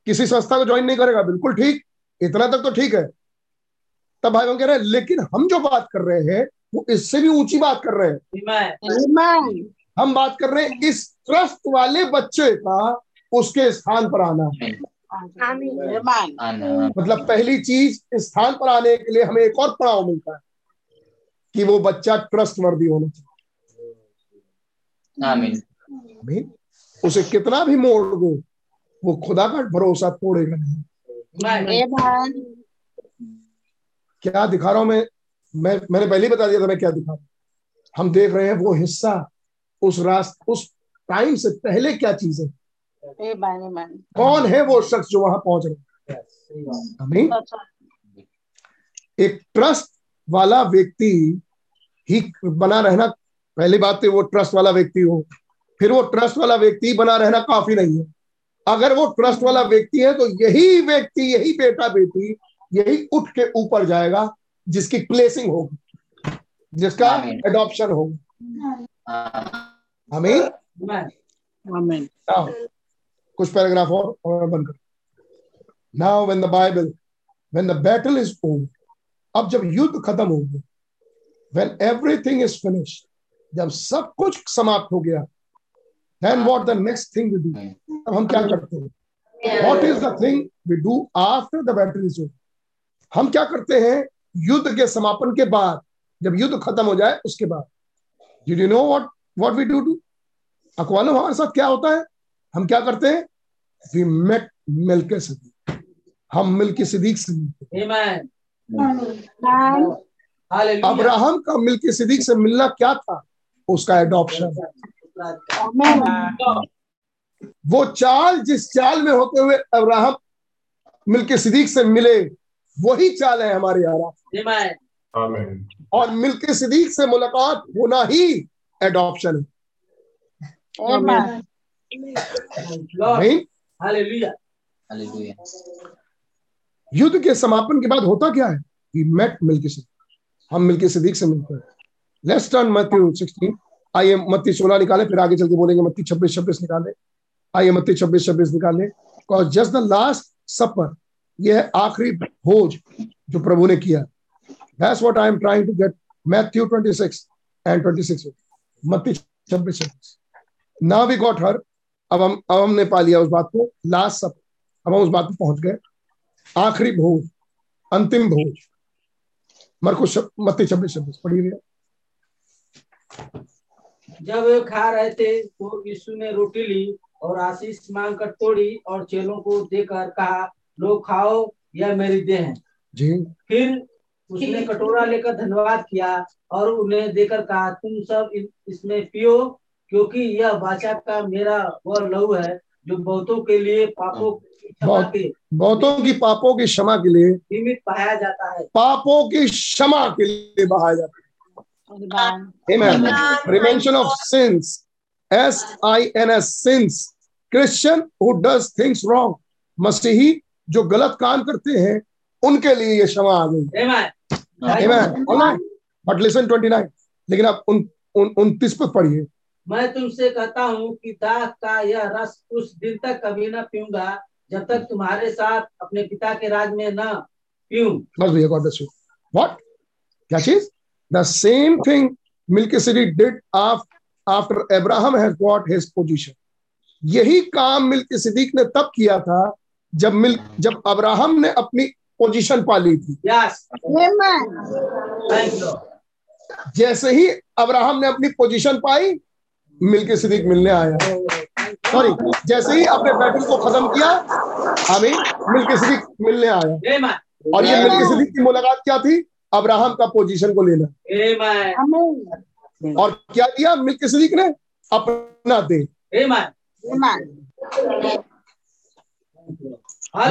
किसी संस्था को ज्वाइन नहीं करेगा बिल्कुल ठीक। इतना तक तो ठीक है। तब भाई कह रहे हैं लेकिन हम जो बात कर रहे हैं वो इससे भी ऊँची बात कर रहे हैं. हम बात कर रहे हैं इस ट्रस्ट वाले बच्चे का उसके स्थान पर आना। Amen. मतलब पहली चीज़ स्थान पर आने के लिए हमें एक और पड़ाव मिलता है कि वो बच्चा ट्रस्ट वर्दी होना चाहिए। आमीन। आमीन। उसे कितना भी मोड़ दो वो खुदा का भरोसा तोड़ेगा नहीं। क्या दिखा रहा हूँ मैं? मैं मैंने पहले ही बता दिया था मैं क्या दिखा रहा हूँ। हम देख रहे हैं वो हिस्सा उस रास्ते उस टाइम से पहले क्या चीज़ है. कौन है वो शख्स जो वहाँ पहुँच रहा है? एक ट्रस्ट वाला व्यक्ति ही बना रहना पहली बात तो वो ट्रस्ट वाला व्यक्ति हो। फिर वो ट्रस्ट वाला व्यक्ति बना रहना काफ़ी नहीं है। अगर वो ट्रस्ट वाला व्यक्ति है तो यही व्यक्ति यही बेटा बेटी यही उठ के ऊपर जाएगा जिसकी प्लेसिंग होगी जिसका। एडॉप्शन होगा। आमीन। आमीन। Now, कुछ पैराग्राफ और और बंद कर now when the Bible when the battle is over अब जब युद्ध खत्म हो गया व्हेन एवरीथिंग इज़ फिनिश्ड जब सब कुछ समाप्त हो गया then what the next thing we do अब हम क्या करते हैं? What is the thing we do after the battle is over हम क्या करते हैं? युद्ध के समापन के बाद जब युद्ध खत्म हो जाए उसके बाद। Did you know what what we do do अकवालो हमारे साथ क्या होता है? हम क्या करते हैं? वी मेट मिल के सदीक हम मिल के सदीक से अब्राहम का मिल के सदीक से मिलना क्या था? उसका एडॉप्शन वो चाल जिस चाल में होते हुए अब्राहम मिलके सिद्दीक से मिले वही चाल है हमारे यहाँ। आमीन और मिलके सिद्दीक से मुलाकात होना ही एडॉप्शन है। युद्ध के समापन के बाद होता क्या है? वी मेट मिलके सिद्दीक। हम मिलके सिद्दीक से मिलते हैं। लेट्स टर्न मत्ती 16 आइए मत्ती 16 निकाले फिर आगे चल के बोलेंगे मत्ती 26 26 निकाले। आइए मत्ती 26 26 निकाले। Because just the last supper यह आखिरी भोज जो प्रभु ने किया what I am trying to get Matthew 26 and 26 मत्ती 26 26 ना वी गॉट हर अब हम अब हमने पा लिया उस बात को। लास्ट सपर अब हम उस बात पे पहुँच गए। आखिरी भोज। अंतिम भोज। मरको मत्ती छब्बीस छब्बीस। पढ़िए। भैया जब वे खा रहे थे तो यीशु ने रोटी ली और आशीष मांग कर तोड़ी और चेलों को देकर कहा लोग खाओ यह मेरी देह है। जी। फिर उसने कटोरा लेकर धन्यवाद किया और उन्हें देकर कहा तुम सब इसमें पियो क्योंकि यह बाचा का मेरा वह लहू है जो बहुतों के लिए पापों की बहुत बहुतों की पापों की क्षमा के लिए निमित्त पाया जाता है पापों की क्षमा के लिए बहाया जाता है Amen. Prevention of sins. S I N S sins. Christian who does things wrong. मसीही जो गलत काम करते हैं उनके लिए ये क्षमा आ गई Amen. All right. But listen 29. लेकिन आप उन उन उनतीस पर पढ़िए मैं तुमसे कहता हूँ कि दाख का यह रस उस दिन तक कभी न पीऊँगा जब तक तुम्हारे साथ अपने पिता के राज में न पीऊं बस भैया गॉड ब्लेस यू व्हाट क्या चीज़ the same thing Melchizedek did after Abraham has got his position. यही काम मिल्किसिदिक ने तब किया था जब मिल जब अब्राहम ने अपनी पोजीशन पा ली थी यस जैसे ही अब्राहम ने अपनी पोजीशन पाई मिल्किसिदिक मिलने आया। सॉरी जैसे ही अपने बैटल को खत्म किया हमें मिल्किसिदिक मिलने आया। और ये मिल्किसिदिक की मुलाकात क्या थी? अब्राहम का पोजीशन को लेना। और क्या किया? मिल्किसिदिक ने अपना दे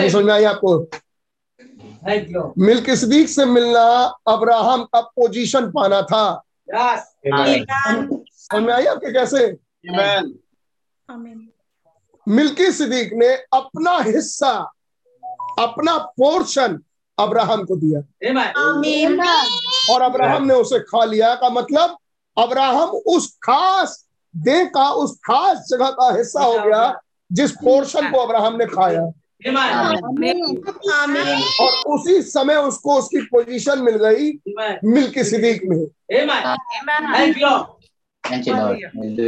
समझ में आई आपको? मिल्किसिदिक से मिलना अब्राहम का पोजीशन पाना था। समझ आई आपके कैसे? मिल्की सिद्दीक ने अपना हिस्सा अपना पोर्शन अब्राहम को दिया। और अब्राहम ने उसे खा लिया का मतलब अब्राहम उस खास देह का उस खास जगह का हिस्सा हो गया जिस पोर्शन को अब्राहम ने खाया। और उसी समय उसको उसकी पोजीशन मिल गई मिल्की सिद्दीक में।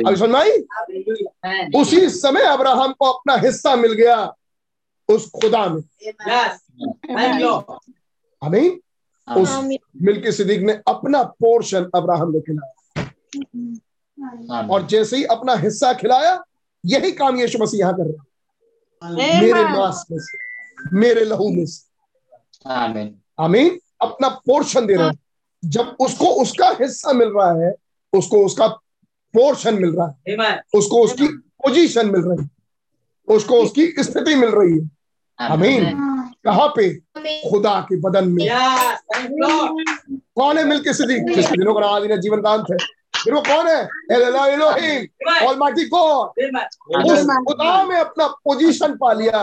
अभी सुनवाई उसी समय अब्राहम को अपना हिस्सा मिल गया उस खुदा में। हमें उस मिल्की सिद्दीक ने अपना पोर्शन अब्राहम को खिलाया। और जैसे ही अपना हिस्सा खिलाया यही काम यीशु मसीह यहाँ कर रहा है। मेरे मांस में से मेरे लहू में से। आमीन। अपना पोर्शन दे रहा है। जब उसको उसका हिस्सा मिल रहा है उसको उसका पोर्शन मिल रहा है। उसको उसकी पोजीशन मिल रही है। उसको उसकी स्थिति मिल रही है। आमीन। कहा पे? खुदा के बदन में। कौन है मिलके सिद्दीक? जिसके दिनों का आदि जीवन अंत है फिर वो कौन है? गॉड उस खुदा में अपना पोजीशन पा लिया।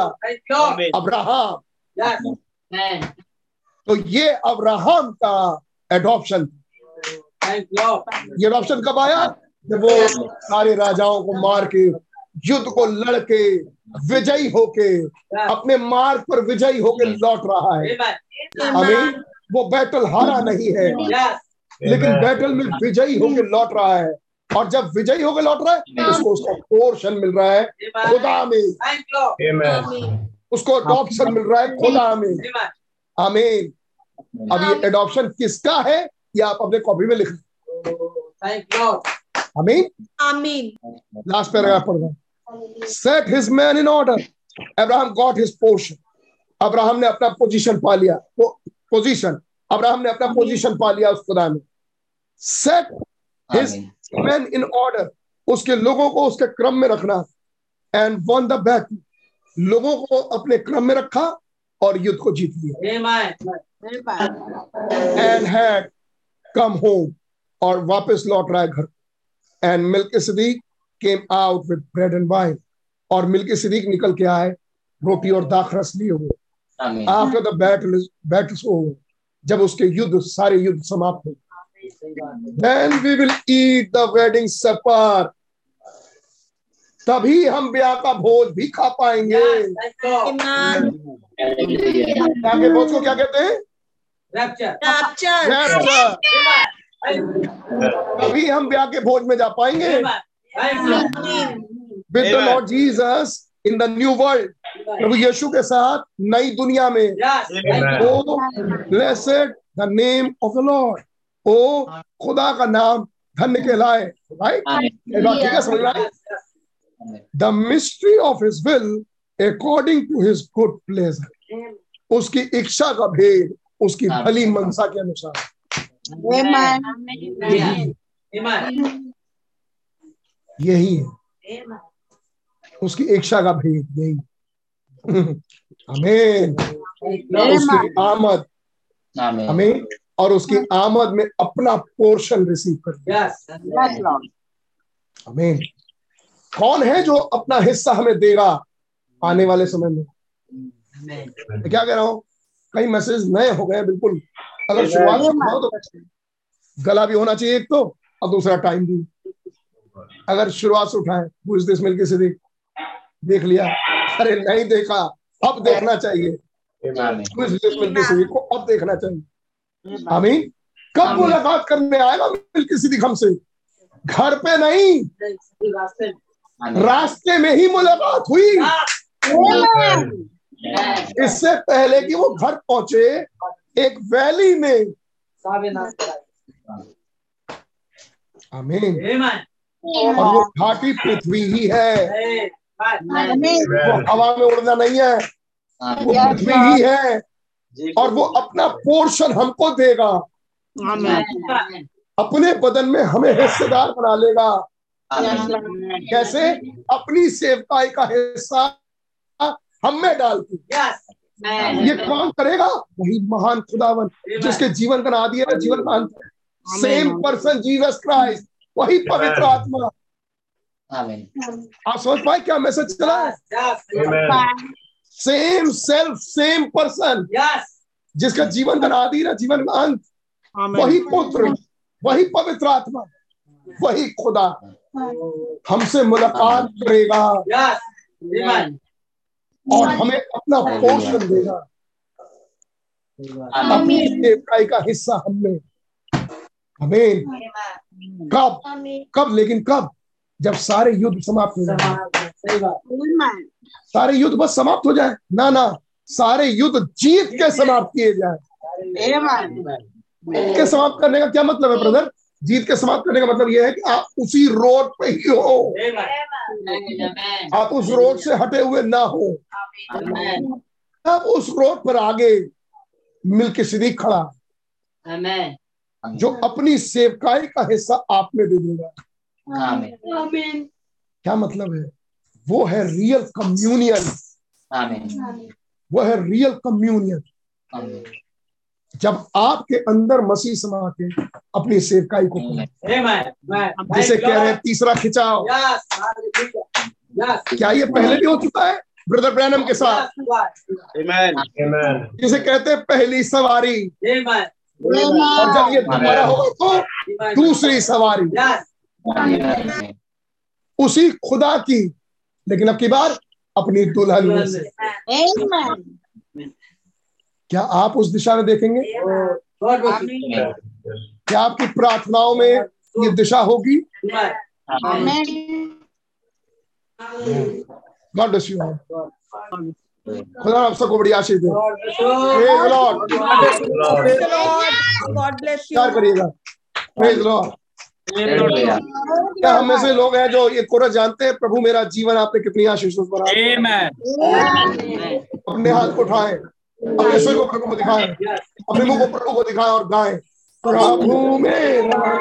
अब्राहम। तो ये अब्राहम का एडॉप्शन ये एडॉप्शन कब आया? जब वो सारे राजाओं को मार के युद्ध को लड़के विजयी होके अपने मार्ग पर विजयी होके लौट रहा है। हमें वो बैटल हारा नहीं है। लेकिन बैटल में विजयी होके लौट रहा है। और जब विजयी होके लौट रहा है उसको उसका पोर्शन मिल रहा है। खुदा में उसको अडॉप्शन मिल रहा है। खुदा में आमीन। अब ये एडॉप्शन किसका है ये आप अपने कॉपी में लिख आमीन। आमीन। लास्ट पैराग्राफ पढ़ रहा set his man in order Abraham got his portion Abraham ने अपना पोजीशन पा लिया। पोजीशन अब्राहम ने अपना पोजीशन पा लिया उस खुदा में। Set his man in order उसके लोगों को उसके क्रम में रखना। एंड वन द बैटल लोगों को अपने क्रम में रखा और युद्ध को जीत लिया। एंड हैड कम होम और वापस लौट रहा है घर। And Melchizedek came out with bread and wine और मिल्क सदीक निकल के आए। रोटी और दाख रस लिए हुए। After the battle battle over जब उसके युद्ध सारे युद्ध समाप्त हो then we will eat the wedding supper. तभी हम ब्याह का भोज भी खा पाएँगे। ब्याह के भोज को क्या कहते हैं? तभी हम ब्याह के भोज में जा पाएँगे। With the lord Jesus in the new world प्रभु यीशु के साथ नई दुनिया में। O blessed the name of the lord ओ खुदा का नाम धन्य कहलाए राइट ठीक है समझ आई? The mystery of his will according to his good pleasure उसकी इच्छा का भेद उसकी भली मनसा के अनुसार। यही है। उसकी इच्छा का भेद यही। *laughs* हमें उसकी आमद। हमें और उसकी आमद में अपना पोर्शन रिसीव कर अमेन कौन है जो अपना हिस्सा हमें देगा आने वाले समय में? मैं क्या कह रहा हूँ? कई मैसेज नए हो गए बिल्कुल। अगर शुरुआत से तो गला भी होना चाहिए एक तो और दूसरा टाइम भी। अगर शुरुआत से उठाए पूछ दिस मिल के देख देख लिया। अरे नहीं देखा अब देखना चाहिए। को अब देखना चाहिए। आमीन। कब मुलाकात करने आएगा मिल के सिद्दीक हमसे घर पे नहीं। रास्ते में ही मुलाकात हुई। इससे पहले कि वो घर पहुँचे एक वैली में। आमीन। और वो घाटी पृथ्वी ही है। वो हवा में उड़ना नहीं है। वो पृथ्वी ही है। और वो अपना पोर्शन हमको देगा। अपने बदन में हमें हिस्सेदार बना लेगा। कैसे? अपनी सेवकाई का हिस्सा हम में डाल के ये कौन करेगा वही महान खुदावन जिसके जीवन का आदि है जीवन का अंत सेम पर्सन जीसस क्राइस्ट वही पवित्र आत्मा। आप समझ पाए क्या मैसेज चला है? सेम सेल्फ सेम पर्सन जिसका जीवन का आदि है जीवन का अंत। वही पुत्र वही पवित्र आत्मा वही खुदा। हमसे मुलाकात करेगा। और हमें अपना पोषण देगा। अपनी देवताई का हिस्सा हमें हमें कब? कब? लेकिन कब? जब सारे युद्ध समाप्त हो जाए सारे युद्ध बस समाप्त हो जाए। ना ना सारे युद्ध जीत के समाप्त किए जाए। जीत के समाप्त करने का क्या मतलब है ब्रदर जीत के समाप्त करने का मतलब यह है कि आप उसी रोड पे ही हो। आप उस रोड से हटे हुए ना हो। आप उस रोड पर आगे मिलके सिद्दीक खड़ा जो अपनी सेवकाई का हिस्सा आप में दे देगा। क्या मतलब है? वो है रियल कम्युनियन आमीन वो है रियल कम्युनियन जब आपके अंदर मसीह समा के अपनी सेवकाई को। जिसे कह रहे हैं तीसरा खिंचाव। क्या ये पहले भी हो चुका है ब्रदर ब्रैनम के साथ? जिसे कहते हैं पहली सवारी। और जब ये दोबारा होगा तो दूसरी सवारी। उसी खुदा की लेकिन अब की बार अपनी दुल्हन में से। क्या आप उस दिशा में देखेंगे? क्या आपकी प्रार्थनाओं में ये दिशा होगी? गॉड ब्लेस यू खुदा आप सबको बड़ी आशीष दे। Praise lord God bless you. प्यार करिएगा। प्रेज लॉर्ड क्या हम में से लोग हैं जो ये कोरस जानते हैं? प्रभु मेरा जीवन आपने कितनी आशीष पर अपने हाथ को उठाए अपने सिर को प्रभु को दिखाए अपने मुँह को प्रभु को दिखाएँ और गाएँ। प्रभु मेरा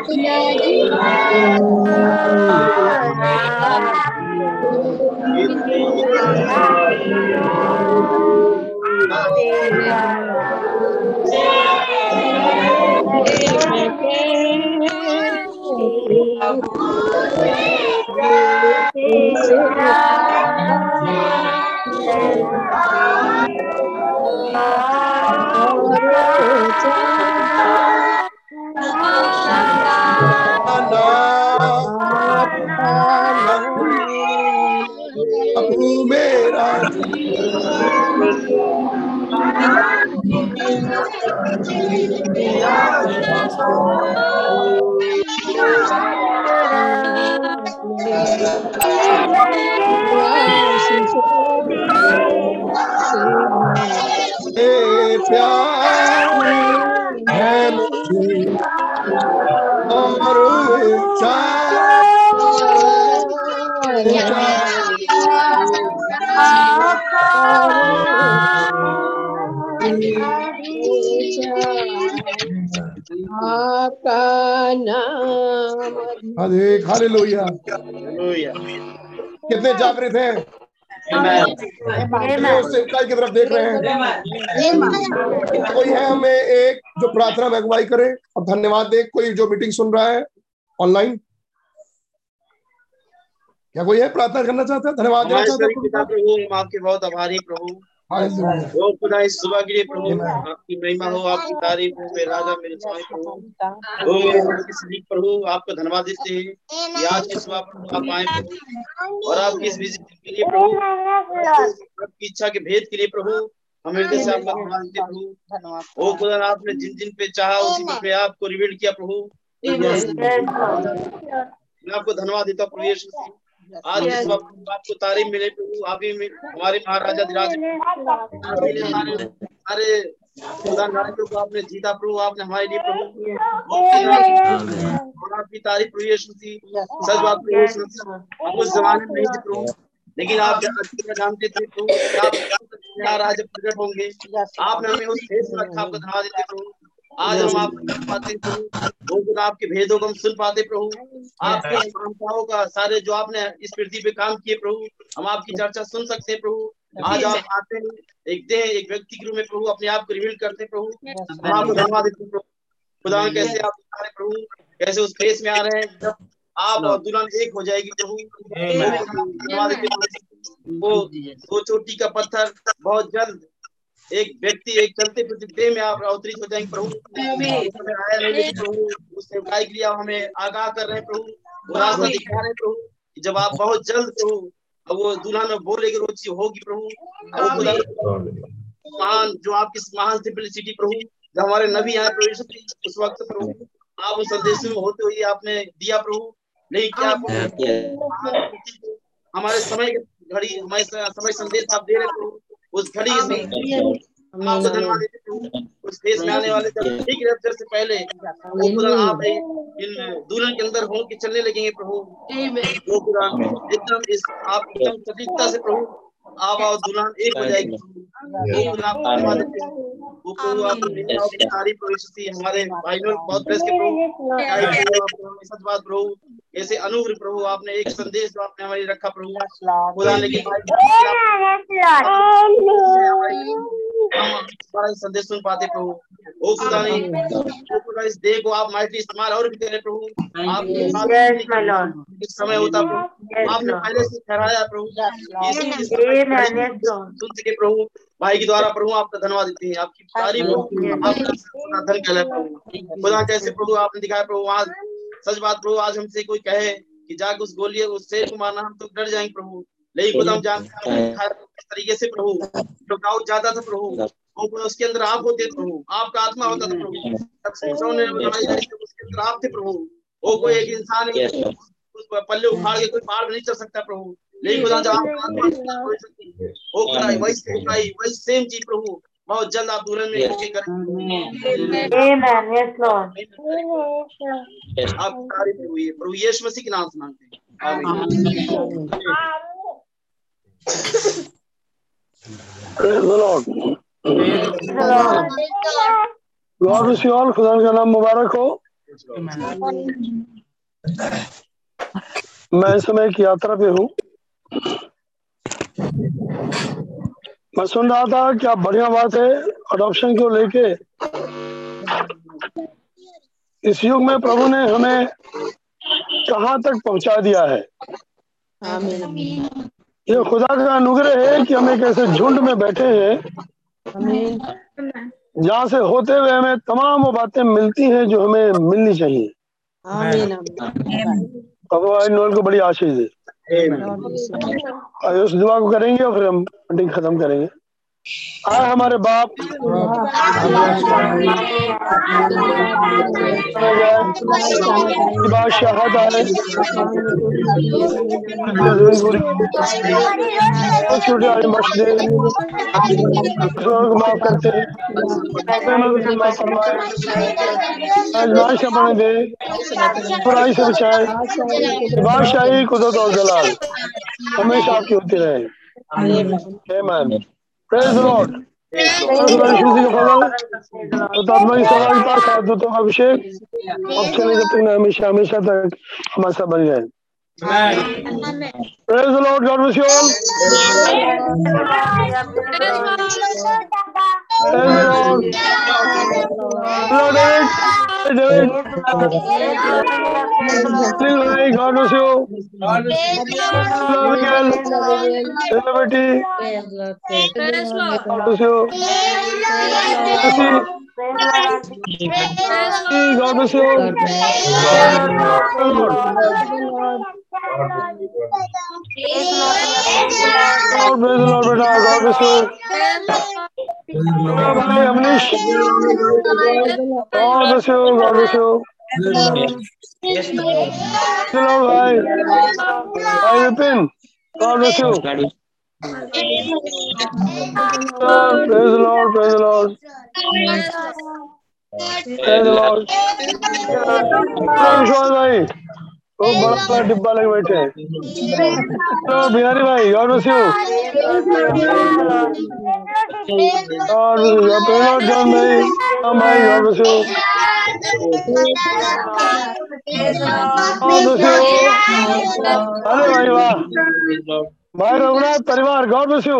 प्रभु मेरा ए प्यार है मुझे और ऊँचा आपका नाम अधिक हालेलुया। कितने जागृत हैं? सेवकाई की तरफ़ देख रहे हैं। कोई है हमें एक जो प्रार्थना में अगुवाई करे? और धन्यवाद दे। कोई जो मीटिंग सुन रहा है ऑनलाइन? क्या कोई है प्रार्थना करना चाहता है? धन्यवाद देना चाहता पिता प्रभु हम आपके बहुत आभारी प्रभु। है खुदा इस सुबह के लिए प्रभु आपकी महिमा हो आपकी तारीफ़ हो मेरे राजा मेरे स्वामी प्रभु ओ प्रभु आपको धन्यवाद देते हैं। कि आज की सुबह प्रभु आप आए। प्रभु और आपकी इस विज़िट के लिए प्रभु आपकी इच्छा के भेद के लिए प्रभु हम हृदय से आपका धन्यवाद देते प्रभु ओ खुदा आपने जिन जिन पे चाहा उसी पे आपको आप रिवील किया प्रभु मैं आपको धन्यवाद देता हूँ प्रभु आज इस वक्त आपको तारीफ़ मिले प्रभु आप ही हमारे महाराजा धीराज सारे नायकों को आपने जीता प्रभु आपने हमारे लिए प्रभु और आपकी तारीफ़ प्रभु यीशु मसीह सच बात प्रभु उस जमाने में नहीं थे प्रभु। लेकिन आप जब जानते थे प्रभु आप राज प्रकट होंगे आपने हमें उस देश में रखा आपको धन्यवाद देते प्रभु। आज हम आपको कर पाते हैं वो खुदा आपके भेदों को हम सुन पाते प्रभु। आपके महानताओं का सारे जो आपने इस पृथ्वी पे काम किए प्रभु हम आपकी चर्चा सुन सकते हैं प्रभु। आज आप आते हैं एक देह एक व्यक्ति के रूप में प्रभु अपने आप को रिवील करते प्रभु। हम आपको धन्यवाद देते हैं प्रभु। खुदा कैसे आप आ रहे प्रभु? कैसे उस फेस में आ रहे हैं? जब आप और दुल्हन एक हो जाएगी प्रभु। धन्यवाद देते हैं। वो वो चोटी का पत्थर बहुत जल्द एक व्यक्ति एक चलते फिरते देह में आप अवतरित हो जाएँगे प्रभु। हमें आया नहीं प्रभु। उस सेवकाई के लिए हमें आगाह कर रहे हैं प्रभु। वो रास्ता दिखा रहे हैं प्रभु। जब आप बहुत जल्द प्रभु वो दुल्हन में बोलेगी वो चीज़ होगी प्रभु। महान जो आपकी महान सिंपलिसिटी प्रभु जब हमारे नबी आए यीशु मसीह, उस वक्त प्रभु आप उस संदेश में होते हुए आपने दिया प्रभु। नहीं क्या हमारे समय घड़ी हमारे समय संदेश आप दे रहे प्रभु। उस घड़ी में प्रभु उस देश में आने वाले जब ठीक रफ्तार से पहले वो खुदा आप इन दुल्हन के अंदर हो के चलने लगेंगे प्रभु। वो खुदा एकदम इस आप एकदम सटीकता से प्रभु आप आओ दुल्हन एक हो जाएगी देते प्रभु सारी प्रविष्टि हमारे भाई बहुत प्रेस के प्रभु क्या ही प्रभु, आपको हमें सच बात प्रभु ऐसे अनुग्रह प्रभु आपने एक संदेश जो आपने हमारी रखा प्रभु खुदा लेकिन संदेश सुन पाते प्रभु ओ खुदा ने ओ खुदा इस को आप माइटली इस्तेमाल और भी करें प्रभु। आप समय होता प्रभु। आपने पहले से ठहराया प्रभु. सुन सके प्रभु भाई के द्वारा प्रभु आपका धन्यवाद देते हैं। आपकी तारीफ़ आपका धन कहलाए प्रभु। खुदा कैसे प्रभु आपने दिखाया प्रभु आज सच बात प्रभु आज हमसे कोई कहे कि जाके उस गोली उस शेर को मारना हम तो डर जाएँगे प्रभु। लेकिन खुदा हम जानते हैं तरीके से प्रभु। जो डाउट जाता था प्रभु। वो खुदा उसके अंदर आप होते प्रभु। आपका आत्मा होता था प्रभु। जब ने तो उसके अंदर आप थे प्रभु। वो कोई एक इंसान पल्ले उखाड़ के कोई पहाड़ पे नहीं चढ़ सकता प्रभु। लेकिन खुदा जब खुदा वही वही सेम चीज़ प्रभु। बहुत जल्द आप दुल्हन में होके करेंगे. आप तारीफ़ हुई है प्रभु यीशु मसीह के नाम से मांगते हैं। गॉड यू ऑल खुदा का नाम मुबारक हो मैं इस समय एक यात्रा पे हूँ। मैं सुन रहा था क्या बढ़िया बात है अडॉप्शन को लेके। इस युग में प्रभु ने हमें कहाँ तक पहुँचा दिया है? ये खुदा का अनुग्रह है कि हम एक ऐसे झुंड में बैठे हैं जहाँ से होते हुए हमें तमाम वो बातें मिलती हैं जो हमें मिलनी चाहिए। नोल को बड़ी आशीष दे। उस दुआ को करेंगे और फिर हम मीटिंग खत्म करेंगे। आए हमारे बाप। बादशाहत आए छोटे माफ़ करते हैं न बने दे बुराई से बचाए बादशाही कुदरत और जलाल हमेशा आपकी होती रहे। Amen. Praise the Lord. यीशु का फजल आत्मा की सदा के पास साथ दूतों का अभिषेक अब Praise the Lord. Lord. Hello, David. Hey, David. Still hi. God bless you. Hello, Miguel. Hello, Betty. God bless you. Lucy. God bless you. God bless you, Lord, बेटा. God bless you. Hello, भाई Amnish. God bless you. God bless you. Hello, भाई. भाई Vipin. God bless you. Lord, praise the Lord, praise the Lord. Praise the Lord. वो बड़ा बड़ा डिब्बा लगे बैठे हैं। हेलो बिहारी भाई God bless you bless you John भाई राम भाई गॉड ब्लेस यू अरे भाई वाह। भाई रघुनाथ परिवार God bless you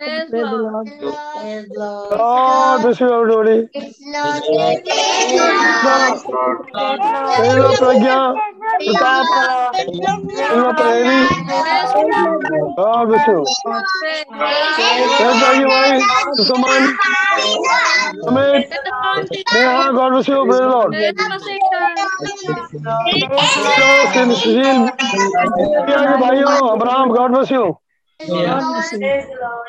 praise the lord praise the lord दोनों बेटियाँ God bless you God bless you everybody Pragya Pratap Premi God bless you चाहिए भाई सुमन समेत Neha God bless you praise lord Sushil के भाइयों Abraham God bless you God bless you.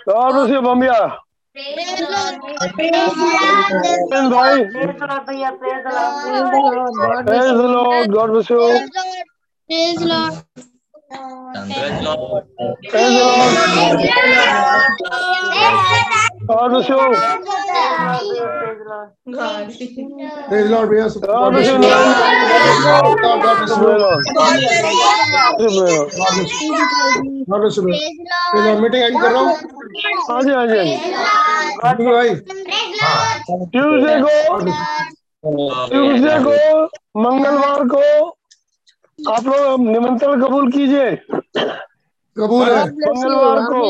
Lord bless. Praise Lord. Praise Lord. Lord, Praise Lord. Lord. God bless you. Praise Lord. Praise Lord. भैया सब God bless you God bless you. God bless you. Praise Lord, meeting end कर रहा हूँ हाँ जी हाँ जी हाँ जी भाई Tuesday को ट्यूसडे को मंगलवार को आप लोग निमंत्रण कबूल कीजिए। कबूल है। मंगलवार को.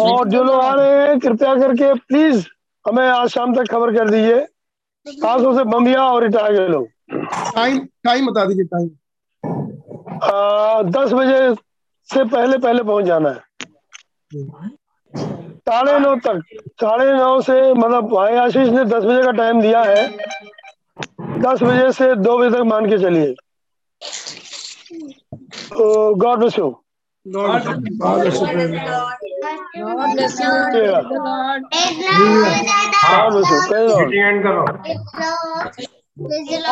और जो लोग आ रहे हैं कृपया करके प्लीज़ हमें आज शाम तक खबर कर दीजिए। खासतौर से बम्बिया और इटाह के लोग। टाइम टाइम बता दीजिए टाइम दस बजे से पहले पहले पहुँच जाना है। साढ़े नौ तक साढ़े नौ से मतलब भाई आशीष ने दस बजे का टाइम दिया है। दस बजे से दो बजे तक मान के चलिए। God you God you God you God you God you God you God you God you God you God you God you God you God you God you God you God you God you God